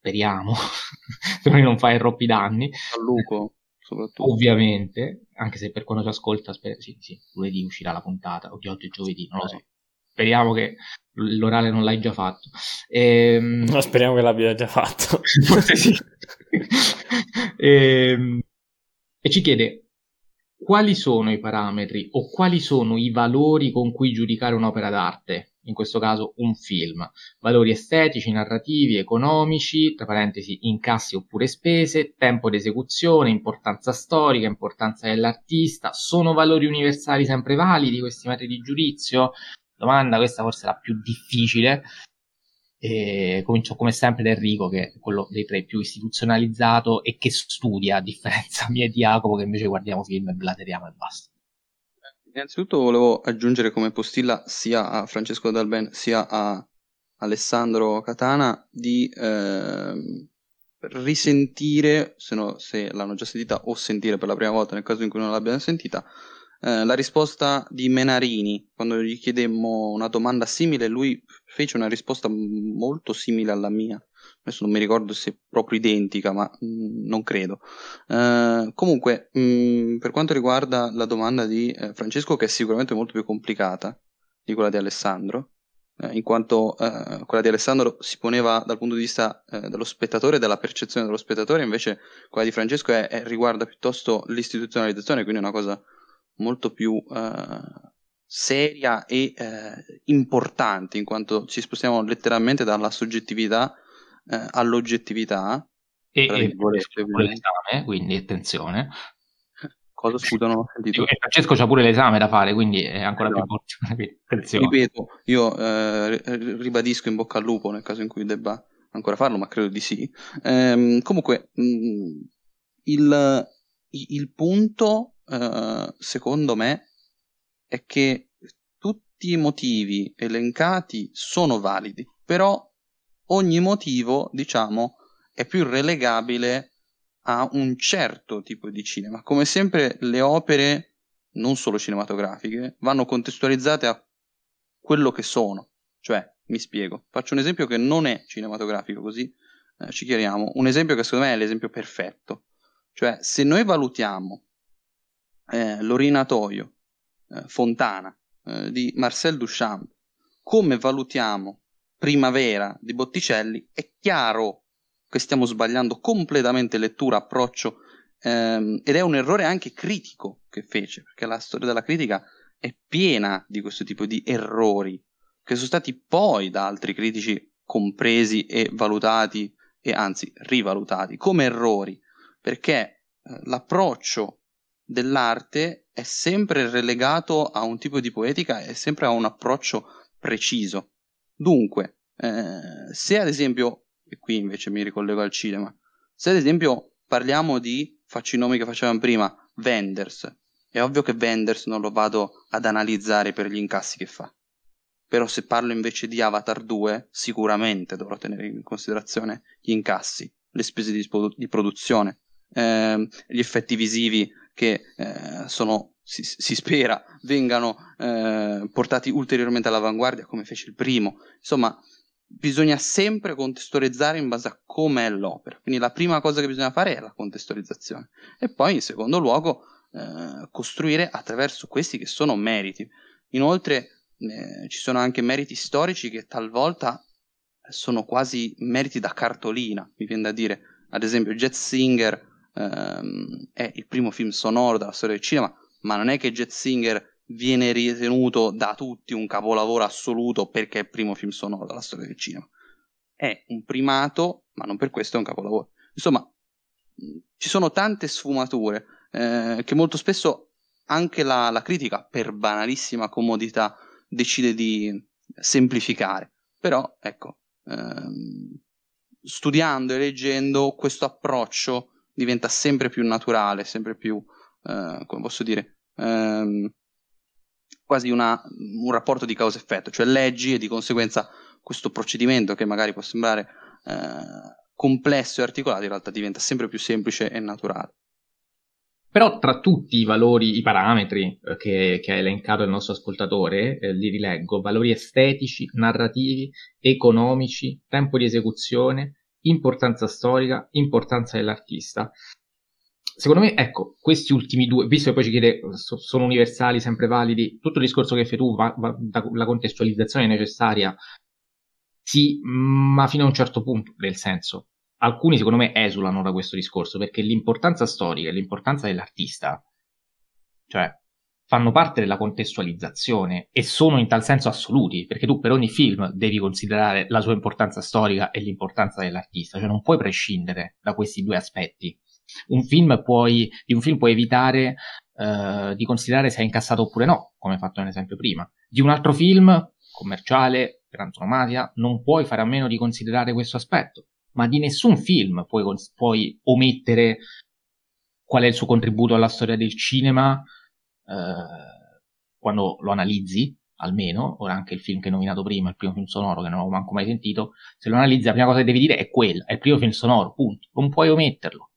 speriamo, spero di non fare troppi danni. A Luco, soprattutto. Ovviamente, anche se per quando ci ascolta, sper- sì, sì, lunedì uscirà la puntata, o oggi è giovedì, non lo so. Speriamo che l'orale non l'hai già fatto. Ehm... No, speriamo che l'abbia già fatto. Forse sì. ehm... E ci chiede quali sono i parametri o quali sono i valori con cui giudicare un'opera d'arte? In questo caso un film. Valori estetici, narrativi, economici, tra parentesi incassi oppure spese, tempo di esecuzione, importanza storica, importanza dell'artista, sono valori universali sempre validi questi metodi di giudizio? Domanda, questa forse la più difficile. E comincio come sempre da Enrico, che è quello dei tre più istituzionalizzato e che studia, a differenza mia e di Jacopo, che invece guardiamo film e blateriamo e basta. Innanzitutto volevo aggiungere come postilla sia a Francesco Dalben sia a Alessandro Catana di eh, risentire, se, no, se, l'hanno già sentita o sentire per la prima volta nel caso in cui non l'abbiano sentita, eh, la risposta di Menarini. Quando gli chiedemmo una domanda simile, lui fece una risposta molto simile alla mia adesso non mi ricordo se è proprio identica, ma mh, mm, non credo. Uh, comunque, mh, mm, per quanto riguarda la domanda di eh, Francesco, che è sicuramente molto più complicata di quella di Alessandro, eh, in quanto eh, quella di Alessandro si poneva dal punto di vista eh, dello spettatore, della percezione dello spettatore, invece quella di Francesco è, è, riguarda piuttosto l'istituzionalizzazione, quindi una cosa molto più eh, seria e importante, in quanto ci spostiamo letteralmente dalla soggettività eh, all'oggettività. E, e l'esame, quindi attenzione. Cosa scusa, non ho sentito. E Francesco c'ha pure l'esame da fare, quindi è ancora esatto. più importante. Attenzione. Ripeto, io eh, ribadisco in bocca al lupo nel caso in cui debba ancora farlo, ma credo di sì. Ehm, comunque, mh, mm, il, il, punto, eh, secondo me, è che tutti i motivi elencati sono validi, però ogni motivo, diciamo, è più relegabile a un certo tipo di cinema. Come sempre le opere, non solo cinematografiche, vanno contestualizzate a quello che sono. Cioè, mi spiego, faccio un esempio che non è cinematografico, così eh, ci chiariamo. Un esempio che secondo me è l'esempio perfetto. Cioè, se noi valutiamo eh, l'orinatoio eh, Fontana eh, di Marcel Duchamp come valutiamo primavera di Botticelli, è chiaro che stiamo sbagliando completamente lettura, approccio ehm, ed è un errore anche critico che fece, perché la storia della critica è piena di questo tipo di errori che sono stati poi da altri critici compresi e valutati e anzi rivalutati come errori, perché eh, l'approccio dell'arte è sempre relegato a un tipo di poetica e sempre a un approccio preciso. Dunque, eh, se ad esempio, e qui invece mi ricollego al cinema, se ad esempio parliamo di, faccio i nomi che facevamo prima, Wenders, è ovvio che Wenders non lo vado ad analizzare per gli incassi che fa. Però se parlo invece di Avatar 2, sicuramente dovrò tenere in considerazione gli incassi, le spese di, di produzione, ehm, gli effetti visivi che eh, sono, si, si, spera, vengano eh, portati ulteriormente all'avanguardia come fece il primo. Insomma, bisogna sempre contestualizzare in base a come è l'opera. Quindi la prima cosa che bisogna fare è la contestualizzazione e poi in secondo luogo eh, costruire attraverso questi che sono meriti. Inoltre eh, ci sono anche meriti storici che talvolta sono quasi meriti da cartolina, mi viene da dire. Ad esempio, Jet Singer ehm, è il primo film sonoro della storia del cinema, ma non è che Jet Singer viene ritenuto da tutti un capolavoro assoluto perché è il primo film sonoro della storia del cinema. È un primato, ma non per questo è un capolavoro. Insomma, ci sono tante sfumature eh, che molto spesso anche la, la, critica, per banalissima comodità, decide di semplificare. Però, ecco, ehm, studiando e leggendo questo approccio diventa sempre più naturale, sempre più, eh, come posso dire, ehm, quasi una, un rapporto di causa-effetto, cioè leggi e di conseguenza questo procedimento che magari può sembrare eh, complesso e articolato in realtà diventa sempre più semplice e naturale. Però tra tutti i valori, i parametri eh, che, che, ha elencato il nostro ascoltatore, eh, li rileggo, valori estetici, narrativi, economici, tempo di esecuzione, importanza storica, importanza dell'artista. Secondo me, ecco, questi ultimi due, visto che poi ci chiede, so, sono universali, sempre validi, tutto il discorso che fai tu, va, va, la contestualizzazione necessaria, sì, ma fino a un certo punto, nel senso, alcuni secondo me esulano da questo discorso, perché l'importanza storica l'importanza dell'artista, cioè, fanno parte della contestualizzazione e sono in tal senso assoluti, perché tu per ogni film devi considerare la sua importanza storica e l'importanza dell'artista, cioè non puoi prescindere da questi due aspetti. Un film puoi, di un film puoi evitare uh, di considerare se è incassato oppure no, come fatto nell'esempio prima. Di un altro film commerciale, per antonomasia, non puoi fare a meno di considerare questo aspetto, ma di nessun film puoi, puoi omettere qual è il suo contributo alla storia del cinema, eh, quando lo analizzi, almeno, ora anche il film che hai nominato prima, il primo film sonoro che non avevo manco mai sentito, se lo analizzi la prima cosa che devi dire è quella, è il primo film sonoro, punto, non puoi ometterlo.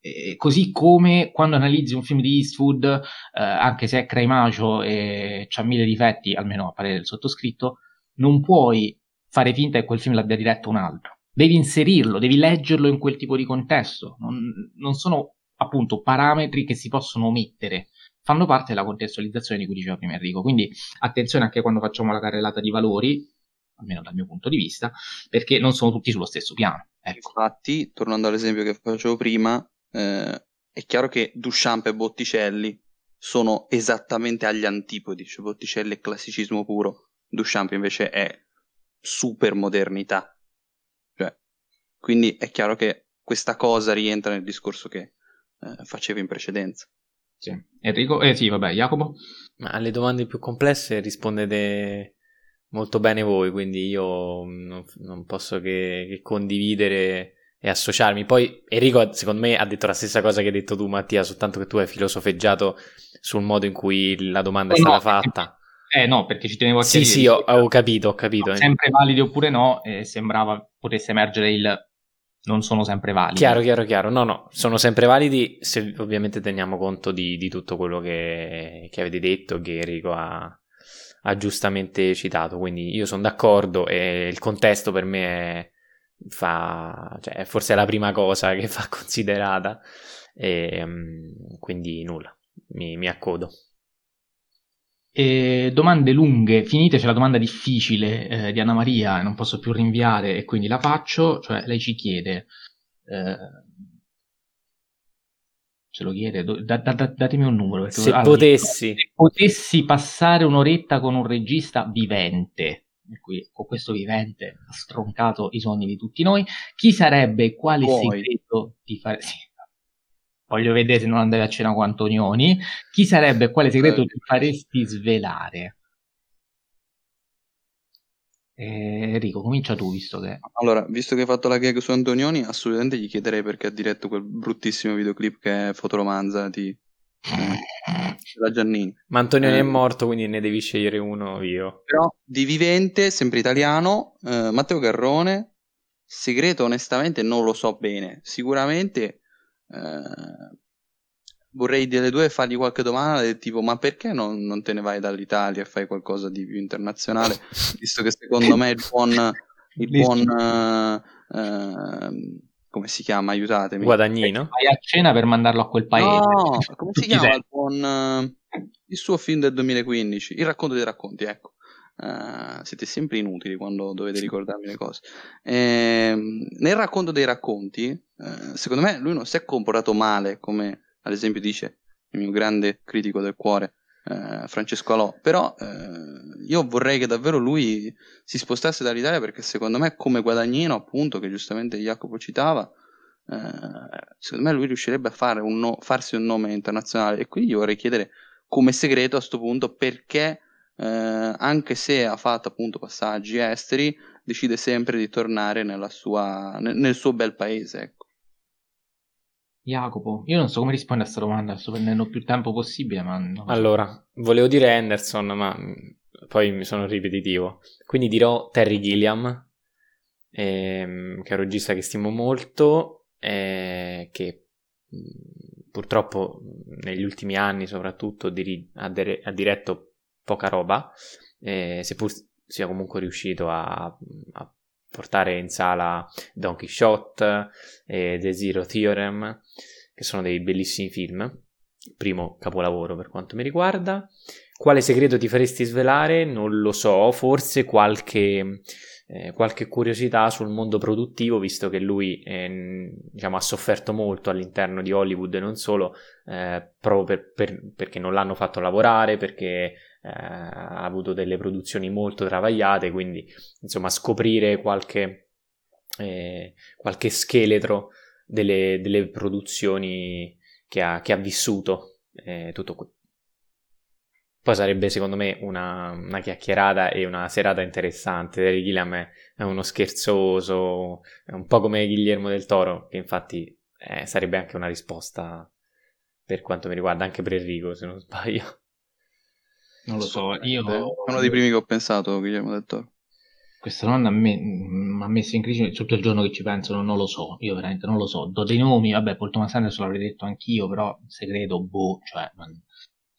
E così come quando analizzi un film di Eastwood, eh, anche se è craimacio e ha mille difetti, almeno a parere del sottoscritto, non puoi fare finta che quel film l'abbia diretto un altro. Devi inserirlo, devi leggerlo in quel tipo di contesto. Non, non sono appunto parametri che si possono omettere fanno parte della contestualizzazione di cui diceva prima Enrico. Quindi attenzione anche quando facciamo la carrellata di valori, almeno dal mio punto di vista, perché non sono tutti sullo stesso piano. Ecco. Infatti, tornando all'esempio che facevo prima, eh, è chiaro che Duchamp e Botticelli sono esattamente agli antipodi, cioè Botticelli è classicismo puro, Duchamp invece è super modernità. Cioè, quindi è chiaro che questa cosa rientra nel discorso che eh, facevo in precedenza. Sì. Enrico? Eh sì, vabbè, Jacopo? Ma alle domande più complesse rispondete molto bene voi, quindi io non, non posso che, che, condividere e associarmi. Poi Enrico, secondo me, ha detto la stessa cosa che hai detto tu, Mattia, soltanto che tu hai filosofeggiato sul modo in cui la domanda è stata fatta. Eh no, perché ci tenevo a chiarire. Sì, sì, ho, ho capito, ho capito. Sempre validi oppure no, eh, sembrava potesse emergere il non sono sempre validi. Chiaro, chiaro, chiaro. No, no, sono sempre validi se ovviamente teniamo conto di, di tutto quello che, che, avete detto, che Enrico ha, ha, giustamente citato. Quindi io sono d'accordo e il contesto per me è, fa, cioè, forse è la prima cosa che va considerata. E, mm, quindi nulla, mi, mi accodo. E domande lunghe, finite, c'è la domanda difficile eh, di Anna Maria, non posso più rinviare e quindi la faccio, cioè lei ci chiede, eh, ce lo chiede, da, da, da, datemi un numero. se allora, potessi. Se potessi passare un'oretta con un regista vivente, cui con questo vivente ha stroncato i sogni di tutti noi, chi sarebbe quale Poi. segreto ti fare... Sì. Voglio vedere se non andavi a cena con Antonioni. Chi sarebbe quale segreto ti faresti svelare? Eh, Enrico, comincia tu, visto che... Allora, visto che hai fatto la gag su Antonioni, assolutamente gli chiederei perché ha diretto quel bruttissimo videoclip che è Fotoromanza di... Eh, la Giannini. Ma Antonioni eh, è morto, quindi ne devi scegliere uno io. Però di vivente, sempre italiano, eh, Matteo Garrone, segreto onestamente non lo so bene. Sicuramente eh, vorrei delle due fargli qualche domanda del tipo ma perché non, non, te ne vai dall'Italia e fai qualcosa di più internazionale? Visto che secondo me il buon, il buon uh, uh, come si chiama? Aiutatemi. Guadagnino? Vai a cena per mandarlo a quel paese. No come si chiama il buon uh, il suo film del 2015 il racconto dei racconti ecco Uh, siete sempre inutili quando dovete ricordarmi le cose. E, ehm, nel racconto dei racconti, uh, secondo me lui non si è comportato male, come ad esempio dice il mio grande critico del cuore, uh, Francesco Alò. Però io vorrei che davvero lui si spostasse dall'Italia perché secondo me come guadagnino, appunto, che giustamente Jacopo citava, secondo me lui riuscirebbe a un no- farsi un nome internazionale. E quindi io vorrei chiedere come segreto a questo punto perché eh, anche se ha fatto appunto passaggi esteri, decide sempre di tornare sua, nel, nel, suo bel paese. Ecco. Jacopo, io non so come rispondere a questa domanda, sto prendendo più tempo possibile. Ma allora, volevo dire Anderson, ma poi mi sono ripetitivo. Quindi dirò Terry Gilliam, ehm, che è un regista che stimo molto, eh, che purtroppo negli ultimi anni soprattutto diri- ha, de- ha diretto poca roba, eh, seppur sia comunque riuscito a, a portare in sala Don Quixote e The Zero Theorem, che sono dei bellissimi film. Primo capolavoro per quanto mi riguarda. Quale segreto ti faresti svelare? Non lo so, forse qualche, eh, qualche curiosità sul mondo produttivo, visto che lui eh, diciamo, ha sofferto molto all'interno di Hollywood e non solo, eh, proprio per, per, perché non l'hanno fatto lavorare, perché eh, ha avuto delle produzioni molto travagliate, quindi insomma scoprire qualche, eh, qualche scheletro delle, delle produzioni che ha, che ha vissuto, eh, tutto qui. Poi sarebbe secondo me una, una, chiacchierata e una serata interessante. Terry Gilliam è, uno scherzoso, è un po' come Guillermo del Toro, che infatti eh, sarebbe anche una risposta per quanto mi riguarda, anche per Enrico se non sbaglio. Non lo so, io... È uno dei primi che ho pensato, Guillermo del Toro. Questa domanda mi ha messo in crisi tutto il giorno che ci penso, non, non, lo so, io veramente non lo so. Do dei nomi, vabbè, Paul Thomas Anderson l'avrei detto anch'io, però segreto, boh, cioè...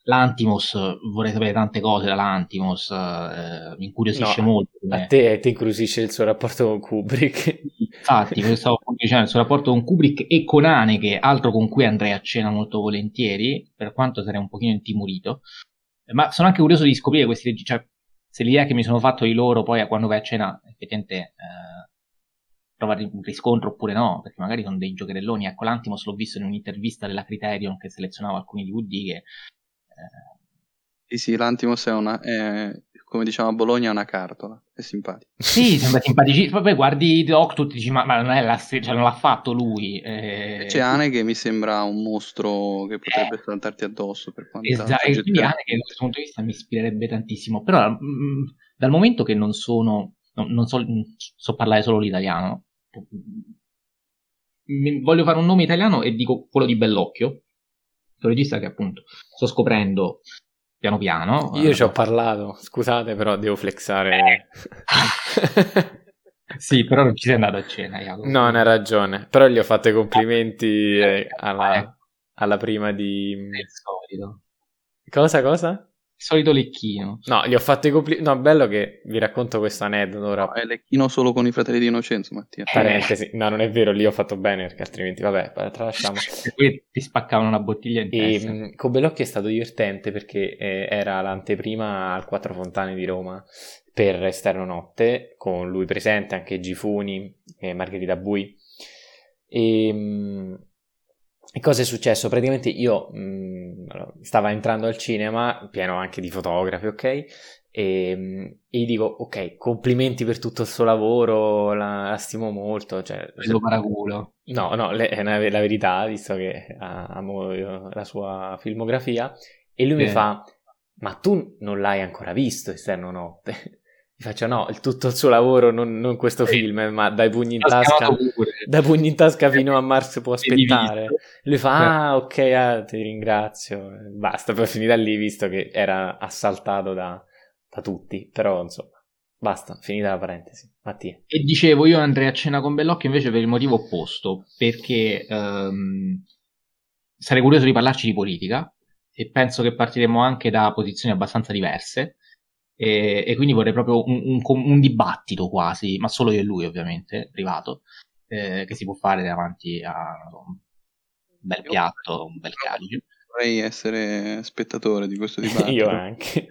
L'Antimos, vorrei sapere tante cose dall'Antimos, eh, mi incuriosisce no, molto. A te ti incuriosisce il suo rapporto con Kubrick. Infatti, stavo dicendo, il suo rapporto con Kubrick e con Haneke, altro con cui andrei a cena molto volentieri, per quanto sarei un pochino intimorito. Ma sono anche curioso di scoprire questi registi, cioè se l'idea che mi sono fatto di loro poi quando vai a cena effettivamente eh, trova un riscontro oppure no, perché magari sono dei giocherelloni. Ecco, l'Antimos l'ho visto in un'intervista della Criterion che selezionava alcuni DVD che... Eh... Sì, sì, l'Antimos è una... È come diciamo a Bologna, una cartola. È simpatico. Sì, sembra simpatico. Poi guardi Octut e dici, ma, ma non, la, cioè, non, l'ha fatto lui. Eh... C'è Ane che mi sembra un mostro che potrebbe eh. saltarti addosso. Per esatto, e quindi Ane che da questo punto di vista mi ispirerebbe tantissimo. Però mh, mm, dal momento che non sono, no, non so, so parlare solo l'italiano, mi, voglio fare un nome italiano e dico quello di Bellocchio, un regista che appunto sto scoprendo piano piano. Io ci ho parlato, scusate, però devo flexare. sì, però non ci sei andato a cena, Jacopo. No, hai ragione. Però gli ho fatto i complimenti eh, alla, alla prima di... È il solito. Cosa, cosa? Solito lecchino. No, gli ho fatto i complimenti. No, bello che vi racconto questo aneddoto ora. No, è lecchino solo con i fratelli di Innocenzo, Mattia. Eh. Parentesi. No, non è vero, lì ho fatto bene perché altrimenti, vabbè, tralasciamo. Qui ti spaccavano una bottiglia in e, testa. mh, con Bellocchi è stato divertente perché eh, era l'anteprima al Quattro Fontane di Roma per Esterno Notte, con lui presente, anche Gifuni e Margherita Bui. E, mh, e cosa è successo? Praticamente io mh, allora, stavo entrando al cinema, pieno anche di fotografi, ok? E, mh, e gli dico, ok, complimenti per tutto il suo lavoro, la, la stimo molto. Cioè, Lo paraculo. No, no, le- è una- la verità, visto che amo io la sua filmografia. E lui mi Sì. fa, ma tu non l'hai ancora visto, Esterno Notte? Gli faccio, no, il- tutto il suo lavoro, non, non questo Sì. film, dai pugni in tasca. chiamato pure. Da pugni in tasca fino a marzo può aspettare. Lui fa, ah, ok, ah, ti ringrazio. Basta, poi finita lì, visto che era assaltato da, da tutti. Però, insomma, basta, finita la parentesi. Mattia. E dicevo, io andrei a cena con Bellocchio invece per il motivo opposto, perché ehm, sarei curioso di parlarci di politica e penso che partiremo anche da posizioni abbastanza diverse e, e quindi vorrei proprio un, un- un dibattito quasi, ma solo io e lui ovviamente, privato, eh, che si può fare davanti a un bel piatto, un bel calice. Vorrei essere spettatore di questo dibattito. Io anche.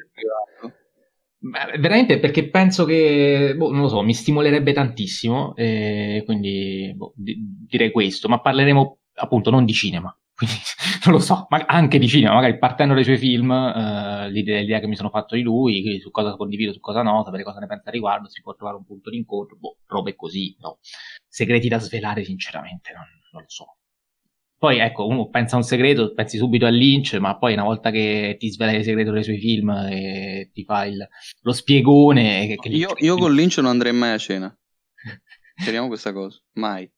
Beh, veramente perché penso che, boh, non lo so, mi stimolerebbe tantissimo, e quindi boh, di- direi questo, ma parleremo appunto non di cinema, quindi non lo so, ma anche di cinema, magari partendo dai suoi film, eh, l'idea, l'idea che mi sono fatto di lui, su cosa condivido, su cosa no, sapere cosa ne pensa a riguardo, si può trovare un punto di incontro, boh, robe così, no. Segreti da svelare sinceramente, non, non lo so. Poi ecco, uno pensa a un segreto, pensi subito a Lynch, ma poi una volta che ti svela il segreto dei suoi film e ti fa il, lo spiegone... Che, che Io, io con Lynch non andrei mai a cena. Speriamo questa cosa. Mai.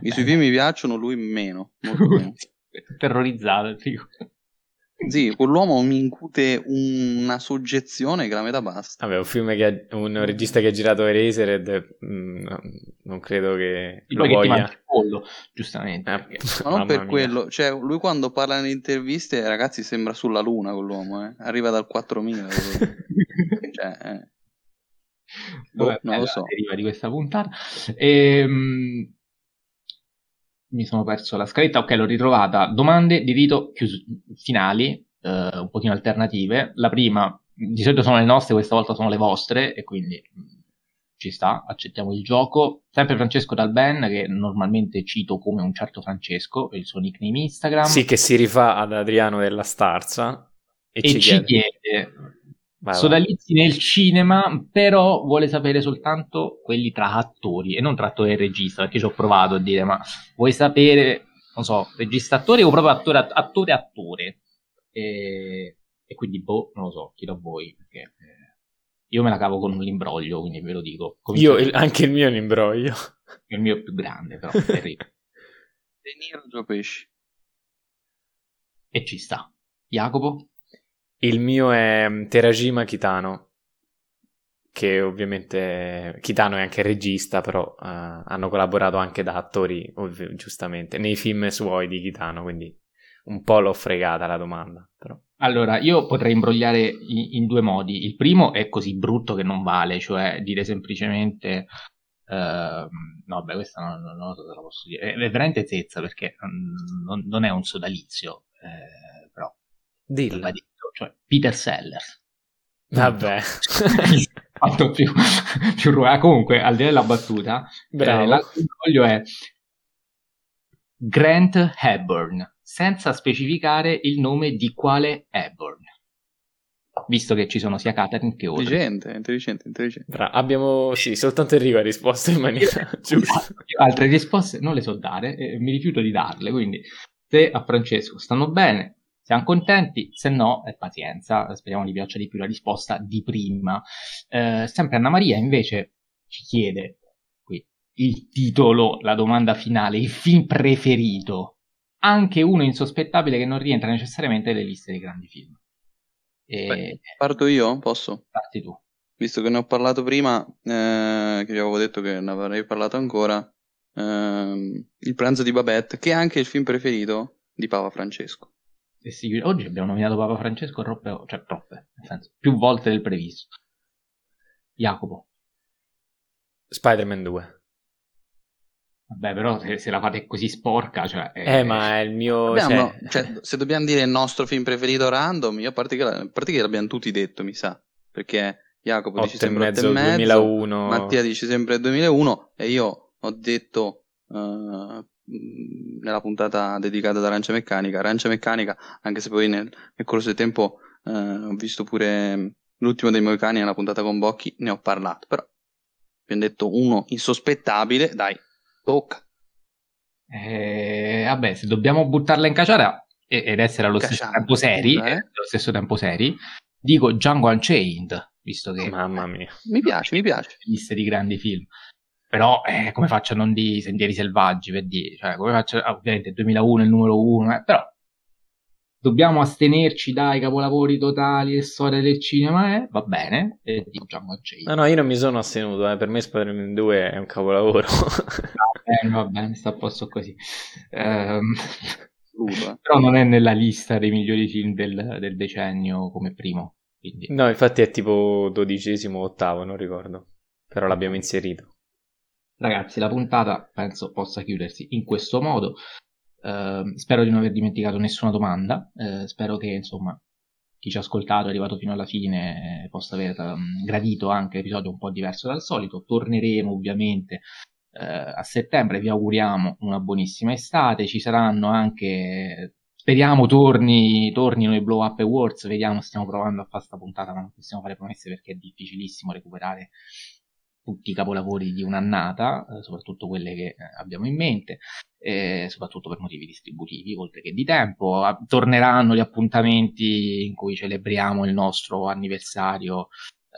I suoi film mi piacciono, lui meno. Molto meno. terrorizzato, figo. Sì, quell'uomo mi incute una soggezione che la metà basta. Vabbè, un film che ha, un regista che ha girato Eraserhead, mm, no, non credo che E lo che voglia. il pollo, giustamente. Eh, perché- Ma non per mia. quello, cioè lui quando parla nelle interviste, ragazzi, sembra sulla luna quell'uomo, eh. Arriva dal 4000. quello lì. cioè, eh. Boh, Vabbè, non lo so. deriva di questa puntata. Ehm, mi sono perso la scaletta, ok, l'ho ritrovata. Domande di rito chius- finali, eh, un pochino alternative. La prima, di solito sono le nostre, questa volta sono le vostre, e quindi mh, ci sta, accettiamo il gioco. Sempre Francesco Dalben, che normalmente cito come un certo Francesco, il suo nickname Instagram. Sì, che si rifà ad Adriano della Starza e, e ci ci chiede. chiede Vai, vai. sodalizi nel cinema, però vuole sapere soltanto quelli tra attori e non tra attore e regista, perché ci ho provato a dire, ma vuoi sapere, non so, regista attore o proprio attore attore attore? E, e quindi, boh, non lo so, chiedo a voi, perché eh, io me la cavo con l'imbroglio, quindi ve lo dico. Comincio Io, il- anche il mio è un imbroglio. il mio è più grande, però, terribile. De Niro, Pesci. e ci sta. Jacopo? Il mio è mm, Terajima Kitano, che ovviamente Kitano è anche regista, però eh, hanno collaborato anche da attori, ovvi- giustamente, nei film suoi di Kitano, quindi un po' l'ho fregata la domanda. Però. Allora, io potrei imbrogliare in, in due modi. Il primo è così brutto che non vale, cioè dire semplicemente... ehm, no, beh, questa non, non- non so se la posso dire. È, è veramente zezza perché non, non è un sodalizio, eh, Dillo. detto, cioè Peter Sellers. Vabbè. Fatto più, più ruolo. Comunque, al di là della battuta, Bravo. eh, l'altro imbroglio è Grant Hepburn, senza specificare il nome di quale Hepburn. Visto che ci sono sia Catherine che Audrey. Intelligente, intelligente, intelligente. Bra- abbiamo, sì, soltanto Enrico ha risposto in maniera giusta. Altre risposte non le so dare e mi rifiuto di darle, quindi se a Francesco stanno bene, siamo contenti, se no, è pazienza, speriamo gli piaccia di più la risposta di prima. Eh, sempre Anna Maria invece ci chiede qui il titolo, la domanda finale, il film preferito, anche uno insospettabile che non rientra necessariamente nelle liste dei grandi film. E Beh. Parto io? Posso? parti tu. Visto che ne ho parlato prima, eh, che vi avevo detto che ne avrei parlato ancora, ehm, Il pranzo di Babette, che è anche il film preferito di Papa Francesco. E sì, oggi abbiamo nominato Papa Francesco troppe, cioè troppe, nel senso, più volte del previsto. Jacopo. Spider-Man 2. Vabbè, però se, se, la fate così sporca, cioè... È... Eh, ma è il mio... Abbiamo, cioè... Cioè, se dobbiamo dire il nostro film preferito random, io a parte che, a parte che l'abbiamo tutti detto, mi sa, perché Jacopo dice sempre 8 e mezzo, 2001. Mattia dice sempre 2001 e io ho detto uh, nella puntata dedicata ad Arancia Meccanica, Arancia Meccanica, anche se poi nel, nel corso del tempo uh, ho visto pure l'ultimo dei Moicani nella puntata con Bocchi, ne ho parlato, però abbiamo detto uno insospettabile, dai, Tocca. Eh, vabbè, se dobbiamo buttarla in caciara ed essere allo Cacciando, stesso tempo seri, eh? allo stesso tempo seri, dico Django Unchained, visto che... Mamma mia. Mi piace, mi piace. Liste di grandi film. Però, eh, come faccio a non di Sentieri Selvaggi, per dire? Cioè, come faccio... Ah, ovviamente 2001 è il numero uno, eh, però dobbiamo astenerci dai capolavori totali e storia del cinema, eh? va bene, e diciamo Jay. No, no, io non mi sono astenuto, eh. per me Spider-Man 2 è un capolavoro. eh, va bene, sta a posto così. Um, però non è nella lista dei migliori film del, del decennio come primo. Quindi. No, infatti è tipo dodicesimo o ottavo, non ricordo, però l'abbiamo inserito. Ragazzi, la puntata penso possa chiudersi in questo modo. Uh, spero di non aver dimenticato nessuna domanda. Uh, spero che insomma chi ci ha ascoltato è arrivato fino alla fine possa aver um, gradito anche l'episodio un po' diverso dal solito. Torneremo ovviamente uh, a settembre. Vi auguriamo una buonissima estate. Ci saranno anche. Speriamo torni, tornino i Blow Up Awards. Vediamo, stiamo provando a fare questa puntata, ma non possiamo fare promesse perché è difficilissimo recuperare tutti i capolavori di un'annata, eh, soprattutto quelle che eh, abbiamo in mente, eh, soprattutto per motivi distributivi, oltre che di tempo. Torneranno gli appuntamenti in cui celebriamo il nostro anniversario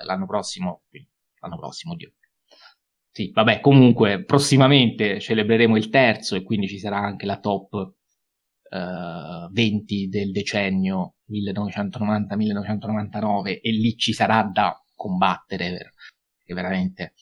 l'anno prossimo, l'anno prossimo, Dio. Sì, vabbè, comunque prossimamente celebreremo il terzo e quindi ci sarà anche la top 20 eh, del decennio 1990-1999 e lì ci sarà da combattere per che veramente...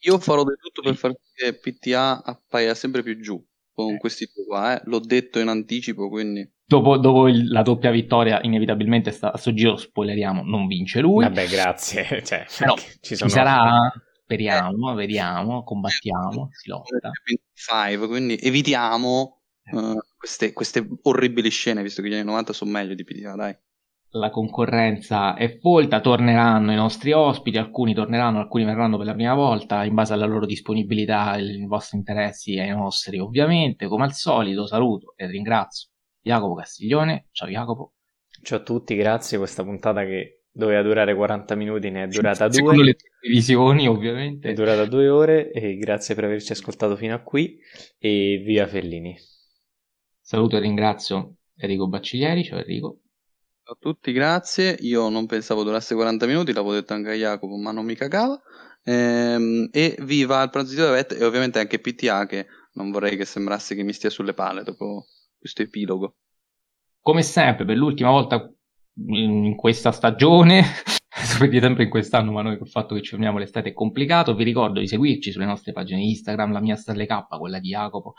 Io farò di tutto per far sì che PTA appaia sempre più giù con eh. questi due qua, eh. l'ho detto in anticipo, quindi... Dopo, dopo il, la doppia vittoria, inevitabilmente sta, a sto giro, spoileriamo, non vince lui. Vabbè, grazie. Cioè, Però ci, sono... ci sarà, speriamo, eh. vediamo, combattiamo, si lotta. 5, quindi evitiamo uh, queste, queste orribili scene, visto che gli anni 90 sono meglio di PTA, dai la concorrenza è folta, torneranno i nostri ospiti, alcuni torneranno, alcuni verranno per la prima volta in base alla loro disponibilità, ai vostri interessi e ai nostri ovviamente. Come al solito saluto e ringrazio Jacopo Castiglione, ciao Jacopo. Ciao a tutti, grazie, questa puntata che doveva durare 40 minuti ne è durata due. Secondo le televisioni ovviamente. È durata due ore e grazie per averci ascoltato fino a qui e via Fellini. Saluto e ringrazio Enrico Bacciglieri, ciao Enrico. Ciao a tutti, grazie. Io non pensavo durasse 40 minuti, l'avevo detto anche a Jacopo, ma non mi cagava. Ehm, e viva il pranzo di Davet e ovviamente anche PTA che non vorrei che sembrasse che mi stia sulle palle dopo questo epilogo. Come sempre, per l'ultima volta in questa stagione, per sempre in quest'anno, ma noi col fatto che ci fermiamo l'estate è complicato, vi ricordo di seguirci sulle nostre pagine Instagram, la mia Starle K, quella di Jacopo,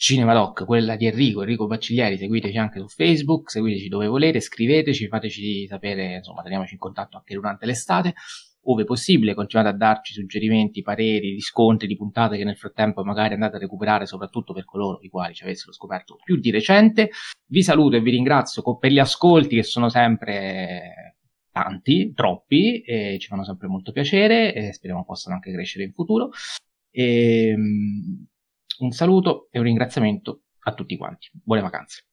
Cinemadoc, quella di Enrico, Enrico Bacciglieri, seguiteci anche su Facebook, seguiteci dove volete, scriveteci, fateci sapere, insomma, teniamoci in contatto anche durante l'estate, ove possibile, continuate a darci suggerimenti, pareri, riscontri di puntate che nel frattempo magari andate a recuperare, soprattutto per coloro i quali ci avessero scoperto più di recente. Vi saluto e vi ringrazio per gli ascolti che sono sempre tanti, troppi, e ci fanno sempre molto piacere e speriamo possano anche crescere in futuro. E, ehm, un saluto e un ringraziamento a tutti quanti. Buone vacanze.